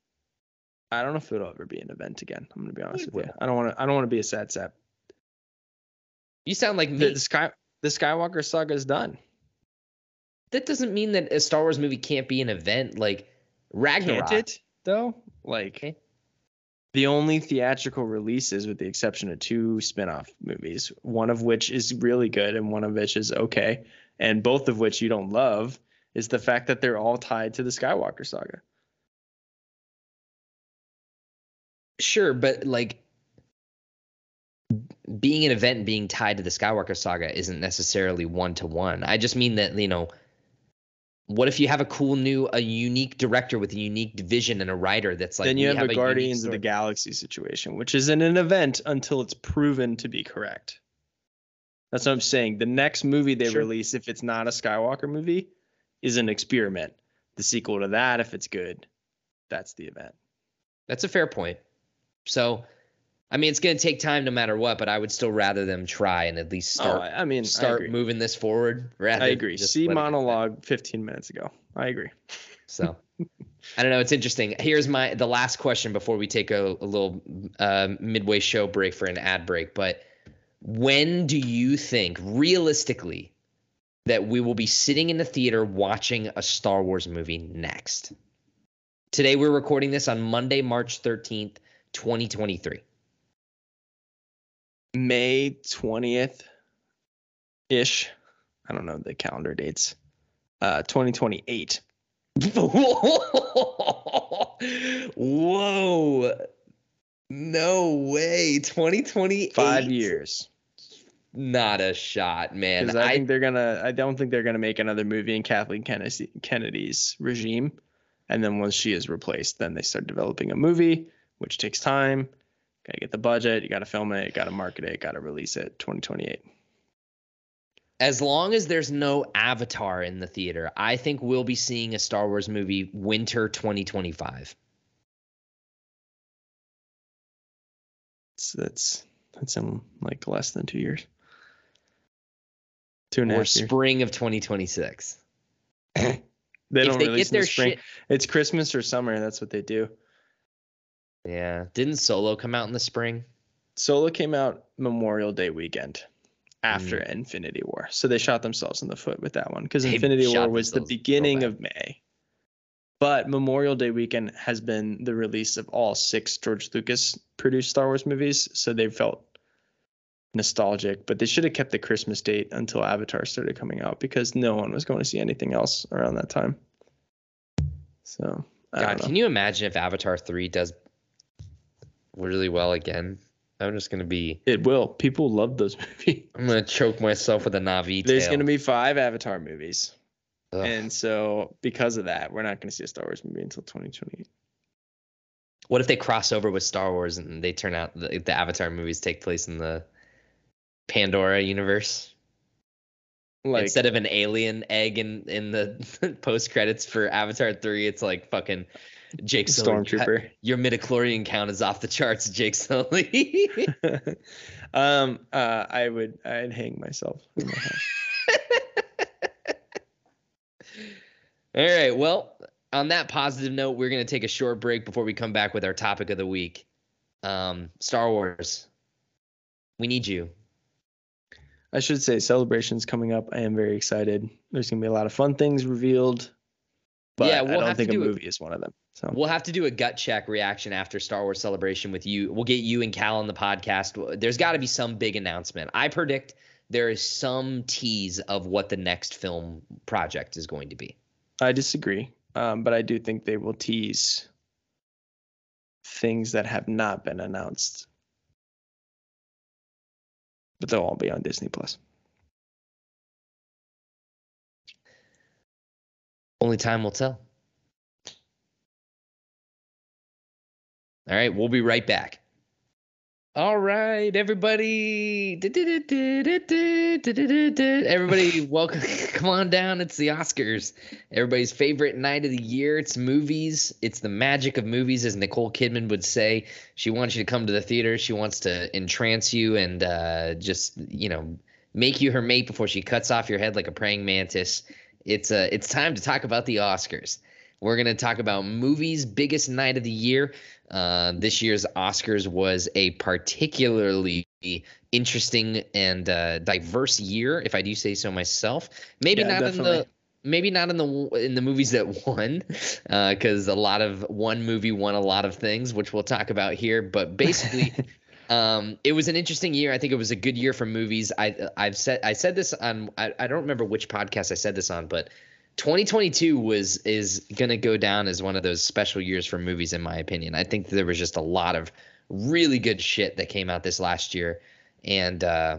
I don't know if it'll ever be an event again. I'm gonna be honest with you. I don't want to. I don't want to be a sad sap. You sound like me. The, the Sky the Skywalker saga is done. That doesn't mean that a Star Wars movie can't be an event. Like Ragnarok. It though? Like okay. the only theatrical releases, with the exception of two spin-off movies, one of which is really good and one of which is okay, and both of which you don't love is the fact that they're all tied to the Skywalker saga. Sure, but like being an event and being tied to the Skywalker saga isn't necessarily one to one. I just mean that, you know, what if you have a cool new a unique director with a unique vision and a writer that's like then you have, have a Guardians of the Galaxy situation, which isn't an event until it's proven to be correct. That's what I'm saying. The next movie they sure. release, if it's not a Skywalker movie, is an experiment. The sequel to that, if it's good, that's the event. That's a fair point. So, I mean, it's going to take time no matter what, but I would still rather them try and at least start. Oh, I mean, start I moving this forward. Rather, I agree. See monologue 15 minutes ago. I agree. So, I don't know. It's interesting. Here's my the last question before we take a, a little uh, midway show break for an ad break. But when do you think, realistically, that we will be sitting in the theater watching a Star Wars movie next. Today we're recording this on Monday, March 13th, 2023. May 20th ish. I don't know the calendar dates. Uh 2028. Whoa. No way. 2028. 5 years not a shot, man. I, I think they're gonna. I don't think they're gonna make another movie in Kathleen Kennedy's regime, and then once she is replaced, then they start developing a movie, which takes time. Gotta get the budget. You gotta film it. You gotta market it. Gotta release it. 2028. As long as there's no Avatar in the theater, I think we'll be seeing a Star Wars movie winter 2025. So that's that's in like less than two years. Two and or spring of 2026. they don't they release in the spring. Shit... It's Christmas or summer. That's what they do. Yeah. Didn't Solo come out in the spring? Solo came out Memorial Day weekend after mm. Infinity War. So they shot themselves in the foot with that one because Infinity War was the beginning of May. But Memorial Day weekend has been the release of all six George Lucas produced Star Wars movies. So they felt nostalgic, but they should have kept the Christmas date until Avatar started coming out because no one was going to see anything else around that time. So, God, can you imagine if Avatar 3 does really well again? I'm just gonna be. It will. People love those movies. I'm gonna choke myself with a Na'vi. There's tail. gonna be five Avatar movies, Ugh. and so because of that, we're not gonna see a Star Wars movie until 2028. What if they cross over with Star Wars and they turn out the, the Avatar movies take place in the Pandora universe. Like Instead of an alien egg in in the post credits for Avatar three, it's like fucking Jake Sully. stormtrooper. Your midichlorian count is off the charts, Jake Sully. um, uh, I would I'd hang myself. my. All right. Well, on that positive note, we're going to take a short break before we come back with our topic of the week. Um, Star Wars. We need you. I should say celebrations coming up. I am very excited. There's gonna be a lot of fun things revealed. But Yeah, we'll I don't think a do it- movie is one of them. So We'll have to do a gut check reaction after Star Wars Celebration with you. We'll get you and Cal on the podcast. There's got to be some big announcement. I predict there is some tease of what the next film project is going to be. I disagree. Um, but I do think they will tease things that have not been announced. But they'll all be on Disney Plus. Only time will tell. All right, we'll be right back. All right, everybody. Everybody, welcome. Come on down. It's the Oscars. Everybody's favorite night of the year. It's movies. It's the magic of movies, as Nicole Kidman would say. She wants you to come to the theater. She wants to entrance you and uh, just, you know, make you her mate before she cuts off your head like a praying mantis. It's uh, it's time to talk about the Oscars. We're gonna talk about movies' biggest night of the year. Uh, this year's Oscars was a particularly interesting and uh, diverse year, if I do say so myself. Maybe Yeah, not in the maybe not in the in the movies that won, because a lot of one movie won a lot of things, which we'll talk about here. But basically, um, it was an interesting year. I think it was a good year for movies. I I've said I said this on I, I don't remember which podcast I said this on, but 2022 was is going to go down as one of those special years for movies in my opinion. I think there was just a lot of really good shit that came out this last year and uh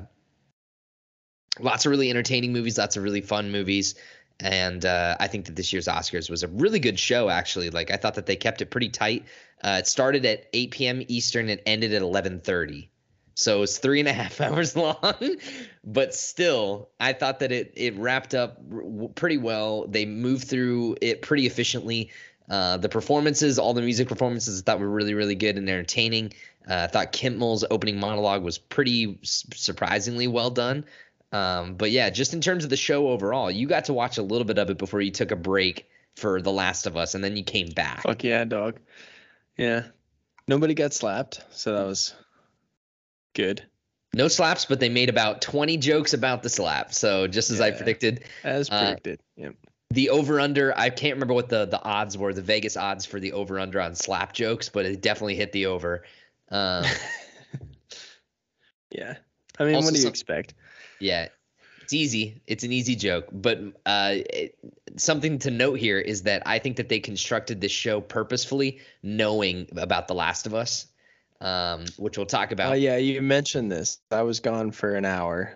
lots of really entertaining movies, lots of really fun movies. And uh, I think that this year's Oscars was a really good show, actually. Like I thought that they kept it pretty tight. Uh, it started at 8 p.m. Eastern and ended at 11:30, so it's three and a half hours long. but still, I thought that it it wrapped up pretty well. They moved through it pretty efficiently. Uh, the performances, all the music performances, I thought were really, really good and entertaining. Uh, I thought Kimmel's opening monologue was pretty surprisingly well done. Um, but yeah, just in terms of the show overall, you got to watch a little bit of it before you took a break for The Last of Us, and then you came back. Fuck yeah, dog. Yeah. Nobody got slapped, so that was good. No slaps, but they made about 20 jokes about the slap. So just as I predicted, As Uh, predicted. yeah. the over under, I can't remember what the, the odds were, the Vegas odds for the over under on slap jokes, but it definitely hit the over. Um, Yeah. I mean, what do you some- expect? Yeah, it's easy. It's an easy joke, but uh, it, something to note here is that I think that they constructed this show purposefully, knowing about The Last of Us, um, which we'll talk about, Oh yeah, you mentioned this. I was gone for an hour,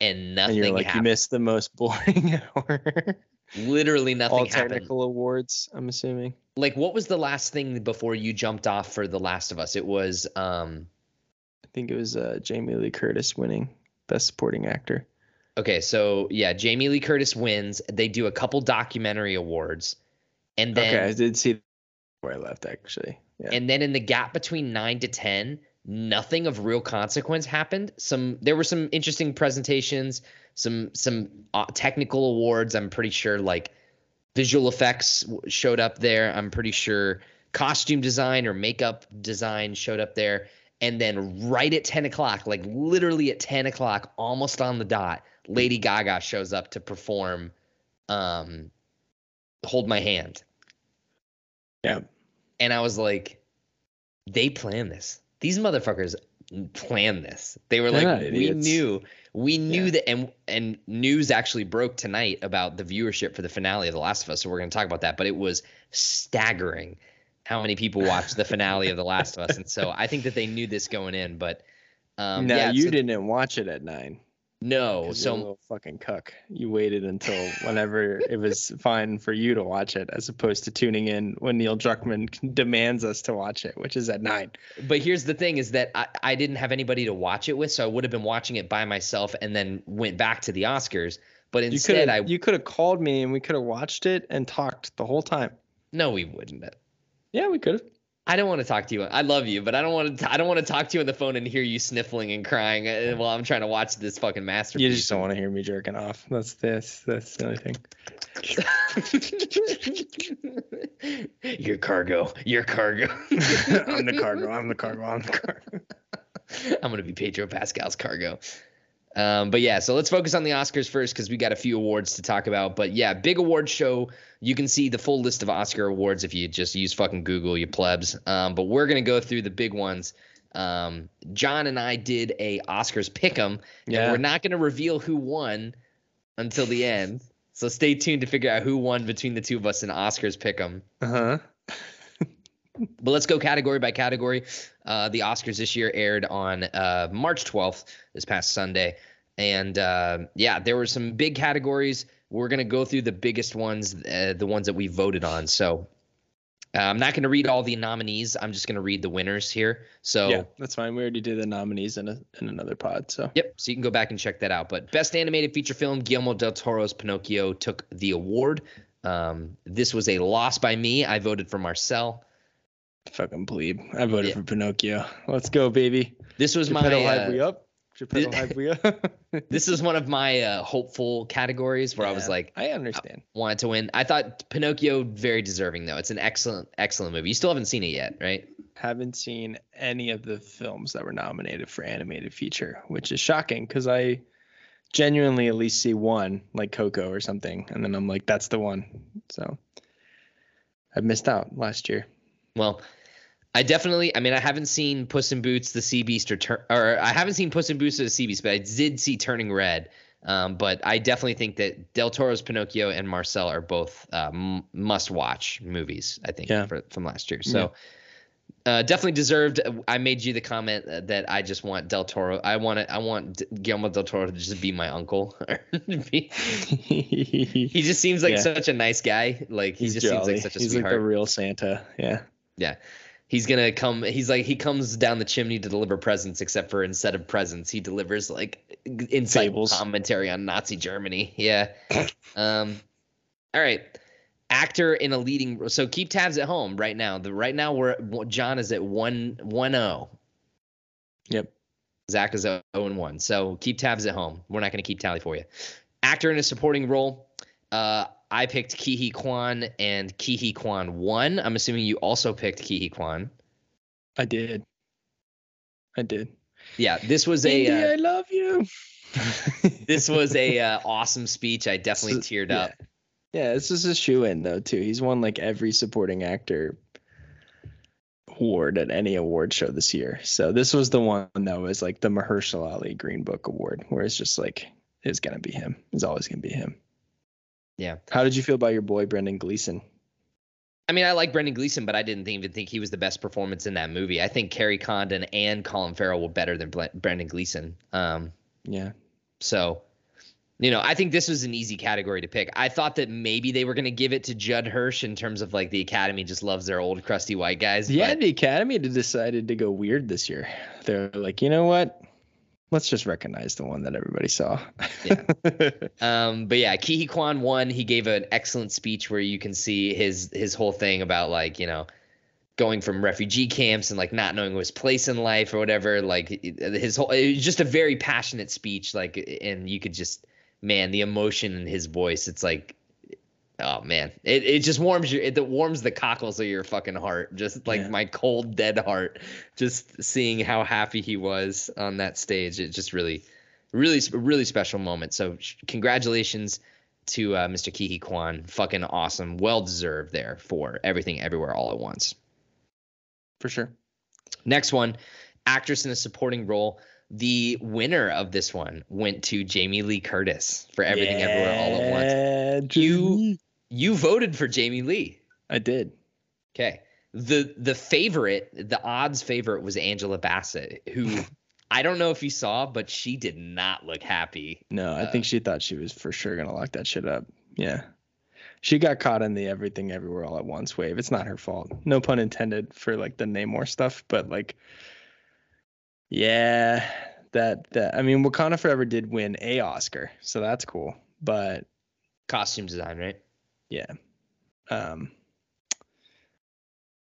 and nothing. and you're like, you missed the most boring hour. Literally nothing All happened. technical awards, I'm assuming. Like, what was the last thing before you jumped off for The Last of Us? It was um, I think it was uh, Jamie Lee Curtis winning Best Supporting Actor. okay. So yeah, Jamie Lee Curtis wins. They do a couple documentary awards, and then okay, I did see where I left actually. Yeah. and then in the gap between 9 to 10 nothing of real consequence happened some there were some interesting presentations some some uh, technical awards i'm pretty sure like visual effects showed up there i'm pretty sure costume design or makeup design showed up there and then right at 10 o'clock like literally at 10 o'clock almost on the dot lady gaga shows up to perform um hold my hand yeah. And I was like, they planned this. These motherfuckers planned this. They were They're like, we knew, we knew Yeah. that, and and news actually broke tonight about the viewership for the finale of The Last of Us. So we're going to talk about that. But it was staggering how many people watched the finale of The Last of Us, and so I think that they knew this going in. But um, no, yeah, you so- didn't watch it at nine. No, 'cause you're a so little fucking cuck. You waited until whenever it was fine for you to watch it, as opposed to tuning in when Neil Druckmann demands us to watch it, which is at nine. But here's the thing: is that I, I didn't have anybody to watch it with, so I would have been watching it by myself, and then went back to the Oscars. But You instead, could I you could have called me and we could have watched it and talked the whole time. no, we wouldn't. Yeah, we could have. I don't want to talk to you. I love you, but I don't want to. I don't want to talk to you on the phone and hear you sniffling and crying uh, while I'm trying to watch this fucking masterpiece. You just don't want to hear me jerking off. That's this. That's the only thing. your cargo. Your cargo. I'm the cargo. I'm the cargo. I'm the cargo. I'm gonna be Pedro Pascal's cargo. Um, but yeah, so let's focus on the Oscars first because we got a few awards to talk about. But yeah, big award show. You can see the full list of Oscar awards if you just use fucking Google, you plebs. Um, but we're gonna go through the big ones. Um, Jon and I did a Oscars pick'em, Yeah. we're not gonna reveal who won until the end. So stay tuned to figure out who won between the two of us in Oscars pick'em. Uh huh. But let's go category by category. Uh, the Oscars this year aired on uh, March 12th, this past Sunday. And uh, yeah, there were some big categories. We're going to go through the biggest ones, uh, the ones that we voted on. So uh, I'm not going to read all the nominees. I'm just going to read the winners here. So, Yeah, that's fine. We already did the nominees in a in another pod. So yep. So you can go back and check that out. But Best Animated Feature Film, Guillermo del Toro's Pinocchio took the award. Um, this was a loss by me. I voted for Marcel. Fucking plebe. I voted Yeah. for Pinocchio. Let's go, baby. This was my. Geppetto uh, hype we up. Geppetto hype we up. this is one of my uh, hopeful categories where I was like I understand. wanted to win. I thought Pinocchio very deserving though. It's an excellent excellent movie. You still haven't seen it yet, right? Haven't seen any of the films that were nominated for animated feature, which is shocking because I genuinely at least see one, like Coco or something, and then I'm like, that's the one. So I missed out last year. Well, I definitely. I mean, I haven't seen Puss in Boots: The Sea Beast or Tur- or I haven't seen Puss in Boots or The Sea Beast, but I did see Turning Red. Um, but I definitely think that Del Toro's Pinocchio and Marcel are both uh, m- must-watch movies. I think Yeah. for, from last year. So. Uh, definitely deserved. I made you the comment that I just want Del Toro. I want it. I want Guillermo del Toro to just be my uncle. Be- he just seems like Yeah. such a nice guy. Like he He's just seems like such a He's sweetheart. like the real Santa. Yeah. Yeah. He's gonna come. He's like he comes down the chimney to deliver presents, except for instead of presents, he delivers like insightful commentary on Nazi Germany. Yeah. um. All right. Actor in a leading. Role. So keep tabs at home right now. The right now we're Jon is at one one zero. Yep. Zach is 0 and 1. So keep tabs at home. We're not going to keep tally for you. Actor in a supporting role. Uh, I picked Ke Huy Quan and Ke Huy Quan won. I'm assuming you also picked Ke Huy Quan. I did. I did. Yeah, this was a Indy, I uh, love you. this was a uh, awesome speech. I definitely So- teared yeah. up. Yeah, this is a shoe in though too. He's won like every supporting actor award at any award show this year. So this was the one that was like the Mahershala Ali Green Book Award, where it's just like it's gonna be him. It's always gonna be him. Yeah. How did you feel about your boy Brendan Gleeson? I mean, I like Brendan Gleeson, but I didn't even think he was the best performance in that movie. I think Kerry Condon and Colin Farrell were better than Brendan Gleeson. Um, Yeah. So, you know, I think this was an easy category to pick. I thought that maybe they were going to give it to Judd Hirsch in terms of like the Academy just loves their old crusty white guys. Yeah, but- the Academy decided to go weird this year. They're like, you know what? Let's just recognize the one that everybody saw. Yeah. Um, but yeah, Ke Huy Quan won. He gave an excellent speech where you can see his his whole thing about like you know going from refugee camps and like not knowing his place in life or whatever. Like his whole it was just a very passionate speech. Like and you could just man the emotion in his voice. It's like oh man, it it just warms your it, it warms the cockles of your fucking heart. Just like Yeah. my cold dead heart. Just seeing how happy he was on that stage. It just really really really special moment so congratulations to uh, mr Ke Huy Quan fucking awesome well deserved there for everything everywhere all at once For sure. next one actress in a supporting role the winner of this one went to jamie lee curtis for everything everywhere all at once You-. You voted for jamie lee I did. okay the the favorite the odds favorite was angela bassett who i don't know if you saw but she did not look happy No, I Uh, think she thought she was for sure gonna lock that shit up. Yeah. She got caught in the everything everywhere all at once wave. It's not her fault. No pun intended for like the Namor stuff, but like yeah, that that I mean Wakanda Forever did win a Oscar, so that's cool. but Costume design, right? Yeah. Um,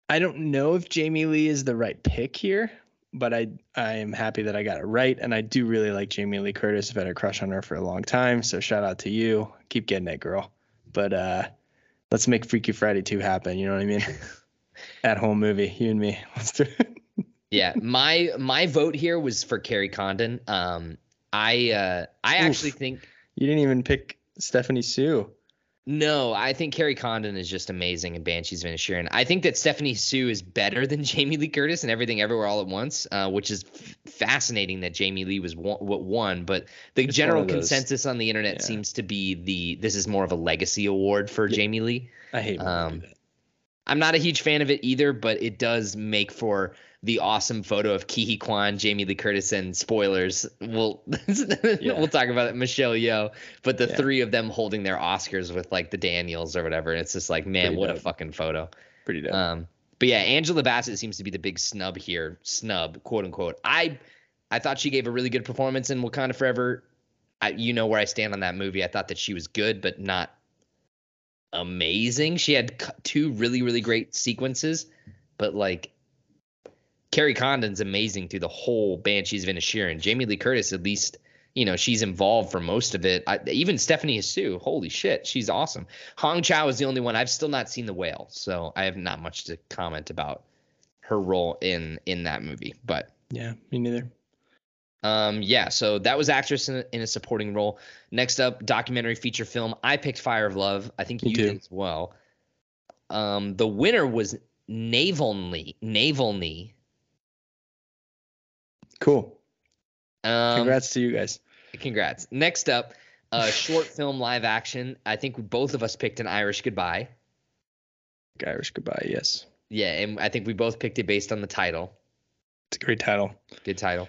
I don't know if Jamie Lee is the right pick here, but I I am happy that I got it right, and I do really like Jamie Lee Curtis. I've had a crush on her for a long time, so shout out to you. Keep getting it, girl. But uh, let's make Freaky Friday 2 happen. You know what I mean? At home movie, you and me. Let's do it. Yeah, my my vote here was for Kerry Condon. Um, I uh, I Oof. actually think You didn't even pick Stephanie Hsu. No, I think Kerry Condon is just amazing in Banshees of Inisherin. I think that Stephanie Hsu is better than Jamie Lee Curtis in Everything Everywhere All at Once, uh, which is f- fascinating that Jamie Lee was what won. But the It's general consensus on the internet yeah. seems to be the this is more of a legacy award for Yeah. Jamie Lee. I hate Um, that. I'm not a huge fan of it either, but it does make for the awesome photo of Ke Huy Quan, Jamie Lee Curtis, and spoilers. We'll we'll talk about it, Michelle Yeoh, but the Yeah. three of them holding their Oscars with like the Daniels or whatever. And it's just like, man, Pretty what a fucking photo. Pretty dope. Um, but yeah, Angela Bassett seems to be the big snub here, snub, quote unquote. I I thought she gave a really good performance in Wakanda Forever. I, you know where I stand on that movie. I thought that she was good, but not amazing. She had two really, really great sequences, but like Kerry Condon's amazing through the whole Banshees of Inisherin. Jamie Lee Curtis, at least, you know, she's involved for most of it. I, even Stephanie Hsu, holy shit, she's awesome. Hong Chau is the only one I've still not seen the whale, so I have not much to comment about her role in in that movie. But yeah, me neither. Um, yeah, so that was actress in a, in a supporting role. Next up, documentary feature film. I picked Fire of Love. I think you did as well. Um, the winner was Navalny. Navalny. Cool. Um, Congrats to you guys. Congrats. Next up, uh, short film live action. I think both of us picked an Irish Goodbye. Irish Goodbye. Yes. Yeah, and I think we both picked it based on the title. It's a great title. Good title.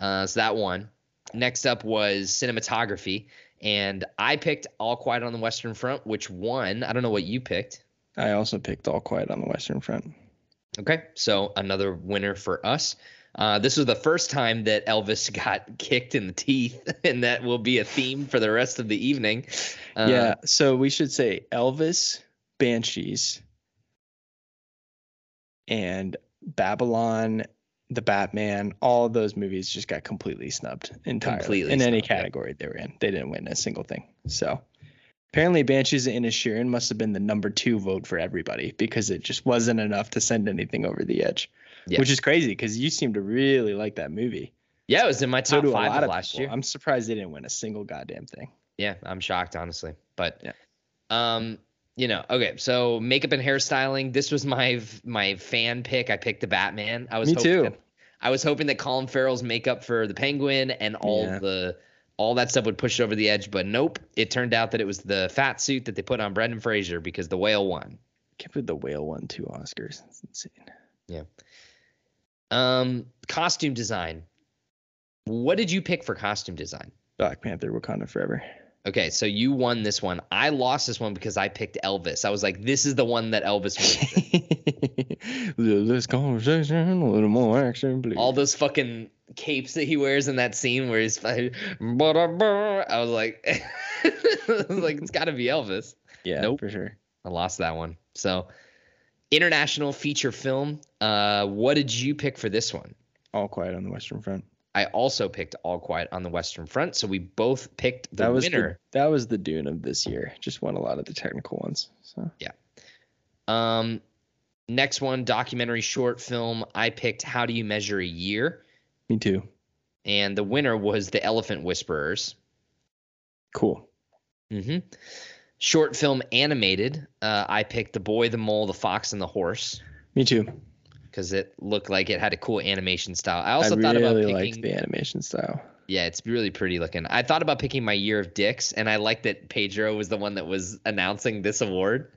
Uh, so that one. Next up was cinematography, and I picked All Quiet on the Western Front, which won. I don't know what you picked. I also picked All Quiet on the Western Front. Okay, so another winner for us. Uh, this was the first time that Elvis got kicked in the teeth, and that will be a theme for the rest of the evening. Uh, yeah. So we should say Elvis, Banshees, and Babylon, the Batman. All of those movies just got completely snubbed entirely Completely in any snubbed, yeah. category they were in. They didn't win a single thing. So apparently, Banshees in Inisherin must have been the number two vote for everybody because it just wasn't enough to send anything over the edge. Yeah. Which is crazy because you seem to really like that movie. Yeah, it was in my So top a five of last people. year. I'm surprised they didn't win a single goddamn thing. Yeah, I'm shocked, honestly. But Yeah. um, you know, okay. So makeup and hairstyling. This was my my fan pick. I picked the Batman. I was Me too. That, I was hoping that Colin Farrell's makeup for the Penguin and all Yeah. the all that stuff would push it over the edge, but nope. It turned out that it was the fat suit that they put on Brendan Fraser because the whale won. can't believe the whale won two Oscars. That's insane. Yeah. Um, costume design. What did you pick for costume design? Black Panther, Wakanda Forever. Okay, so you won this one. I lost this one because I picked Elvis. I was like, this is the one that Elvis wins. This conversation, a little more action, please. all those fucking capes that he wears in that scene where he's like, I was like, I was like, it's got to be Elvis. yeah, Nope. for sure. I lost that one. So, international feature film. Uh, what did you pick for this one? All Quiet on the Western Front. I also picked All Quiet on the Western Front. So we both picked the that was winner. the that was the Dune of this year. Just won a lot of the technical ones. So yeah. Um, next one, documentary short film. I picked How Do You Measure a Year, me too. and the winner was The Elephant Whisperers. Cool. Mm-hmm. Short film animated. Uh, I picked The Boy, the Mole, the Fox, and the Horse Me too. Because it looked like it had a cool animation style. I also I thought about picking. liked the animation style. Yeah, it's really pretty looking. I thought about picking my Year of Dicks, and I like that Pedro was the one that was announcing this award.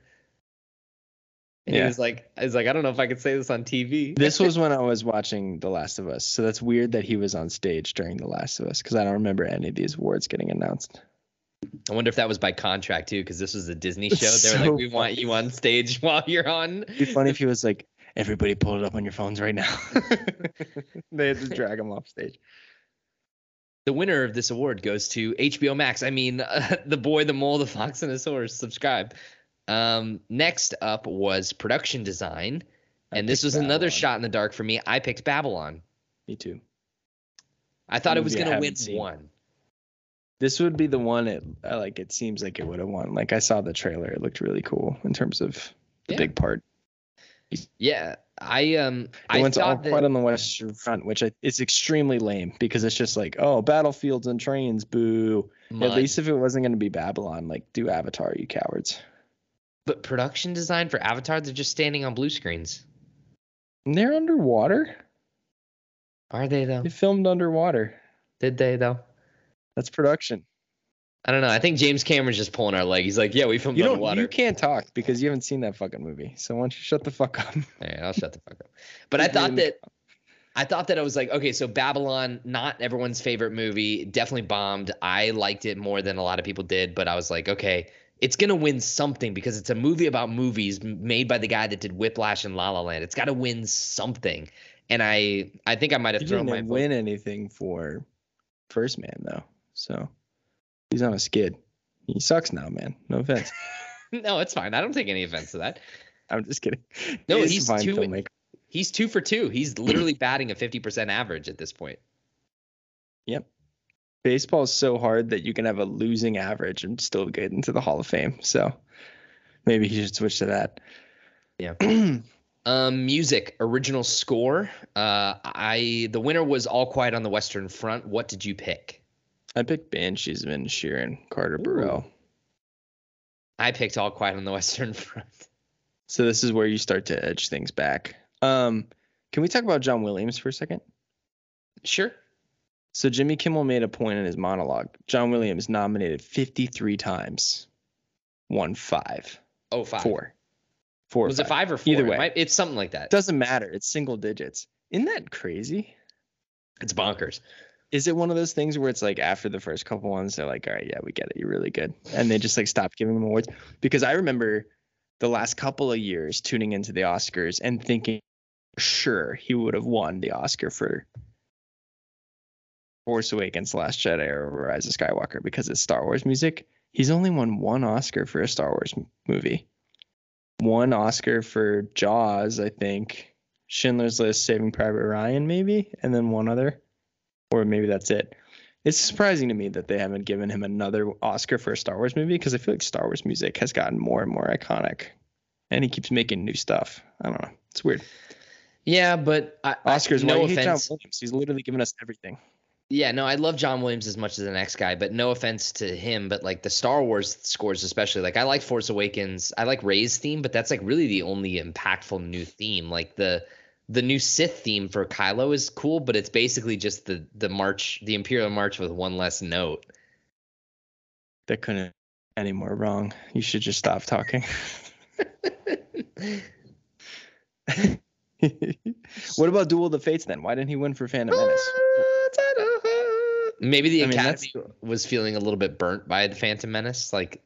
And He was like, I was like, I don't know if I could say this on TV. This was when I was watching The Last of Us. So that's weird that he was on stage during The Last of Us because I don't remember any of these awards getting announced. I wonder if that was by contract too, because this was a Disney show. They were so like, we want you on stage while you're on. It'd be funny if he was like, everybody pull it up on your phones right now. they had to drag him off stage. the winner of this award goes to HBO Max. I mean, uh, the boy, the mole, the fox, and the horse. Subscribe. Um, next up was production design, I and this picked was another shot in the dark for me. I picked Babylon. Me too. I thought it was gonna win seen. one. This would be the one. It like it seems like it would have won. Like I saw the trailer. It looked really cool in terms of the Yeah. big part. Yeah, I um, It I went to all quite on the Western Front, which I, is extremely lame because it's just like, oh, battlefields and trains, boo. mud, At least if it wasn't going to be Babylon, like do Avatar, you cowards. but production design for Avatar, they're just standing on blue screens. And they're underwater. Are they though? They filmed underwater. Did they though? That's production. I don't know. I think James Cameron's just pulling our leg. He's like, yeah, we filmed You don't. You can't talk because you haven't seen that fucking movie. So why don't you shut the fuck up? All right, I'll shut the fuck up. But I thought that I thought that I was like, okay, so Babylon, not everyone's favorite movie, definitely bombed. I liked it more than a lot of people did, but I was like, okay, it's gonna win something because it's a movie about movies made by the guy that did Whiplash and La La Land. It's got to win something, and I I think I might have thrown didn't my win anything for First Man though, so he's on a skid. He sucks now, man. No offense. no, it's fine. I don't take any offense to that. I'm just kidding. No, He's he's fine too- filmmaker. He's two for two. He's literally batting a fifty percent average at this point. Yep. Baseball is so hard that you can have a losing average and still get into the Hall of Fame. So maybe he should switch to that. Yeah. Um, music, original score. Uh, I the winner was All Quiet on the Western Front. What did you pick? I picked Banshees of Inisherin, Carter Ooh. Burwell. I picked All Quiet on the Western Front. So this is where you start to edge things back. Um, can we talk about John Williams for a second? Sure. So Jimmy Kimmel made a point in his monologue. John Williams nominated 53 times, won five, Oh, five. four, four. Was it five or four? Either It way. might- it's something like that. Doesn't matter. It's single digits. Isn't that crazy? It's bonkers. Is it one of those things where it's like after the first couple ones, they're like, all right, yeah, we get it. You're really good. And they just like stop giving them awards? Because I remember the last couple of years tuning into the Oscars and thinking, sure, he would have won the Oscar for Force Awakens, Last Jedi, or Rise of Skywalker because it's Star Wars music. He's only won one Oscar for a Star Wars movie. One Oscar for Jaws, I think. Schindler's List, Saving Private Ryan, maybe, and then one other or maybe that's it. It's surprising to me that they haven't given him another Oscar for a Star Wars movie because I feel like Star Wars music has gotten more and more iconic, and he keeps making new stuff. I don't know. It's weird. Yeah, but I, I- Oscars. no why John offense. Williams? He's literally given us everything. Yeah, no, I love John Williams as much as the next guy, but no offense to him, but like the Star Wars scores especially. Like I like Force Awakens, I like Rey's theme, but that's like really the only impactful new theme. Like the the new Sith theme for Kylo is cool, but it's basically just the the march, the Imperial March with one less note. That couldn't be any more wrong. You should just stop talking. what about Duel of the Fates then? Why didn't he win for Phantom ah, Menace? Maybe the I mean, Academy was feeling a little bit burnt by the Phantom Menace. Like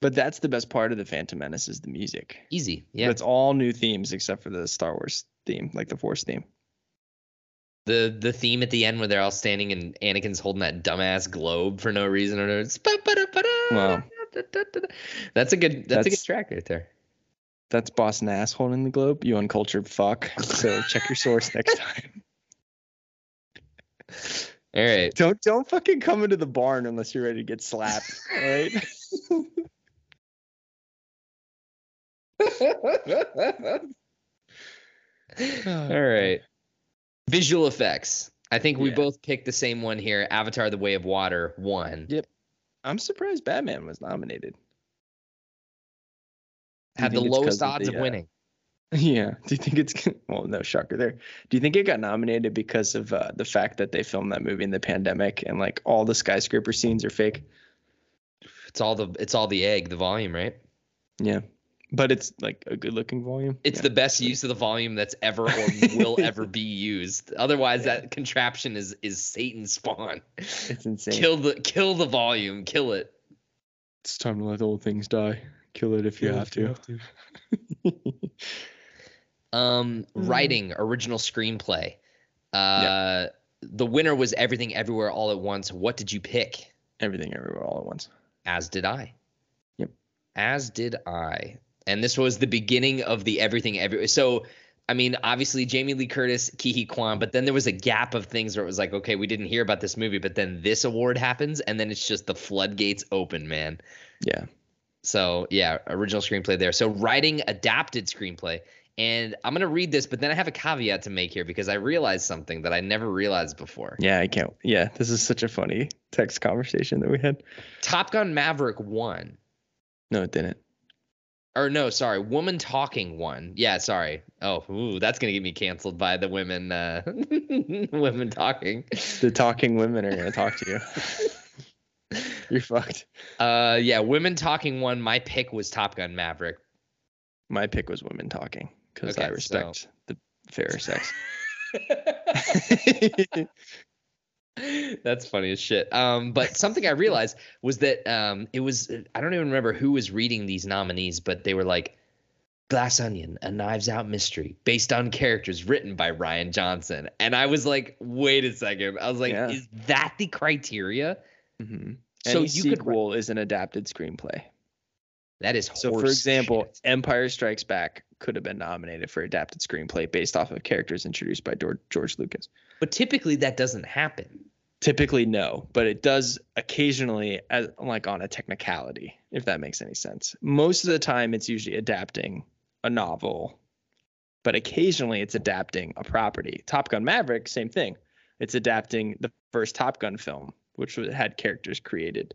But that's the best part of the Phantom Menace is the music. easy, yeah. It's all new themes except for the Star Wars theme, like the Force theme. the the theme at the end where they're all standing and Anakin's holding that dumbass globe for no reason or it's Wow. That's a good that's, a good track right there. That's Boss Nass holding the globe. You uncultured fuck. So check your source next time. All right. Don't don't fucking come into the barn unless you're ready to get slapped. All right. all right. Visual effects. I think we Yeah. both picked the same one here. Avatar: The Way of Water won. Yep. I'm surprised Batman was nominated. Had the lowest 'cause of odds the, of uh, winning. Yeah. Do you think it's well? No shocker there. Do you think it got nominated because of uh, the fact that they filmed that movie in the pandemic and like all the skyscraper scenes are fake? It's all the it's all the egg, the volume, right? Yeah. But it's like a good looking volume. It's Yeah. the best use of the volume that's ever or will ever be used. Otherwise, that contraption is is Satan's spawn. It's insane. Kill the kill the volume. Kill it. It's time to let old things die. Kill it if you have to. Um, Mm. writing original screenplay. Uh, the winner was Everything Everywhere All at Once. What did you pick? Everything everywhere all at once. As did I. Yep. As did I. And this was the beginning of the Everything Everywhere. So, I mean, obviously Jamie Lee Curtis, Ke Quan, but then there was a gap of things where it was like, okay, we didn't hear about this movie, but then this award happens, and then it's just the floodgates open, man. Yeah. So yeah, original screenplay there. So writing adapted screenplay. And I'm gonna read this, but then I have a caveat to make here because I realized something that I never realized before. Yeah, I can't. Yeah, this is such a funny text conversation that we had. Top Gun Maverick won. No, it didn't. Or no, sorry, Woman Talking one. Yeah, sorry. Oh, ooh, that's gonna get me canceled by the women. Uh, women talking. The talking women are gonna talk to you. You're fucked. Uh, yeah, Women Talking one. My pick was Top Gun Maverick. My pick was women talking because Okay, I respect the fairer sex. That's funny as shit. Um, but something I realized was that um, it was I don't even remember who was reading these nominees, but they were like Glass Onion, a Knives Out mystery based on characters written by Rian Johnson, and I was like, wait a second. I was like, Yeah. is that the criteria? hmm So Any you could sequel is an adapted screenplay. That is So, for example, shit. Empire Strikes Back could have been nominated for adapted screenplay based off of characters introduced by George Lucas. but typically that doesn't happen. Typically, no, but it does occasionally, as like on a technicality, if that makes any sense. Most of the time, it's usually adapting a novel, but occasionally it's adapting a property. Top Gun Maverick, same thing. It's adapting the first Top Gun film, which had characters created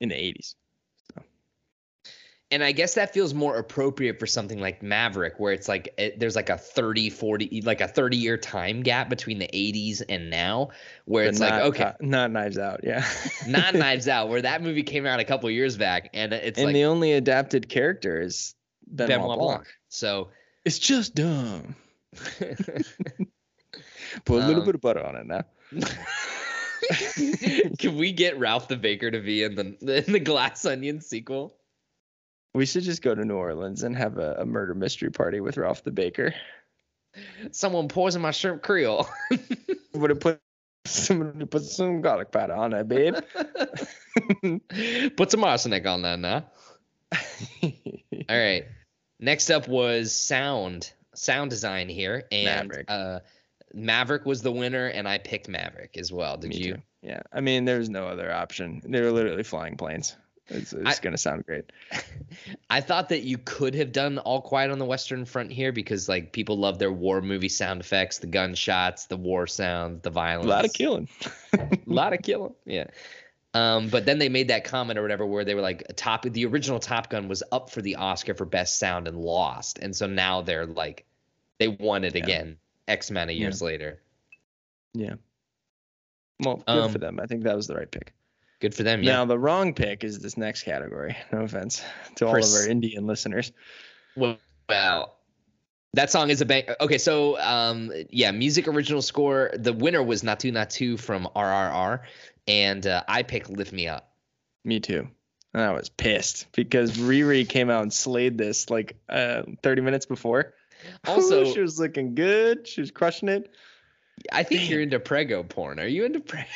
in the 80s. And i guess that feels more appropriate for something like maverick where it's like it, there's like a 30 40 like a 30 year time gap between the 80s and now where But it's like okay not, not Knives Out, yeah. not knives out where that movie came out a couple years back and it's and like the only adapted character is Benoit, benoit Blanc. blanc so It's just dumb. Put a little Um, bit of butter on it now. can we get ralph the baker to be in the in the glass onion sequel We should just go to New Orleans and have a, a murder mystery party with Ralph the Baker. someone poisoned my shrimp creole Would have put some put some garlic powder on it, babe. put some arsenic on that now All right. Next up was sound, sound design here, and Maverick. uh, Maverick was the winner, and I picked Maverick as well. Did Me you? too. Yeah, I mean, there's no other option. They were literally flying planes. It's, it's gonna sound great. I thought that you could have done All Quiet on the Western Front here because like people love their war movie sound effects, the gunshots, the war sounds, the violence. A lot of killing. a lot of killing. Yeah. Um, but then they made that comment or whatever where they were like top the original Top Gun was up for the Oscar for best sound and lost. And so now they're like they won it Yeah. again X amount of years later. Yeah. Well, good Um, for them. I think that was the right pick. Good for them. Yeah. Now the wrong pick is this next category. No offense to all Pers- of our Indian listeners. Well, well, that song is a bang. Okay, so um, yeah, music original score. The winner was Naatu Naatu from RRR, and uh, I picked Lift Me Up. Me too. And I was pissed because Riri came out and slayed this like uh, 30 minutes before. Also, she was looking good. She was crushing it. I think you're into prego porn. Are you into prego?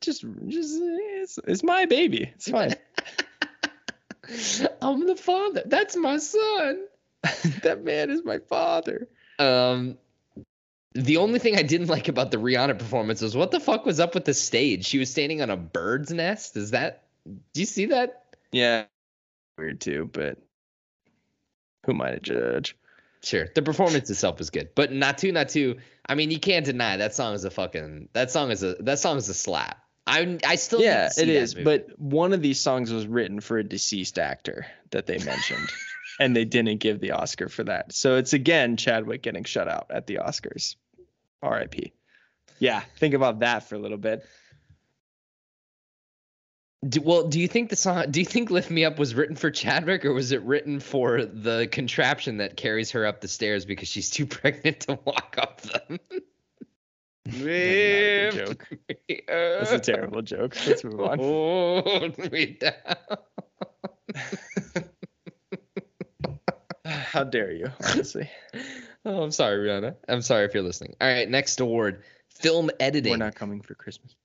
Just, just it's, it's my baby. It's fine. I'm the father. That's my son. that man is my father. Um, the only thing I didn't like about the Rihanna performance was what the fuck was up with the stage? She was standing on a bird's nest. Is that? Do you see that? Yeah, weird too, but who am I to judge? Sure, the performance itself was good, but Naatu Naatu. I mean, you can't deny that song is a fucking. That song is a. That song is a slap. I I still. yeah, it is. movie. But one of these songs was written for a deceased actor that they mentioned, and they didn't give the Oscar for that. So it's again Chadwick getting shut out at the Oscars. R.I.P. Yeah, think about that for a little bit. Do, well, do you think the song? Do you think "Lift Me Up" was written for Chadwick, or was it written for the contraption that carries her up the stairs because she's too pregnant to walk up them? That's not a good joke. That's a terrible joke. Let's move on. Hold me down. How dare you? Honestly, Oh, I'm sorry, Rihanna. I'm sorry if you're listening. All right, next award, film editing. We're not coming for Christmas.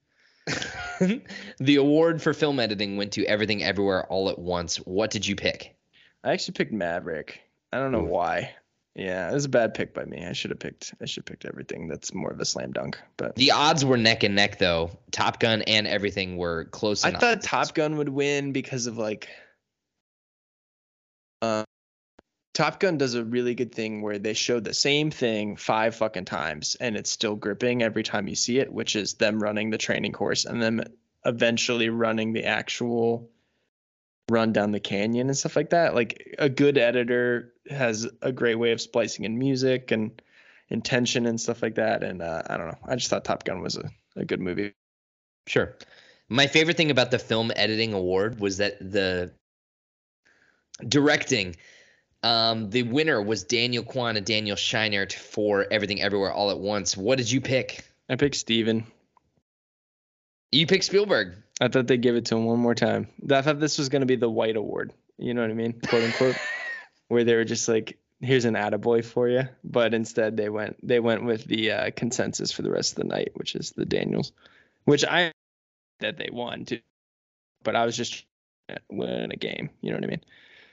the award for film editing went to Everything Everywhere All at Once. What did you pick? I actually picked Maverick. I don't know Ooh. why. Yeah, it was a bad pick by me. I should have picked. I should have picked everything. That's more of a slam dunk. But The odds were neck and neck, though. Top Gun and everything were close I thought Top Gun would win because of like. Uh, Top Gun does a really good thing where they show the same thing five fucking times and it's still gripping every time you see it, which is them running the training course and then eventually running the actual run down the canyon and stuff like that. Like a good editor has a great way of splicing in music and intention and stuff like that. And uh, I don't know. I just thought Top Gun was a, a good movie. Sure. My favorite thing about the film editing award was that the directing, um, the winner was Daniel Kwan and Daniel Scheinert for Everything Everywhere All at Once. What did you pick? I picked Steven. You picked Spielberg. I thought they'd give it to him one more time. I thought this was going to be the white award. You know what I mean? Quote unquote. where they were just like, here's an attaboy for you. But instead they went they went with the uh, consensus for the rest of the night, which is the Daniels. Which I that they won too. But I was just winning a game. You know what I mean?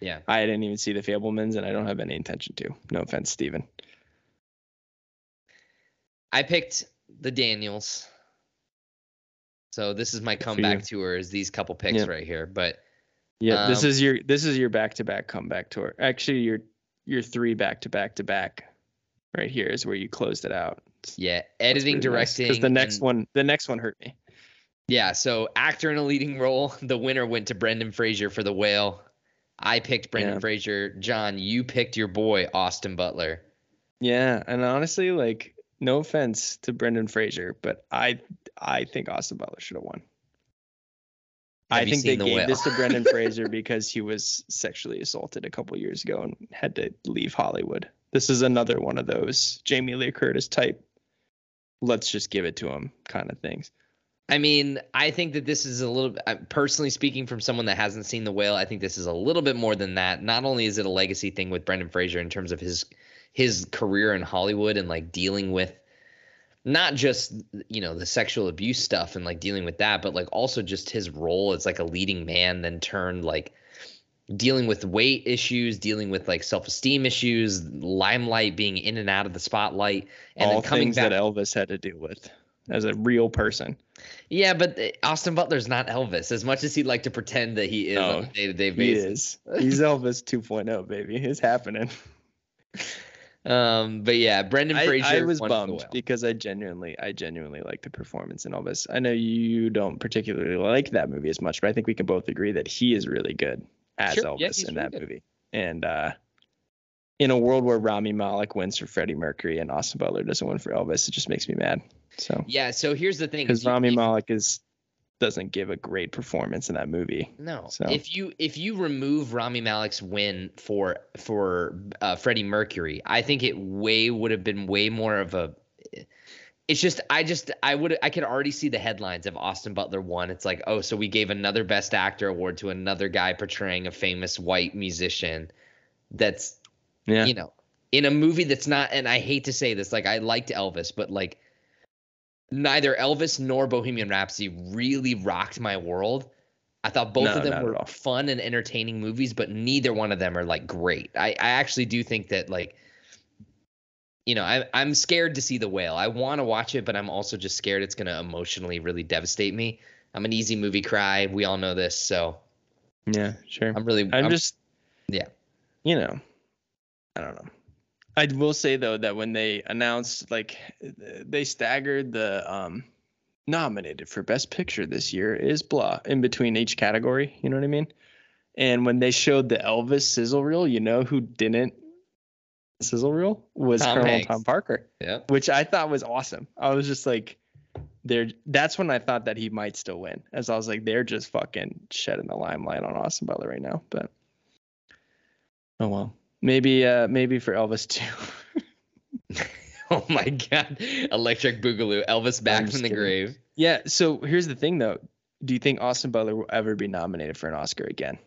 Yeah. I didn't even see the Fabelmans and I don't have any intention to. No offense, Steven. I picked the Daniels. So this is my comeback tour is these couple picks Yeah. right here. But Yeah, this Um, is your this is your back to back comeback tour. Actually, your your three back to back to back right here is where you closed it out. yeah, editing, directing. Because the next and- one the next one hurt me. Yeah, so actor in a leading role. The winner went to Brendan Fraser for The Whale. I picked Brendan Yeah. Fraser. John, you picked your boy Austin Butler. Yeah, and honestly, like no offense to Brendan Fraser, but I I think Austin Butler should have won. Have I think they The gave Whale? this to Brendan Fraser because he was sexually assaulted a couple years ago and had to leave Hollywood. This is another one of those Jamie Lee Curtis type. Let's just give it to him kind of things. I mean, I think that this is a little personally speaking from someone that hasn't seen The Whale, I think this is a little bit more than that. Not only is it a legacy thing with Brendan Fraser in terms of his his career in Hollywood and like dealing with not just you know the sexual abuse stuff and like dealing with that, but like also just his role as like a leading man, then turned like dealing with weight issues, dealing with like self-esteem issues, limelight being in and out of the spotlight, and All then coming things back. that Elvis had to deal with as a real person. Yeah, but uh, Austin Butler's not Elvis. As much as he'd like to pretend that he is on a day-to-day He basis. is. He's Elvis 2.0, baby. It's happening. Um, but yeah, Brendan I, Fraser. I was won The bummed because I genuinely, I genuinely like the performance in Elvis. I know you don't particularly like that movie as much, but I think we can both agree that he is really good as Sure. Elvis he's in really that good. movie. And uh, in a world where Rami Malek wins for Freddie Mercury and Austin Butler doesn't win for Elvis, it just makes me mad. So Yeah. So here's the thing. because Rami Malek is doesn't give a great performance in that movie. No. So- If you if you remove Rami Malek's win for for uh, Freddie Mercury, I think it way would have been way more of a. It's just I just I would I could already see the headlines of Austin Butler won. It's like oh so we gave another Best Actor award to another guy portraying a famous white musician. That's Yeah. you know in a movie that's not and I hate to say this like I liked Elvis but like neither Elvis nor Bohemian Rhapsody really rocked my world. I thought both No, of them were fun and entertaining movies, but neither one of them are like great. I, I actually do think that like you know, I, I'm scared to see the whale. I want to watch it, but I'm also just scared it's going to emotionally really devastate me. I'm an easy movie cry. We all know this, so Yeah, sure. I'm really. I'm, just yeah. You know, I don't know. I will say though that when they announced like they staggered the um nominated for best picture this year is blah in between each category, you know what I mean? And when they showed the Elvis sizzle reel, you know who didn't sizzle reel was Tom Colonel Hanks. Tom Parker, yeah. which I thought was awesome. I was just like they're that's when I thought that he might still win. As I was like, they're just fucking shedding the limelight on Austin Butler right now. But oh well. Maybe uh maybe for Elvis too. Oh my God. Electric Boogaloo. Elvis back from the grave. yeah, so here's the thing though. Do you think Austin Butler will ever be nominated for an Oscar again?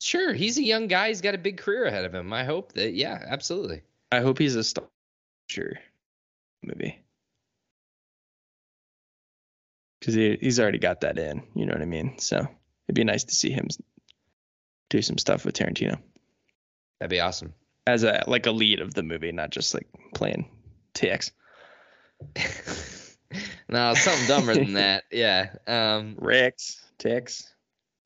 Sure. He's a young guy. He's got a big career ahead of him. I hope that, yeah, absolutely. I hope he's a star sure movie because he, he's already got that in. You know what I mean? So it'd be nice to see him do some stuff with Tarantino That'd be awesome. as a like a lead of the movie, not just like playing Tex. no, something dumber than that. Yeah. Um, Rex, TX.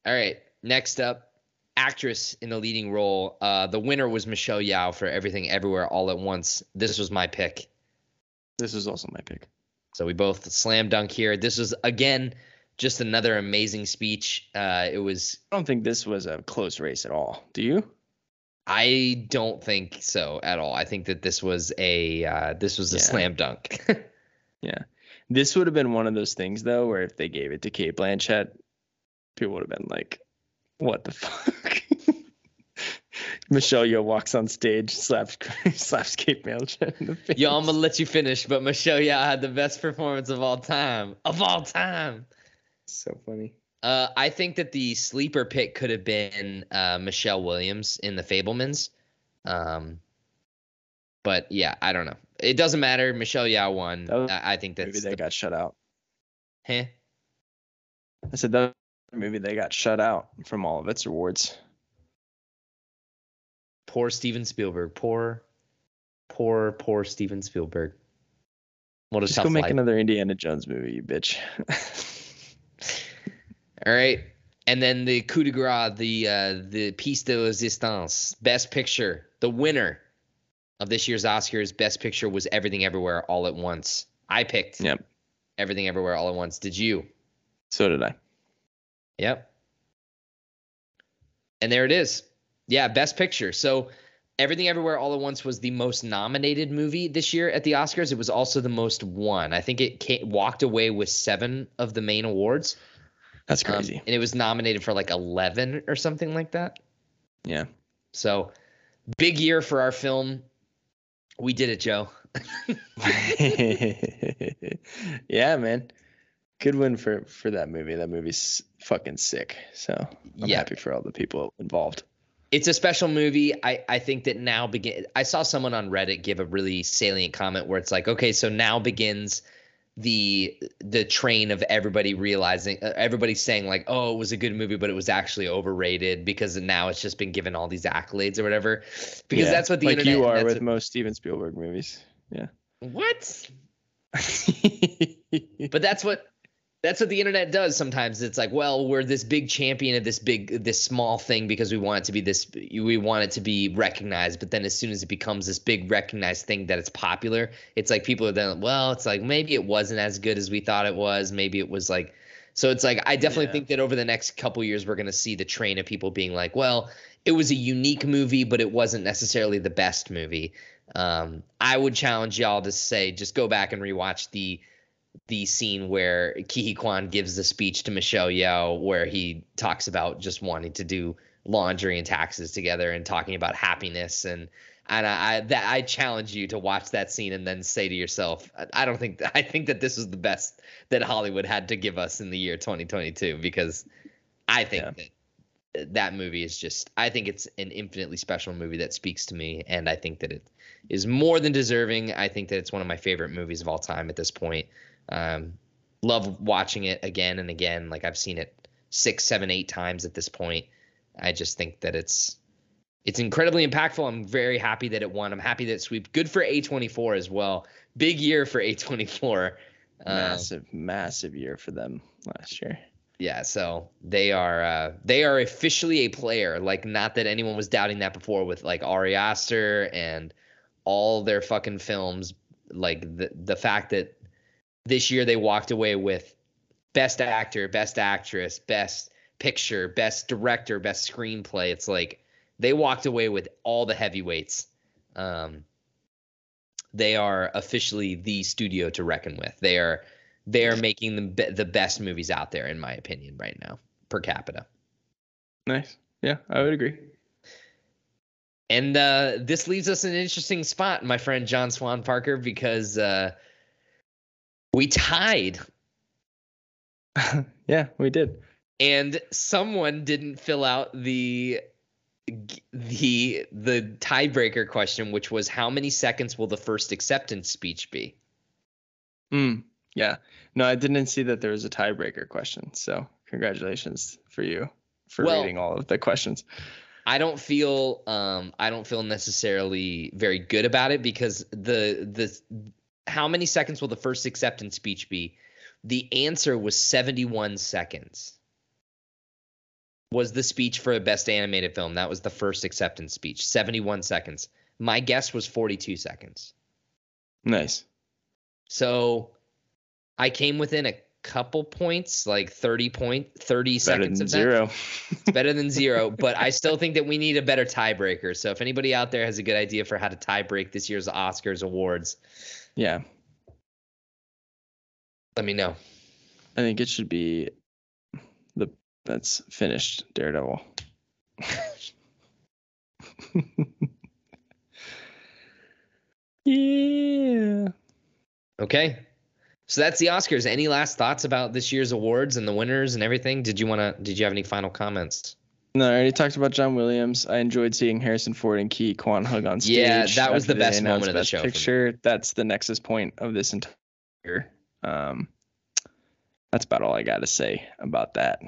all right. Next up, actress in a leading role. Uh, the winner was Michelle Yeoh for Everything Everywhere All at Once. This was my pick. This is also my pick. So we both slam dunk here. This was again just another amazing speech. Uh, it was. I don't think this was a close race at all. Do you? I don't think so at all. I think that this was a uh, this was a Yeah. slam dunk. Yeah. This would have been one of those things though, where if they gave it to Cate Blanchett, people would have been like, "What the fuck?" Michelle Yeoh walks on stage, slaps slaps Cate Blanchett in the face. Yo, I'm gonna let you finish, but Michelle Yeoh had the best performance of all time. Of all time. so funny. Uh, I think that the sleeper pick could have been uh, Michelle Williams in The Fabelmans. Um, but yeah, I don't know. It doesn't matter. Michelle Yeoh won. Was I I think Maybe they the, got shut out. Heh. I said that maybe they got shut out from all of its awards. poor Steven Spielberg. Poor, poor, poor Steven Spielberg. What a Just go make life. another Indiana Jones movie, you bitch. All right. And then the coup de grace, the uh, the piece de resistance, best picture, the winner of this year's Oscars, best picture was Everything Everywhere All at Once. I picked yep. Everything Everywhere All at Once. Did you? So did I. Yep. And there it is. Yeah, best picture. So Everything Everywhere All at Once was the most nominated movie this year at the Oscars. It was also the most won. I think it walked away with seven of the main awards. That's Um, crazy. and it was nominated for like 11 or something like that. yeah. So big year for our film. We did it, Joe. yeah, man. Good win for for that movie. That movie's fucking sick. So I'm Yeah. happy for all the people involved. It's a special movie. I, I think that now begin. I saw someone on Reddit give a really salient comment where it's like, okay, so now begins the the train of everybody realizing, uh, everybody saying like, oh, it was a good movie, but it was actually overrated because now it's just been given all these accolades or whatever. Because Yeah, that's what the like internet. you are with what, most Steven Spielberg movies. Yeah. what? but that's what that's what the internet does sometimes. It's like well we're this big champion of this big this small thing because we want it to be this we want it to be recognized. But then as soon as it becomes this big recognized thing that it's popular it's like people are then well it's like maybe it wasn't as good as we thought it was. Maybe it was like so it's like i definitely Yeah. think that over the next couple years we're going to see the train of people being like well it was a unique movie but it wasn't necessarily the best movie. Um, i would challenge y'all to say just go back and rewatch the the scene where Ke Huy Quan gives the speech to Michelle Yeoh, where he talks about just wanting to do laundry and taxes together and talking about happiness and and I, I that I challenge you to watch that scene and then say to yourself, I, I don't think I think that this was the best that Hollywood had to give us in the year 2022 because I think Yeah. that that movie is just I think it's an infinitely special movie that speaks to me and I think that it is more than deserving. I think that it's one of my favorite movies of all time at this point. Um, love watching it again and again. Like I've seen it six, seven, eight times at this point. I just think that it's it's incredibly impactful. I'm very happy that it won. I'm happy that it swept. Good for A24 as well. Big year for A24. Um, massive, massive year for them last year. yeah, so they are uh, they are officially a player. Like, not that anyone was doubting that before with like Ari Aster and all their fucking films. Like the the fact that this year they walked away with best actor, best actress, best picture, best director, best screenplay. It's like they walked away with all the heavyweights. Um, they are officially the studio to reckon with. They are they are making the be- the best movies out there, in my opinion, right now per capita. Nice. Yeah, I would agree. And uh, this leaves us in an interesting spot, my friend John Swan Parker, because uh, we tied, yeah, we did. and someone didn't fill out the the the tiebreaker question, which was how many seconds will the first acceptance speech be? Mm, yeah. No, I didn't see that there was a tiebreaker question. So congratulations for you for Well- reading all of the questions. I don't feel um I don't feel necessarily very good about it because the the how many seconds will the first acceptance speech be? The answer was 71 seconds. Was the speech for a best animated film. That was the first acceptance speech. 71 seconds. My guess was 42 seconds. Nice. So I came within a couple points, like 30 point 30 Better seconds than of that. zero. It's better than zero, but I still think that we need a better tiebreaker. So if anybody out there has a good idea for how to tie break this year's Oscars awards, yeah. let me know. I think it should be the that's finished Daredevil. yeah. Okay. So that's the Oscars. Any last thoughts about this year's awards and the winners and everything? Did you want to did you have any final comments? No, I already talked about John Williams. I enjoyed seeing Harrison Ford and Ke Quan Hug on stage. Yeah, that was the best moment of the Best show. Picture. That's the nexus point of this entire. Um, that's about all I got to say about that.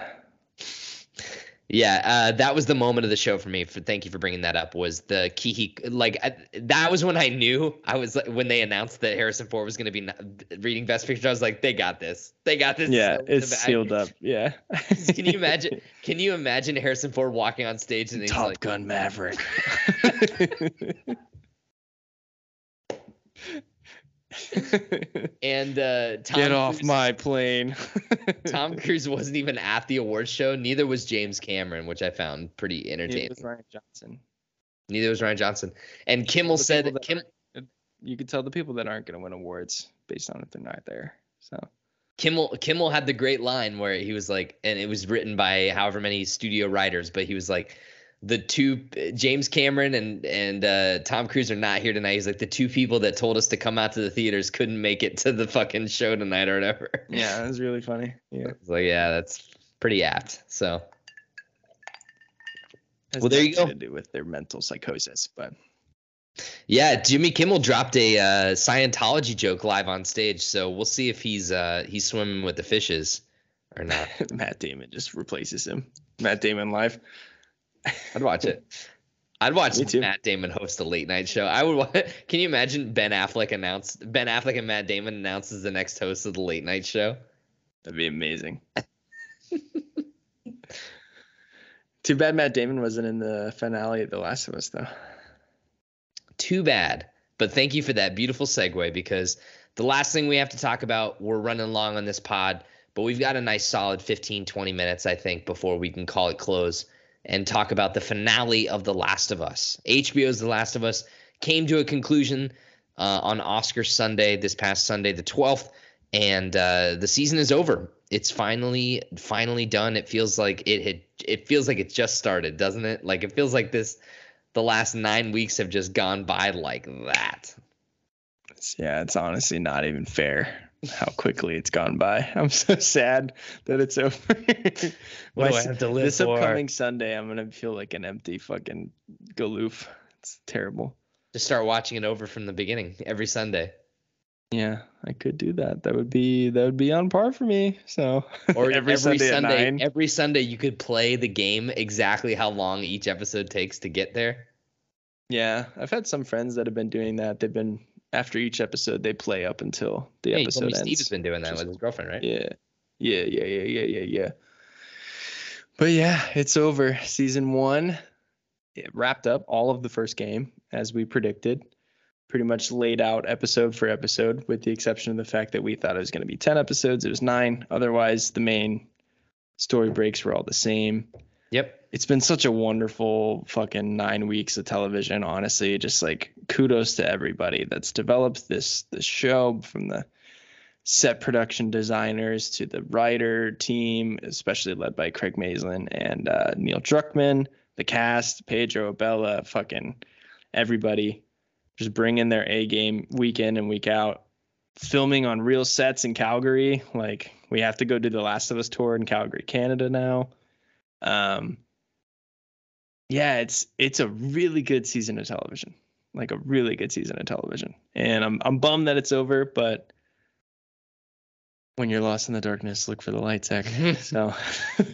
Yeah, uh, that was the moment of the show for me. For thank you for bringing that up. Was the Ke Huy like I, that was when I knew I was like when they announced that Harrison Ford was going to be n- reading Best Picture. I was like, they got this. They got this. Yeah, so it's sealed up. Yeah. Can you imagine? Can you imagine Harrison Ford walking on stage and he's Top like, Gun Maverick. and uh, Tom Get off Cruise, my plane. Tom Cruise wasn't even at the awards show. Neither was James Cameron, which I found pretty It entertaining. was Rian Johnson. Neither was Rian Johnson. And Kimmel The said people that Kim, You could tell the people that aren't going to win awards based on if they're not there. So Kimmel Kimmel had the great line where he was like, and it was written by however many studio writers, but he was like, the two James Cameron and and uh, Tom Cruise are not here tonight. He's like the two people that told us to come out to the theaters couldn't make it to the fucking show tonight or whatever. yeah, that was really funny. Yeah. It's like yeah, that's pretty apt. So Has Well, there you go. To do with their mental psychosis, but yeah, Jimmy Kimmel dropped a uh, Scientology joke live on stage, so we'll see if he's uh, he's swimming with the fishes or not. Matt Damon just replaces him. Matt Damon live. I'd watch it. I'd watch Matt Damon host a late night show. I would. Can you imagine Ben Affleck announced Ben Affleck and Matt Damon announces the next host of the late night show? That'd be amazing. Too bad Matt Damon wasn't in the finale of The Last of Us, though. Too bad. But thank you for that beautiful segue because the last thing we have to talk about, we're running long on this pod, but we've got a nice solid 15, 20 minutes, I think, before we can call it close and talk about the finale of The Last of Us. HBO's The Last of Us came to a conclusion uh, on Oscar Sunday, this past Sunday, the 12th, and uh, the season is over. It's finally, finally done. It feels like it had, it feels like it just started, doesn't it? Like it feels like this the last nine weeks have just gone by like that. Yeah, it's honestly not even fair how quickly it's gone by. I'm so sad that it's over. What do I have to live this for? upcoming Sunday, I'm gonna feel like an empty fucking galoof. It's terrible. Just start watching it over from the beginning every Sunday, Yeah, I could do that. That would be that would be on par for me. So or every, Sunday. at nine. every Sunday, you could play the game exactly how long each episode takes to get there. Yeah, I've had some friends that have been doing that. They've been after each episode they play up until the Yeah, episode ends. Steve has been doing that with his girlfriend, right? Yeah. Yeah, yeah, yeah, yeah, yeah, yeah. But yeah, it's over. Season one it wrapped up all of the first game as we predicted. Pretty much laid out episode for episode, with the exception of the fact that we thought it was going to be 10 episodes. It was nine. Otherwise, the main story breaks were all the same. Yep. It's been such a wonderful fucking nine weeks of television, honestly. Just like kudos to everybody that's developed this this show from the set production designers to the writer team, especially led by Craig Mazin and uh, Neil Druckmann, the cast, Pedro Abella, fucking everybody, just bring in their A game week in and week out, filming on real sets in Calgary. Like we have to go do the Last of Us tour in Calgary, Canada now. Um, yeah, it's it's a really good season of television, like a really good season of television, and I'm I'm bummed that it's over, but when you're lost in the darkness, look for the light, Zach. so,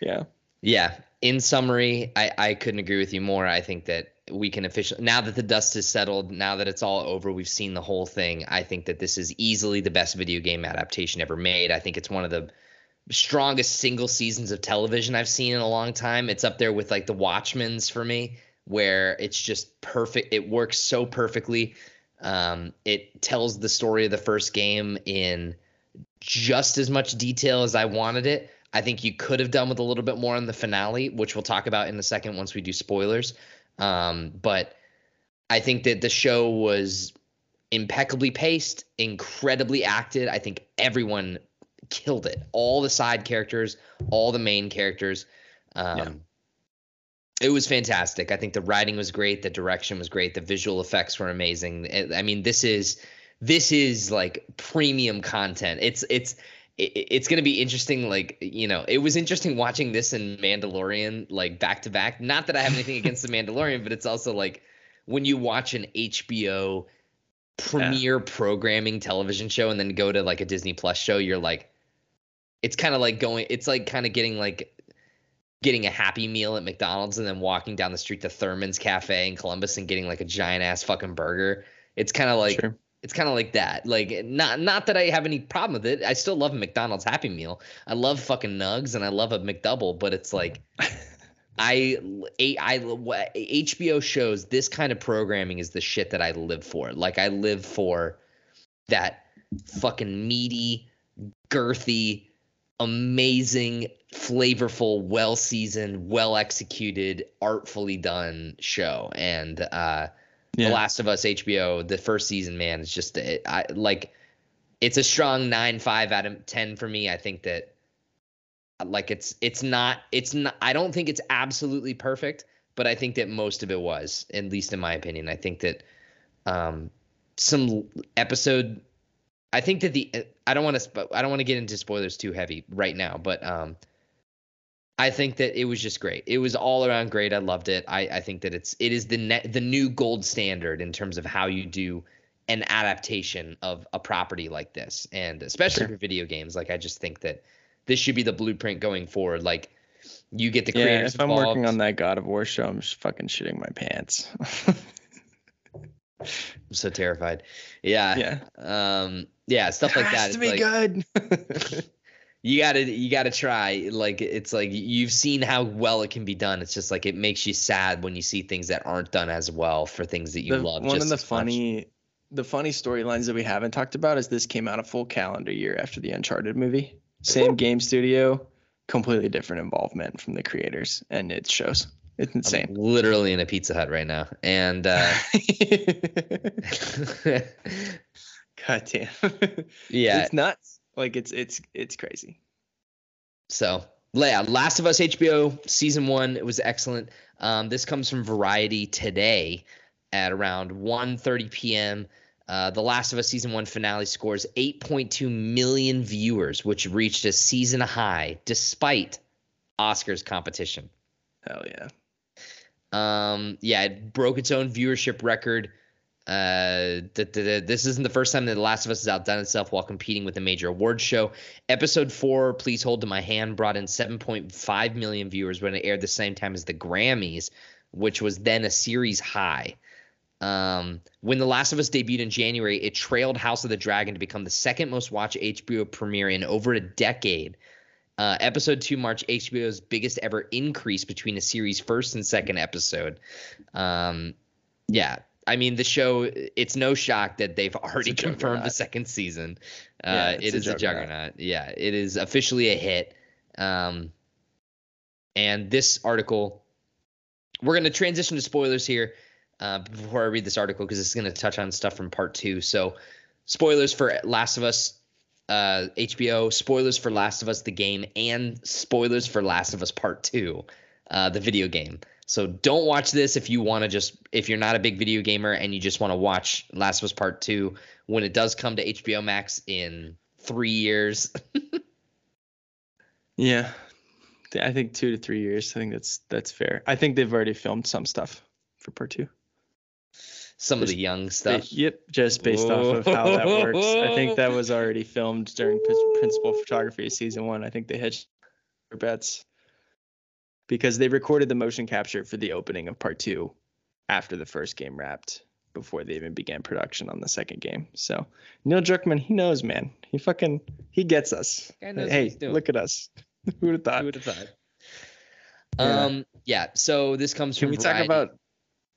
yeah, yeah. In summary, I I couldn't agree with you more. I think that we can officially now that the dust has settled, now that it's all over, we've seen the whole thing. I think that this is easily the best video game adaptation ever made. I think it's one of the strongest single seasons of television I've seen in a long time. It's up there with like the Watchmen's for me, where it's just perfect. It works so perfectly. Um, it tells the story of the first game in just as much detail as I wanted it. I think you could have done with a little bit more on the finale, which we'll talk about in a second once we do spoilers. Um, but I think that the show was impeccably paced, incredibly acted. I think everyone killed it. All the side characters, all the main characters. Um, yeah. It was fantastic. I think the writing was great. The direction was great. The visual effects were amazing. I mean, this is this is like premium content. It's it's it's going to be interesting like you know it was interesting watching this and mandalorian like back to back not that i have anything against the mandalorian but it's also like when you watch an hbo premiere yeah. programming television show and then go to like a disney plus show you're like it's kind of like going it's like kind of getting like getting a happy meal at mcdonald's and then walking down the street to thurman's cafe in columbus and getting like a giant ass fucking burger it's kind of like sure it's kind of like that. Like not not that I have any problem with it. I still love a McDonald's Happy Meal. I love fucking nugs and I love a McDouble, but it's like I I HBO shows this kind of programming is the shit that I live for. Like I live for that fucking meaty, girthy, amazing, flavorful, well seasoned, well executed, artfully done show. And uh yeah. The Last of Us HBO, the first season, man, it's just it, I like it's a strong nine five out of ten for me. I think that like it's it's not it's not I don't think it's absolutely perfect, but I think that most of it was, at least in my opinion. I think that um some episode I think that the I don't want to I don't want to get into spoilers too heavy right now, but um I think that it was just great. It was all around great. I loved it. I, I think that it's it is the the new gold standard in terms of how you do an adaptation of a property like this, and especially sure. for video games. Like I just think that this should be the blueprint going forward. Like you get the yeah, creators. If I'm working on that God of War show, I'm just fucking shitting my pants. I'm so terrified. Yeah. Yeah. Um. Yeah. Stuff like that. Has to be like, good you gotta you gotta try like it's like you've seen how well it can be done. It's just like it makes you sad when you see things that aren't done as well for things that you the, love one of the funny much. the funny storylines that we haven't talked about is this came out a full calendar year after the uncharted movie. Same game studio completely different involvement from the creators and it shows. It's insane. I'm literally in a pizza hut right now and uh god damn. Yeah. It's nuts like it's it's it's crazy. So yeah, Last of Us HBO season one it was excellent. Um, this comes from Variety today at around 1:30 p.m. Uh, the Last of Us season one finale scores 8.2 million viewers, which reached a season high despite Oscars competition. Hell yeah. Um, yeah, it broke its own viewership record uh, this isn't the first time that The Last of Us has outdone itself while competing with a major award show. Episode four, Please Hold to My Hand, brought in 7.5 million viewers when it aired the same time as the Grammys, which was then a series high. Um, when The Last of Us debuted in January, it trailed House of the Dragon to become the second most watched HBO premiere in over a decade. Uh, episode two marked HBO's biggest ever increase between a series' first and second episode. Um, yeah, I mean, the show, it's no shock that they've already confirmed the second season. Uh, yeah, it is a juggernaut. a juggernaut. Yeah, it is officially a hit. Um, and this article, we're going to transition to spoilers here uh, before I read this article because it's going to touch on stuff from part two. So, spoilers for Last of Us uh, HBO, spoilers for Last of Us the game, and spoilers for Last of Us Part Two, uh, the video game. So don't watch this if you want to just if you're not a big video gamer and you just want to watch Last of Us Part 2 when it does come to HBO Max in 3 years. yeah. I think two to three years. I think that's that's fair. I think they've already filmed some stuff for part two. Some of the young stuff. Yep, just based off of how that works. I think that was already filmed during pr- principal photography season one. I think they hedged their bets because they recorded the motion capture for the opening of part two after the first game wrapped before they even began production on the second game. So Neil Druckmann, he knows, man. He fucking he gets us. Guy knows what Hey, look at us. Who would have thought? Who would have thought? Yeah. Um, yeah. So this comes Can from we talk about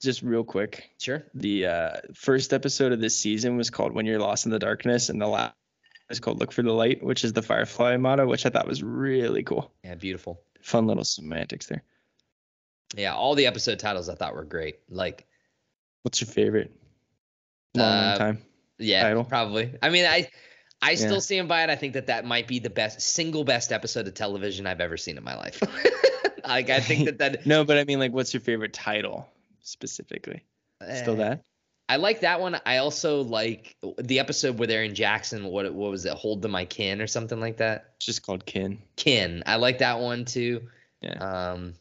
just real quick? Sure. The uh, first episode of this season was called "When You're Lost in the Darkness," and the last is called "Look for the Light," which is the Firefly motto, which I thought was really cool. Yeah, beautiful. Fun little semantics there. Yeah, all the episode titles I thought were great. Like, What's your favorite? Long, long Uh, time. yeah, Title? probably. I mean, I I still Yeah. stand by it. I think that that might be the best single best episode of television I've ever seen in my life. like, I think that that No, but I mean, like, what's your favorite title specifically? Still eh, that? I like that one. I also like the episode where they're in Jackson. What what was it? Hold to my kin or something like that. It's just called Kin. Kin. I like that one too. Yeah. Um.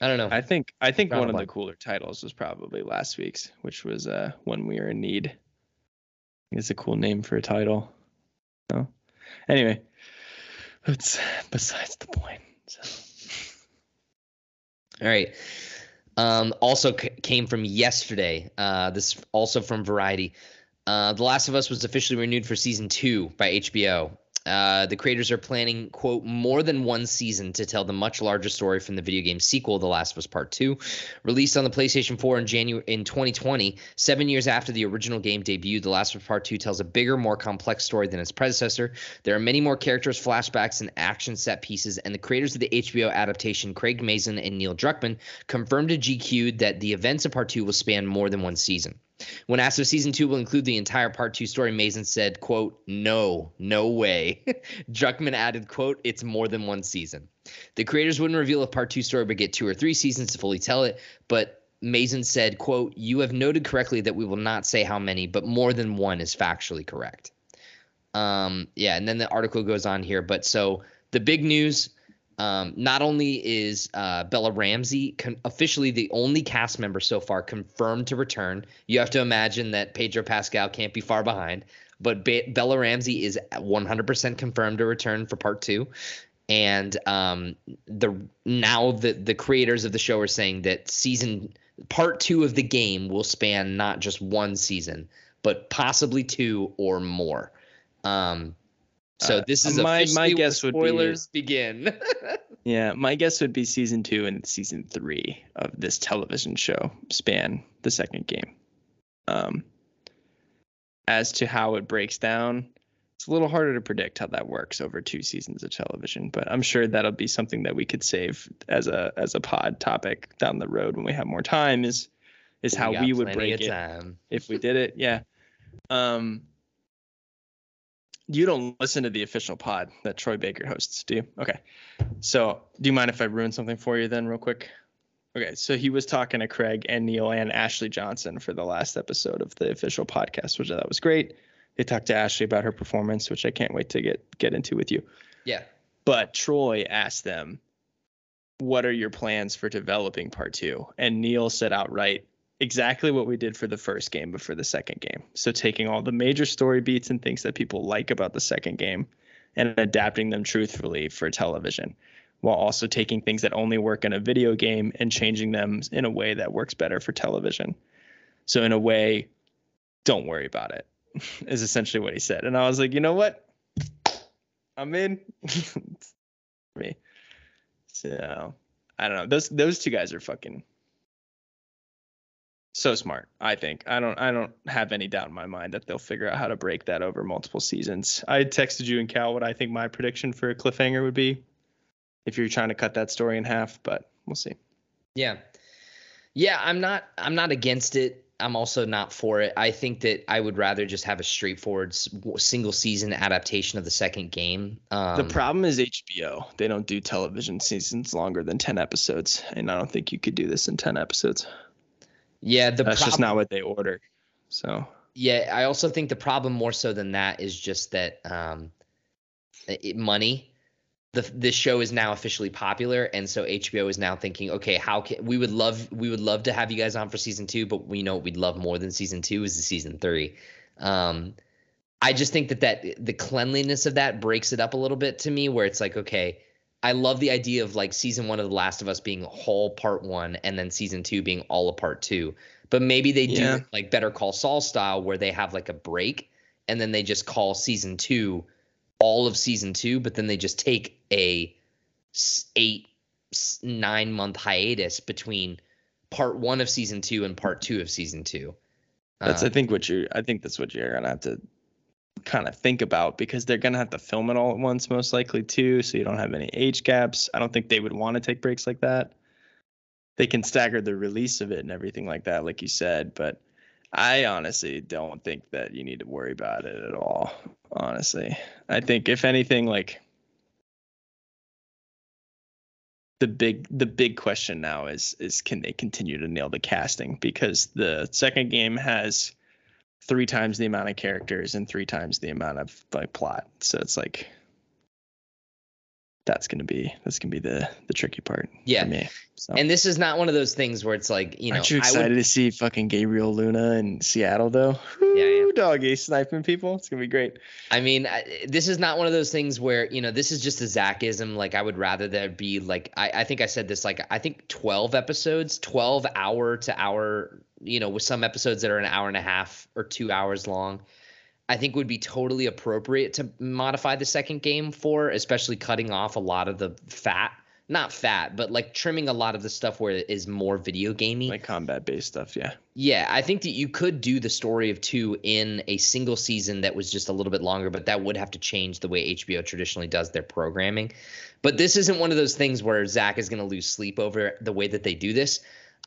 I don't know. I think I think Round one of the cooler titles was probably last week's, which was uh when we are in need. It's a cool name for a title. So anyway, that's besides the point. So. All right. Um, also c- came from yesterday. Uh, this also from Variety. Uh, the Last of Us was officially renewed for season two by HBO. Uh, the creators are planning, quote, more than one season to tell the much larger story from the video game sequel, The Last of Us Part Two, released on the PlayStation 4 in January in 2020. Seven years after the original game debuted, The Last of Us Part Two tells a bigger, more complex story than its predecessor. There are many more characters, flashbacks, and action set pieces, and the creators of the HBO adaptation, Craig Mazin and Neil Druckmann, confirmed to GQ that the events of Part 2 will span more than one season. When asked if season 2 will include the entire Part 2 story, Mazin said, quote, no, no way. Druckmann added, quote, it's more than one season. The creators wouldn't reveal a Part 2 story but get two or three seasons to fully tell it, but Mazin said, quote, you have noted correctly that we will not say how many, but more than one is factually correct. Um, yeah, and then the article goes on here. But so the big news um, not only is uh, Bella Ramsey con- officially the only cast member so far confirmed to return, you have to imagine that Pedro Pascal can't be far behind. But Be- Bella Ramsey is 100% confirmed to return for part two. And um, the now the the creators of the show are saying that season part two of the game will span not just one season, but possibly two or more. Um, so Uh, this is my- my guess would be- spoilers begin. Yeah, my guess would be season two and season three of this television show span the second game. Um, as to how it breaks down, it's a little harder to predict how that works over two seasons of television, but I'm sure that'll be something that we could save as a as a pod topic down the road when we have more time. Is is how got we would break it time. if we did it. Yeah. Um, you don't listen to the official pod that Troy Baker hosts, do you? Okay. So, do you mind if I ruin something for you then, real quick? Okay. So he was talking to Craig and Neil and Ashley Johnson for the last episode of the official podcast, which I thought was great. They talked to Ashley about her performance, which I can't wait to get get into with you. Yeah. But Troy asked them, "What are your plans for developing part two? And Neil said outright, exactly what we did for the first game, but for the second game. So taking all the major story beats and things that people like about the second game, and adapting them truthfully for television, while also taking things that only work in a video game and changing them in a way that works better for television. So in a way, don't worry about it. Is essentially what he said, and I was like, you know what? I'm in. me. So I don't know. Those those two guys are fucking so smart. I think. I don't. I don't have any doubt in my mind that they'll figure out how to break that over multiple seasons. I texted you and Cal what I think my prediction for a cliffhanger would be, if you're trying to cut that story in half. But we'll see. Yeah. Yeah, I'm not I'm not against it. I'm also not for it. I think that I would rather just have a straightforward single season adaptation of the second game. Um, the problem is HBO. They don't do television seasons longer than ten episodes, and I don't think you could do this in ten episodes. Yeah, the That's just not what they order. So Yeah, I also think the problem more so than that is just that um, it, money. the this show is now officially popular, and so HBO is now thinking, okay, how can we would love we would love to have you guys on for season two, but we know we'd love more than season two is the season three. Um, I just think that that the cleanliness of that breaks it up a little bit to me, where it's like, okay, I love the idea of like season one of The Last of Us being whole part one, and then season two being all a part two. But maybe they do like Better Call Saul style, where they have like a break, and then they just call season two all of season two, but then they just take a eight nine month hiatus between part one of season two and part two of season two. That's Uh, I think what you I think that's what you're gonna have to kind of think about because they're gonna have to film it all at once most likely too, so you don't have any age gaps. I don't think they would want to take breaks like that. They can stagger the release of it and everything like that, like you said, but I honestly don't think that you need to worry about it at all. Honestly, I think if anything, like the big the big question now is is can they continue to nail the casting because the second game has three times the amount of characters and three times the amount of like plot. So it's like that's gonna be that's gonna be the the tricky part Yeah. for me so and this is not one of those things where it's like you know aren't you excited would, to see fucking gabriel luna in seattle though Yeah, am. Doggy sniping people it's gonna be great I mean, I- this is not one of those things where you know this is just a Zachism. Like I would rather there be like I, I think I said this like I think twelve episodes, twelve hour to hour. You know, with some episodes that are an hour and a half or two hours long. I think would be totally appropriate to modify the second game for, especially cutting off a lot of the fat, not fat, but like trimming a lot of the stuff where it is more video gamey. like combat based stuff yeah Yeah, I think that you could do the story of two in a single season that was just a little bit longer, but that would have to change the way HBO traditionally does their programming. But this isn't one of those things where Zach is going to lose sleep over the way that they do this.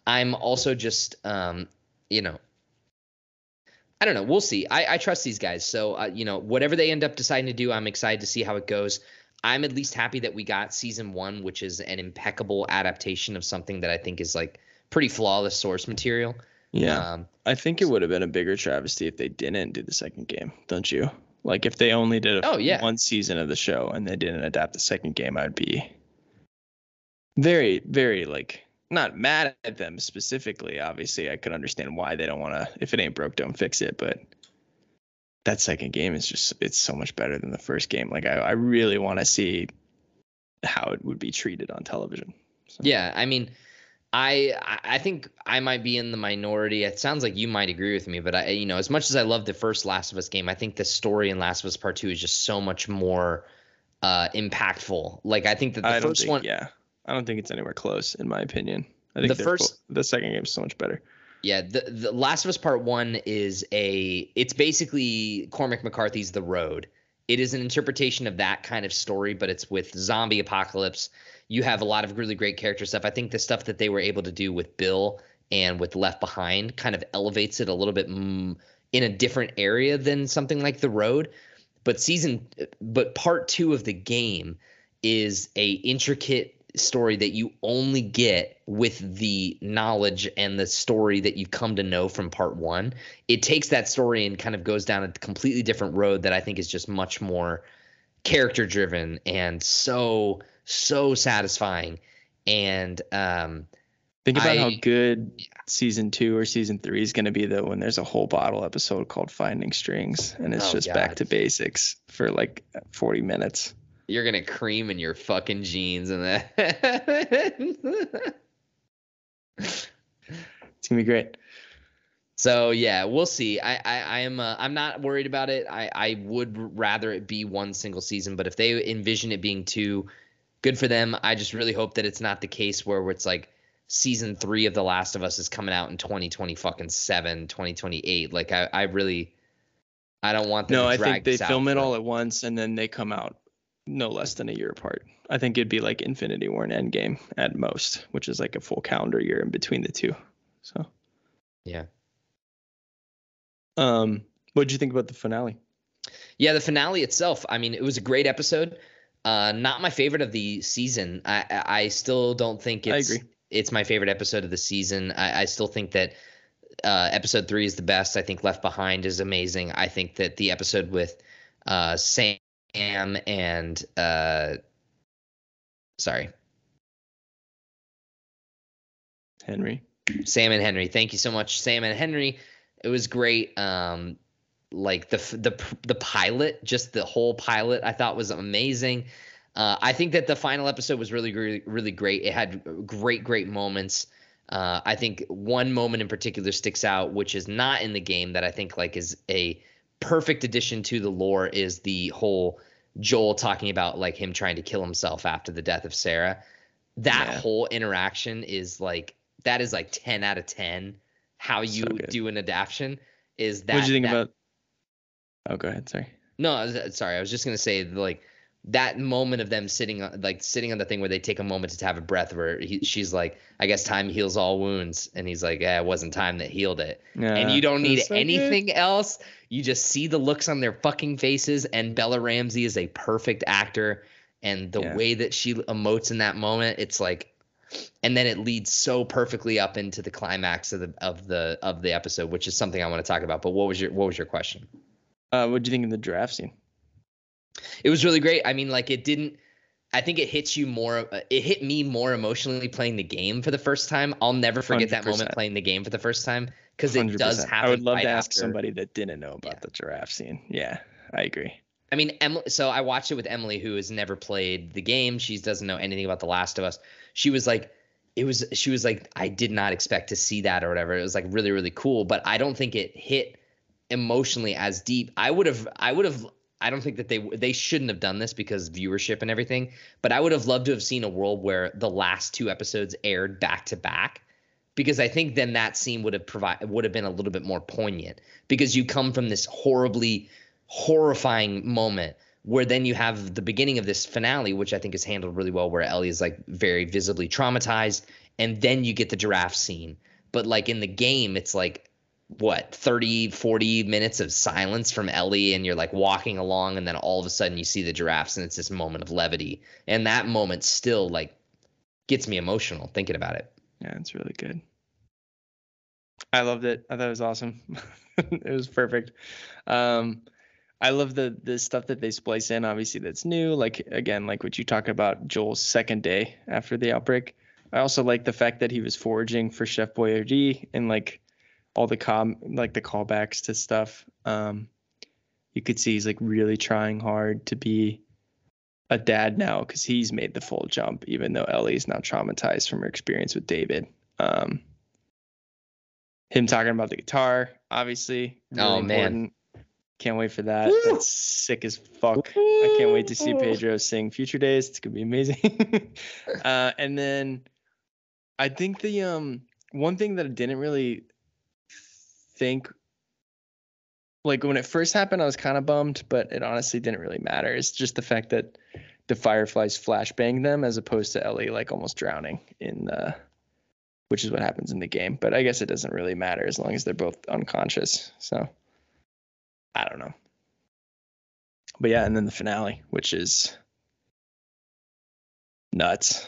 I'm also just, um, you know, I don't know. We'll see. I, I trust these guys. So, uh, you know, whatever they end up deciding to do, I'm excited to see how it goes. I'm at least happy that we got season one, which is an impeccable adaptation of something that I think is like pretty flawless source material. yeah Um, I think it would have been a bigger travesty if they didn't do the second game, don't you? Like if they only did a Oh, yeah. one season of the show and they didn't adapt the second game, I'd be very, very like not mad at them specifically. Obviously, I could understand why they don't want to. If it ain't broke, don't fix it. But that second game is just it's so much better than the first game. Like I, I really want to see how it would be treated on television. So. Yeah, I mean, I I- think I might be in the minority. It sounds like you might agree with me, but I you know as much as I love the first Last of Us game, I think the story in Last of Us Part Two is just so much more uh impactful. Like I think that the I first think, one, yeah, I don't think it's anywhere close in my opinion. I think The first- the second game's so much better. Yeah, the the Last of Us Part One is a. It's basically Cormac McCarthy's The Road. It is an interpretation of that kind of story, but it's with zombie apocalypse. You have a lot of really great character stuff. I think the stuff that they were able to do with Bill and with Left Behind kind of elevates it a little bit in a different area than something like The Road. But season, but part two of the game is a intricate story that you only get with the knowledge and the story that you've come to know from part one. It takes that story and kind of goes down a completely different road that I think is just much more character driven and so so satisfying. And um, Think about how I- good season two or season three is going to be though when there's a whole bottle episode called Finding Strings and it's Oh, just back to basics for like 40 minutes. You're gonna cream in your fucking jeans and that. It's gonna be great. So yeah, we'll see. I I, I am uh, I'm not worried about it. I I would rather it be one single season, but if they envision it being two, good for them. I just really hope that it's not the case where it's like season three of The Last of Us is coming out in 2020 fucking seven, 2028. Like I I really I don't want them No, I think they film it all at once and then they come out no less than a year apart. I think it'd be like Infinity War and Endgame at most, which is like a full calendar year in between the two. So, Yeah. um, what did you think about the finale? Yeah, the finale itself. I mean, it was a great episode. Uh, not my favorite of the season. I I still don't think I it's agree. it's my favorite episode of the season. I, I still think that uh, episode three is the best. I think Left Behind is amazing. I think that the episode with uh, Sam and uh, Sorry, Henry. Sam and Henry. Thank you so much, Sam and Henry. It was great. Um, like the the the pilot, just the whole pilot, I thought was amazing. Uh, I think that the final episode was really, really, really great. It had great, great moments. Uh, I think one moment in particular sticks out, which is not in the game, that I think like is a perfect addition to the lore. Is the whole Joel talking about like him trying to kill himself after the death of Sarah. That Yeah. whole interaction is like that is like ten out of ten. How you So do an adaptation is that. what did you think that- about? Oh, go ahead. Sorry. no, was, uh, sorry. I was just gonna say like that moment of them sitting on like sitting on the thing where they take a moment to have a breath. Where he, she's like, "I guess time heals all wounds," and he's like, "Yeah, it wasn't time that healed it." Yeah. and you don't need was so good. anything else. You just see the looks on their fucking faces. And Bella Ramsey is a perfect actor, and the Yeah. way that she emotes in that moment, it's like. And then it leads so perfectly up into the climax of the of the of the episode, which is something I want to talk about. But what was your what was your question? Uh, what do you think of the draft scene? It was really great. I mean, like it didn't. I think it hits you more. uh, It hit me more emotionally playing the game for the first time. I'll never forget that moment playing the game for the first time because it does 100%. happen. I would love right to ask after- somebody that didn't know about Yeah. the giraffe scene. Yeah, I agree. I mean, Emily. So I watched it with Emily, who has never played the game. She doesn't know anything about The Last of Us. She was like, it was. She was like, I did not expect to see that or whatever. It was like really, really cool. But I don't think it hit emotionally as deep. I would have. I would have. I don't think that they they shouldn't have done this because viewership and everything. But I would have loved to have seen a world where the last two episodes aired back to back because I think then that scene would have provide would have been a little bit more poignant because you come from this horribly horrifying moment where then you have the beginning of this finale which I think is handled really well where Ellie is like very visibly traumatized and then you get the giraffe scene but like in the game it's like what 30 40 minutes of silence from Ellie and you're like walking along and then all of a sudden you see the giraffes and it's this moment of levity and that moment still like gets me emotional thinking about it Yeah, it's really good. I loved it. I thought it was awesome. it was perfect. Um, I love the the stuff that they splice in. Obviously, that's new. Like again, like what you talk about Joel's second day after the outbreak. I also like the fact that he was foraging for Chef Boyardee and like all the com like the callbacks to stuff. Um, you could see he's like really trying hard to be a dad now because he's made the full jump, even though Ellie's now traumatized from her experience with David. Um, him talking about the guitar, obviously. really Oh, man. important. Can't wait for that. Woo! That's sick as fuck. I can't wait to see Pedro sing Future Days. It's gonna be amazing. uh, and then I think the um one thing that I didn't really think like when it first happened, I was kind of bummed, but it honestly didn't really matter. It's just the fact that the fireflies flashbang them as opposed to Ellie like almost drowning in the which is what happens in the game. But I guess it doesn't really matter as long as they're both unconscious. So I don't know. But yeah, and then the finale, which is nuts.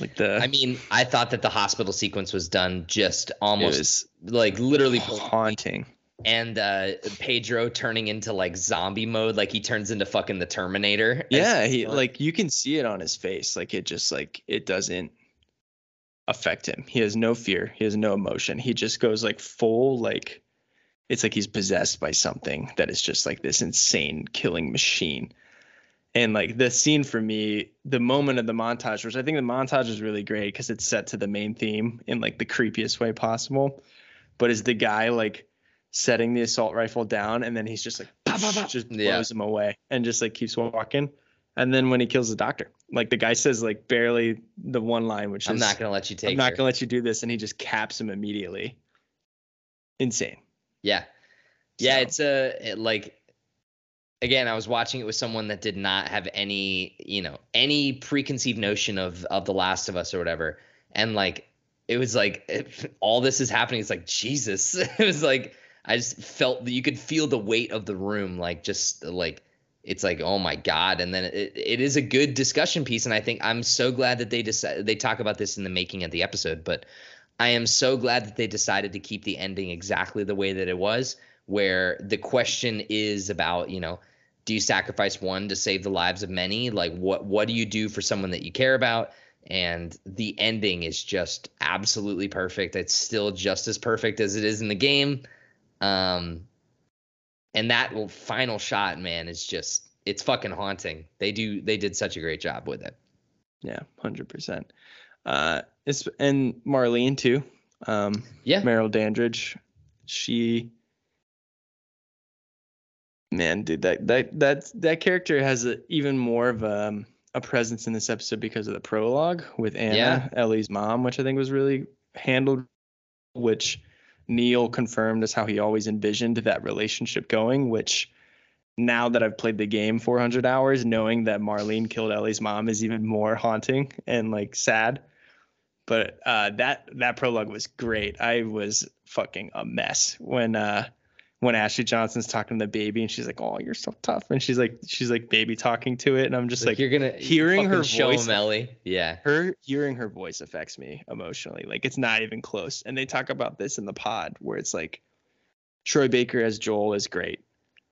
Like the I mean, I thought that the hospital sequence was done just almost like literally haunting. and uh Pedro turning into like zombie mode, like he turns into fucking the Terminator. Yeah, he like you can see it on his face. Like it just like it doesn't affect him. He has no fear. He has no emotion. He just goes like full like it's like he's possessed by something that is just like this insane killing machine. And like the scene for me, the moment of the montage, which I think the montage is really great because it's set to the main theme in like the creepiest way possible. But is the guy like setting the assault rifle down and then he's just like "Pop, pop, pop," just blows Yeah. him away and just like keeps walking. And then when he kills the doctor, like the guy says like barely the one line, which I'm is not gonna let you take I'm not her. gonna let you do this, and he just caps him immediately. Insane. Yeah. Yeah, So- it's a it, like again, I was watching it with someone that did not have any, you know, any preconceived notion of of The Last of Us or whatever. And like it was like it, all this is happening. It's like Jesus. it was like I just felt that you could feel the weight of the room, like just like it's like oh my god. And then it, it is a good discussion piece, and I think I'm so glad that they decided they talk about this in the making of the episode, but I am so glad that they decided to keep the ending exactly the way that it was, where the question is about, you know, do you sacrifice one to save the lives of many? Like what what do you do for someone that you care about? And the ending is just absolutely perfect. It's still just as perfect as it is in the game. Um, and that final shot, man, is just it's fucking haunting. They do they did such a great job with it. Yeah, hundred percent. Uh, it's and Marlene too. Um, yeah, Merle Dandridge. She, man, dude, that that that that character has a, even more of a, um, a presence in this episode because of the prologue with Anna, yeah. Ellie's mom, which I think was really handled. Which Neil confirmed as how he always envisioned that relationship going, which now that I've played the game 400 hours, knowing that Marlene killed Ellie's mom is even more haunting and like sad. But uh, that that prologue was great. I was fucking a mess when uh, when Ashley Johnson's talking to the baby and she's like, "Oh, you're so tough," and she's like, she's like baby talking to it, and I'm just like, like you're gonna hearing her show voice, Ellie, yeah, her hearing her voice affects me emotionally. Like it's not even close. And they talk about this in the pod where it's like, Troy Baker as Joel is great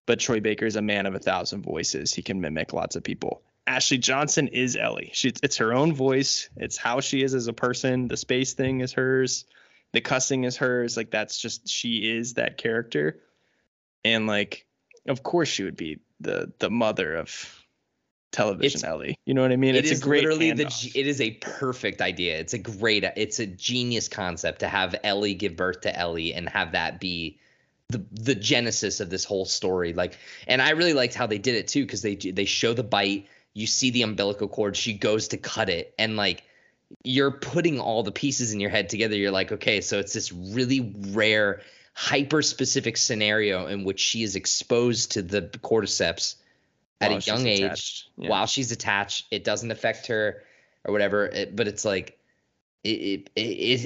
but Troy Baker is a man of a thousand voices. He can mimic lots of people. Ashley Johnson is Ellie. She, it's her own voice. It's how she is as a person. The space thing is hers. The cussing is hers. Like that's just she is that character. And like, of course, she would be the the mother of television it's, Ellie. You know what I mean? It it's is a great literally the it is a perfect idea. It's a great it's a genius concept to have Ellie give birth to Ellie and have that be the the genesis of this whole story. Like, and I really liked how they did it too because they they show the bite, you see the umbilical cord, she goes to cut it, and like you're putting all the pieces in your head together. You're like, okay, so it's this really rare, hyper specific scenario in which she is exposed to the cordyceps at while a young age yeah. while she's attached. It doesn't affect her or whatever, it, but it's like it, it,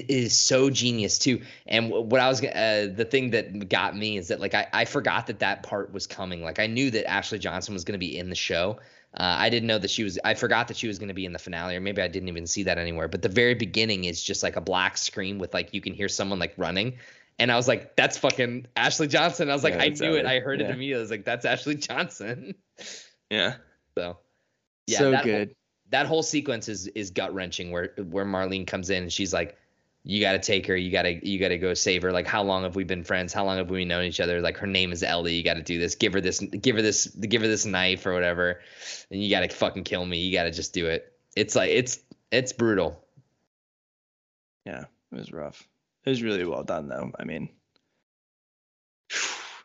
it is so genius too. And what I was uh, the thing that got me is that like I, I forgot that that part was coming. Like I knew that Ashley Johnson was going to be in the show. Uh, I didn't know that she was. I forgot that she was going to be in the finale, or maybe I didn't even see that anywhere. But the very beginning is just like a black screen with like you can hear someone like running, and I was like, "That's fucking Ashley Johnson." I was like, yeah, "I knew it. I heard yeah. it immediately." I was like, "That's Ashley Johnson." Yeah. So. Yeah, so good that whole sequence is is gut wrenching where where Marlene comes in and she's like, you got to take her, you got to you got to go save her. Like how long have we been friends? How long have we known each other? Like her name is Ellie. You got to do this. Give her this. Give her this. Give her this knife or whatever. And you got to fucking kill me. You got to just do it. It's like it's it's brutal. Yeah, it was rough. It was really well done though. I mean,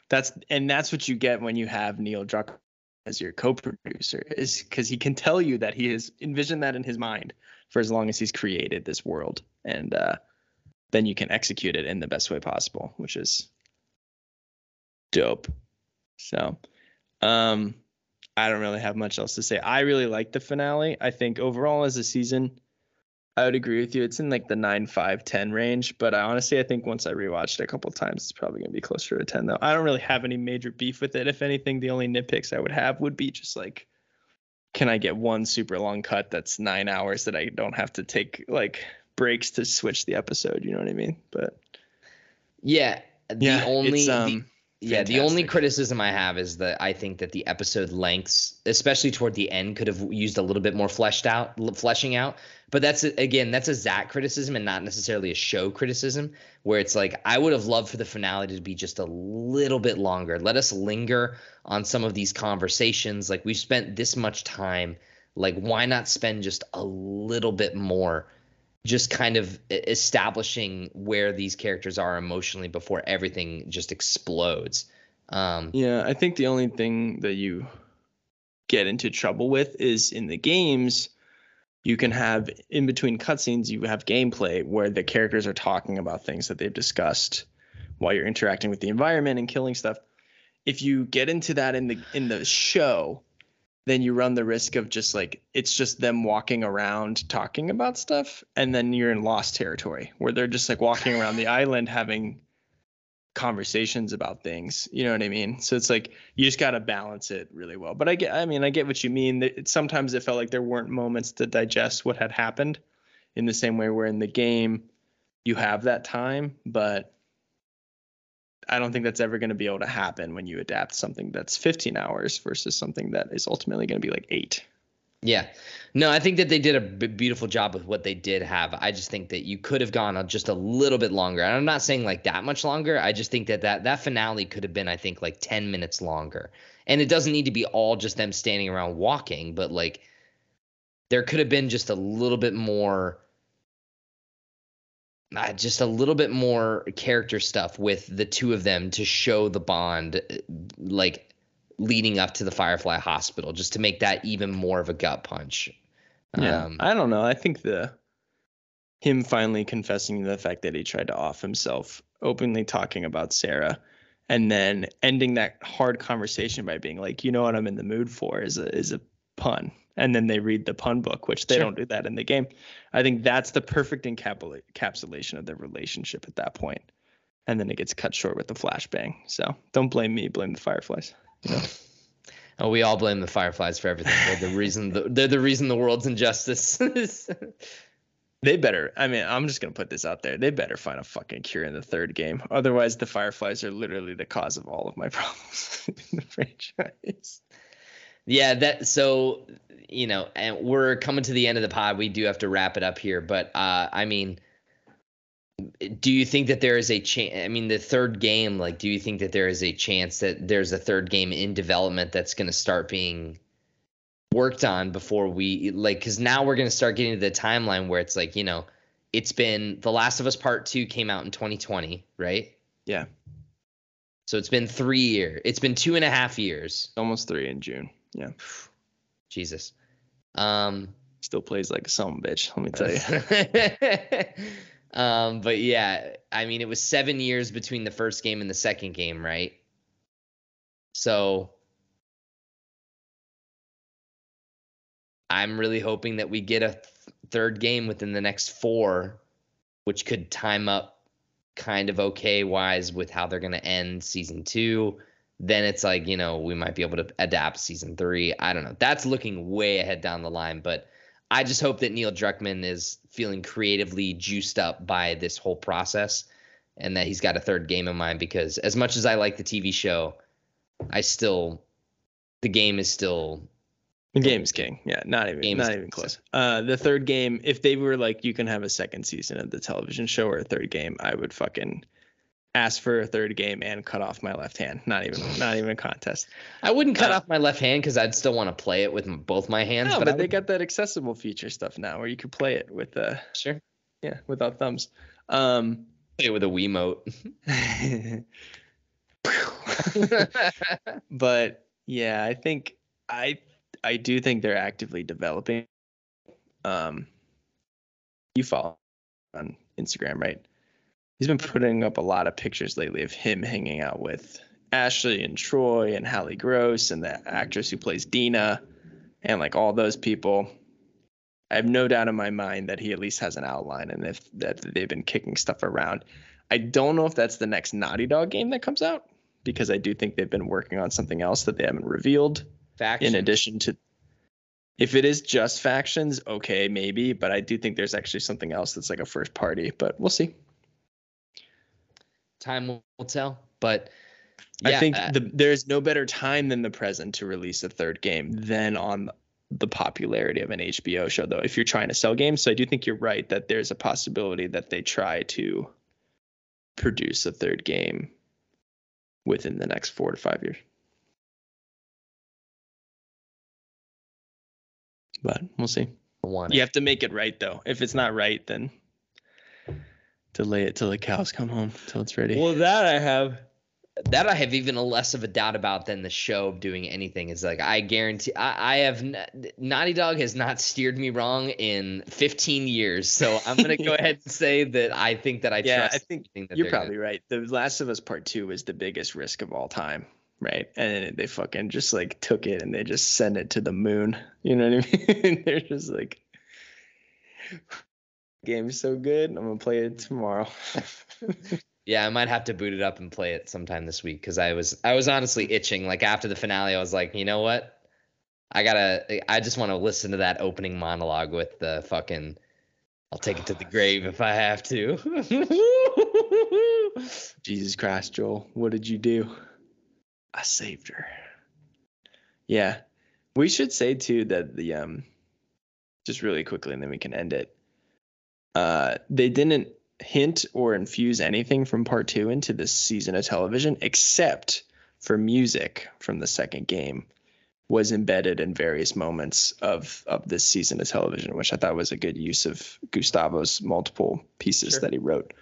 that's and that's what you get when you have Neil Druckmann as your co-producer is because he can tell you that he has envisioned that in his mind for as long as he's created this world. And uh, then you can execute it in the best way possible which is dope. So um i don't really have much else to say. I really like the finale. I think overall as a season I would agree with you. It's in like the 9, 5, 10 range, but I honestly I think once I rewatched it a couple times, it's probably gonna be closer to 10 though. I don't really have any major beef with it. If anything, the only nitpicks I would have would be just like, can I get one super long cut that's nine hours that I don't have to take like breaks to switch the episode? You know what I mean? But yeah, the yeah, only um, yeah, the only criticism I have is that I think that the episode lengths, especially toward the end, could have used a little bit more fleshed out, fleshing out. But that's again, that's a Zach criticism and not necessarily a show criticism. Where it's like I would have loved for the finale to be just a little bit longer. Let us linger on some of these conversations. Like we've spent this much time. Like why not spend just a little bit more? Just kind of establishing where these characters are emotionally before everything just explodes. Um, yeah, I think the only thing that you get into trouble with is in the games, you can have in between cutscenes, you have gameplay where the characters are talking about things that they've discussed while you're interacting with the environment and killing stuff. If you get into that in the in the show, then you run the risk of just like it's just them walking around talking about stuff and then you're in lost territory where they're just like walking around the island having conversations about things you know what i mean? So it's like you just got to balance it really well. But i get i mean i get what you mean. It, sometimes it felt like there weren't moments to digest what had happened in the same way where in the game you have that time but I don't think that's ever going to be able to happen when you adapt something that's 15 hours versus something that is ultimately going to be like eight. Yeah. No, I think that they did a b- beautiful job with what they did have. I just think that you could have gone on just a little bit longer. And I'm not saying like that much longer. I just think that that, that finale could have been, I think, like 10 minutes longer. And it doesn't need to be all just them standing around walking, but like there could have been just a little bit more uh, just a little bit more character stuff with the two of them to show the bond uh, like leading up to the firefly hospital just to make that even more of a gut punch. Yeah um, i don't know. I think the him finally confessing the fact that he tried to off himself openly talking about sarah and then ending that hard conversation by being like you know what i'm in the mood for is a is a pun and then they read the pun book, which they sure. don't do that in the game. I think that's the perfect encapsulation of their relationship at that point. And then it gets cut short with the flashbang. So don't blame me, blame the Fireflies. You know? oh, we all blame the Fireflies for everything. They're the reason. The, they're the reason the world's injustice. they better. I mean, I'm just gonna put this out there. They better find a fucking cure in the third game. Otherwise, the Fireflies are literally the cause of all of my problems in the franchise. Yeah, that so you know, and we're coming to the end of the pod. We do have to wrap it up here, but uh, I mean, do you think that there is a chance? I mean, the third game, like, do you think that there is a chance that there's a third game in development that's going to start being worked on before we like? Because now we're going to start getting to the timeline where it's like, you know, it's been The Last of Us Part Two came out in 2020, right? Yeah. So it's been three years. It's been two and a half years. Almost three in June. Yeah. Jesus. Um, Still plays like a son bitch, let me tell you. um, but yeah, I mean, it was seven years between the first game and the second game, right? So I'm really hoping that we get a th- third game within the next four, which could time up kind of okay wise with how they're going to end season two then it's like you know we might be able to adapt season three. I don't know. That's looking way ahead down the line but i just hope that neil druckmann is feeling creatively juiced up by this whole process and that he's got a third game in mind because as much as i like the tv show i still the game is still the game's king. Yeah not even not even close. Uh the third game if they were like you can have a second season of the television show or a third game i would fucking ask for a third game and cut off my left hand. Not even not even a contest. I wouldn't cut uh, off my left hand because I'd still want to play it with both my hands. No, but, but they got that accessible feature stuff now where you could play it with the uh, sure. Yeah, without thumbs. Um, play it with a Wiimote. but yeah, I think I I do think they're actively developing. Um, you follow on Instagram, right? He's been putting up a lot of pictures lately of him hanging out with Ashley and Troy and Halley Gross and the actress who plays Dina and like all those people. I have no doubt in my mind that he at least has an outline and if that they've been kicking stuff around. I don't know if that's the next Naughty Dog game that comes out because I do think they've been working on something else that they haven't revealed. Factions. In addition to if it is just factions, okay, maybe, but I do think there's actually something else that's like a first party, but we'll see time will tell. But yeah, I think uh, the, there's no better time than the present to release a third game than on the popularity of an HBO show, though, if you're trying to sell games. So I do think you're right that there's a possibility that they try to produce a third game within the next four to five years. But we'll see. You have to make it right, though. If it's not right, then delay it till the cows come home till it's ready. Well, that I have that I have even less of a doubt about than the show of doing anything. Is like I guarantee I, I have Naughty Dog has not steered me wrong in 15 years, so I'm gonna go ahead and say that I think that I yeah, trust. I think you're probably gonna... right. The Last of Us Part Two is the biggest risk of all time, right? And they fucking just like took it and they just sent it to the moon. You know what I mean? They're just like game is so good. I'm gonna play it tomorrow. yeah, I might have to boot it up and play it sometime this week because I was I was honestly itching. Like after the finale, I was like, you know what? I gotta. I just want to listen to that opening monologue with the fucking. I'll take it to the grave if I have to. Jesus Christ, Joel, what did you do? I saved her. Yeah. We should say too that the um just really quickly and then we can end it. Uh they didn't hint or infuse anything from part 2 into this season of television except for music from the second game was embedded in various moments of of this season of television, which I thought was a good use of Gustavo's multiple pieces Sure. that he wrote.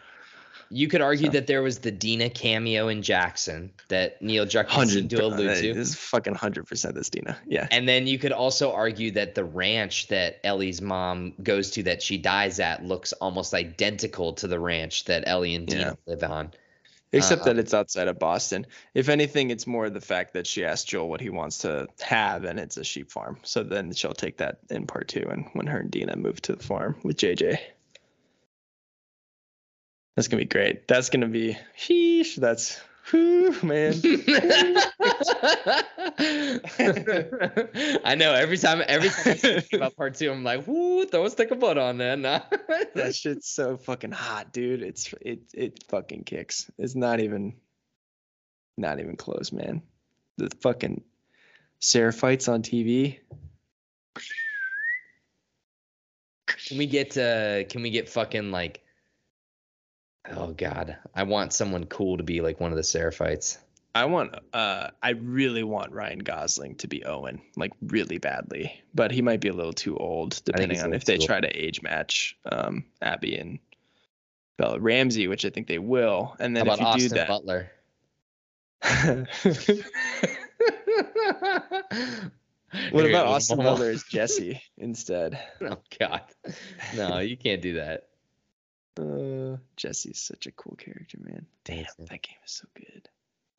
You could argue So- that there was the Dina cameo in Jackson that Neil Druckmann seemed to allude This is fucking hundred percent this Dina. Yeah. And then you could also argue that the ranch that Ellie's mom goes to that she dies at looks almost identical to the ranch that Ellie and Dina Yeah. live on. Except Uh, that it's outside of Boston. If anything, it's more the fact that she asked Joel what he wants to have, and it's a sheep farm. So then she'll take that in part two, and when her and Dina move to the farm with JJ. That's gonna be great. That's gonna be sheesh. That's whew, man. I know every time every time I think about part two, I'm like, whoo, throw a stick of butt on there. Nah. that shit's so fucking hot, dude. It's it it fucking kicks. It's not even not even close, man. The fucking Sarah fights on TV. Can we get uh can we get fucking like Oh god. I want someone cool to be like one of the Seraphites. I want uh I really want Ryan Gosling to be Owen, like really badly. But he might be a little too old, depending on if they try to age match um Abby and Bella Ramsey, which I think they will. And How then about if you Austin do Butler? what about Austin? Butler as Jesse instead? Oh god. No, you can't do that. Uh Jesse's such a cool character, man. Damn, that game is so good.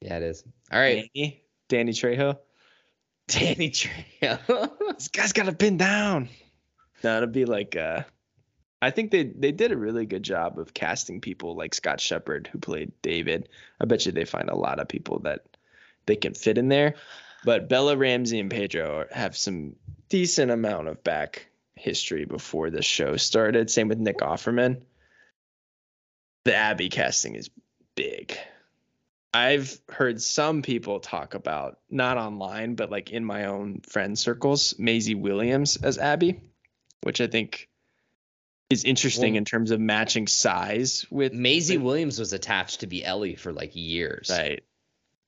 Yeah, it is. All right. Danny, Danny Trejo. Danny Trejo. this guy's got to pin down. No, it'll be like uh I think they they did a really good job of casting people like Scott Shepherd who played David. I bet you they find a lot of people that they can fit in there. But Bella Ramsey and Pedro have some decent amount of back history before the show started. Same with Nick Offerman. The Abby casting is big. I've heard some people talk about, not online, but like in my own friend circles, Maisie Williams as Abby, which I think is interesting Well- in terms of matching size with Maisie Williams was attached to be Ellie for like years. Right.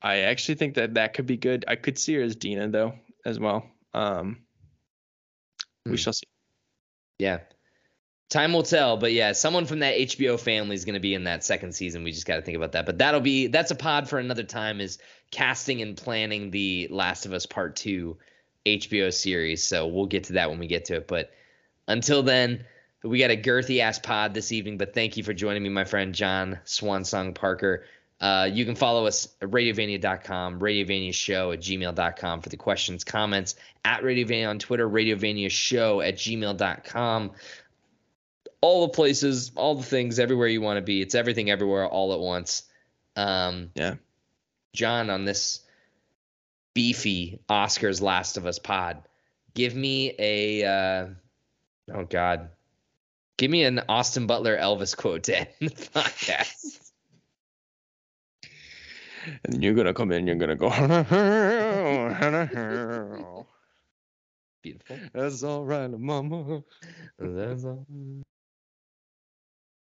I actually think that that could be good. I could see her as Dina though, as well. Um, Hmm. we shall see. Yeah. Time will tell, but yeah, someone from that HBO family is going to be in that second season. We just got to think about that. But that'll be that's a pod for another time is casting and planning the Last of Us Part 2 HBO series. So we'll get to that when we get to it, but until then, we got a girthy ass pod this evening, but thank you for joining me, my friend Jon Swansong Parker. Uh, you can follow us at radiovania.com, radiovania show at gmail.com for the questions, comments, at radiovania on Twitter, radiovania show at gmail.com. All the places, all the things, everywhere you want to be. It's everything everywhere all at once. Um, Yeah. Jon, on this beefy Oscars Last of Us pod, give me a, uh, oh God, give me an Austin Butler Elvis quote to end the podcast. And you're gonna come in, you're gonna go. Beautiful. That's all right, mama. That's all.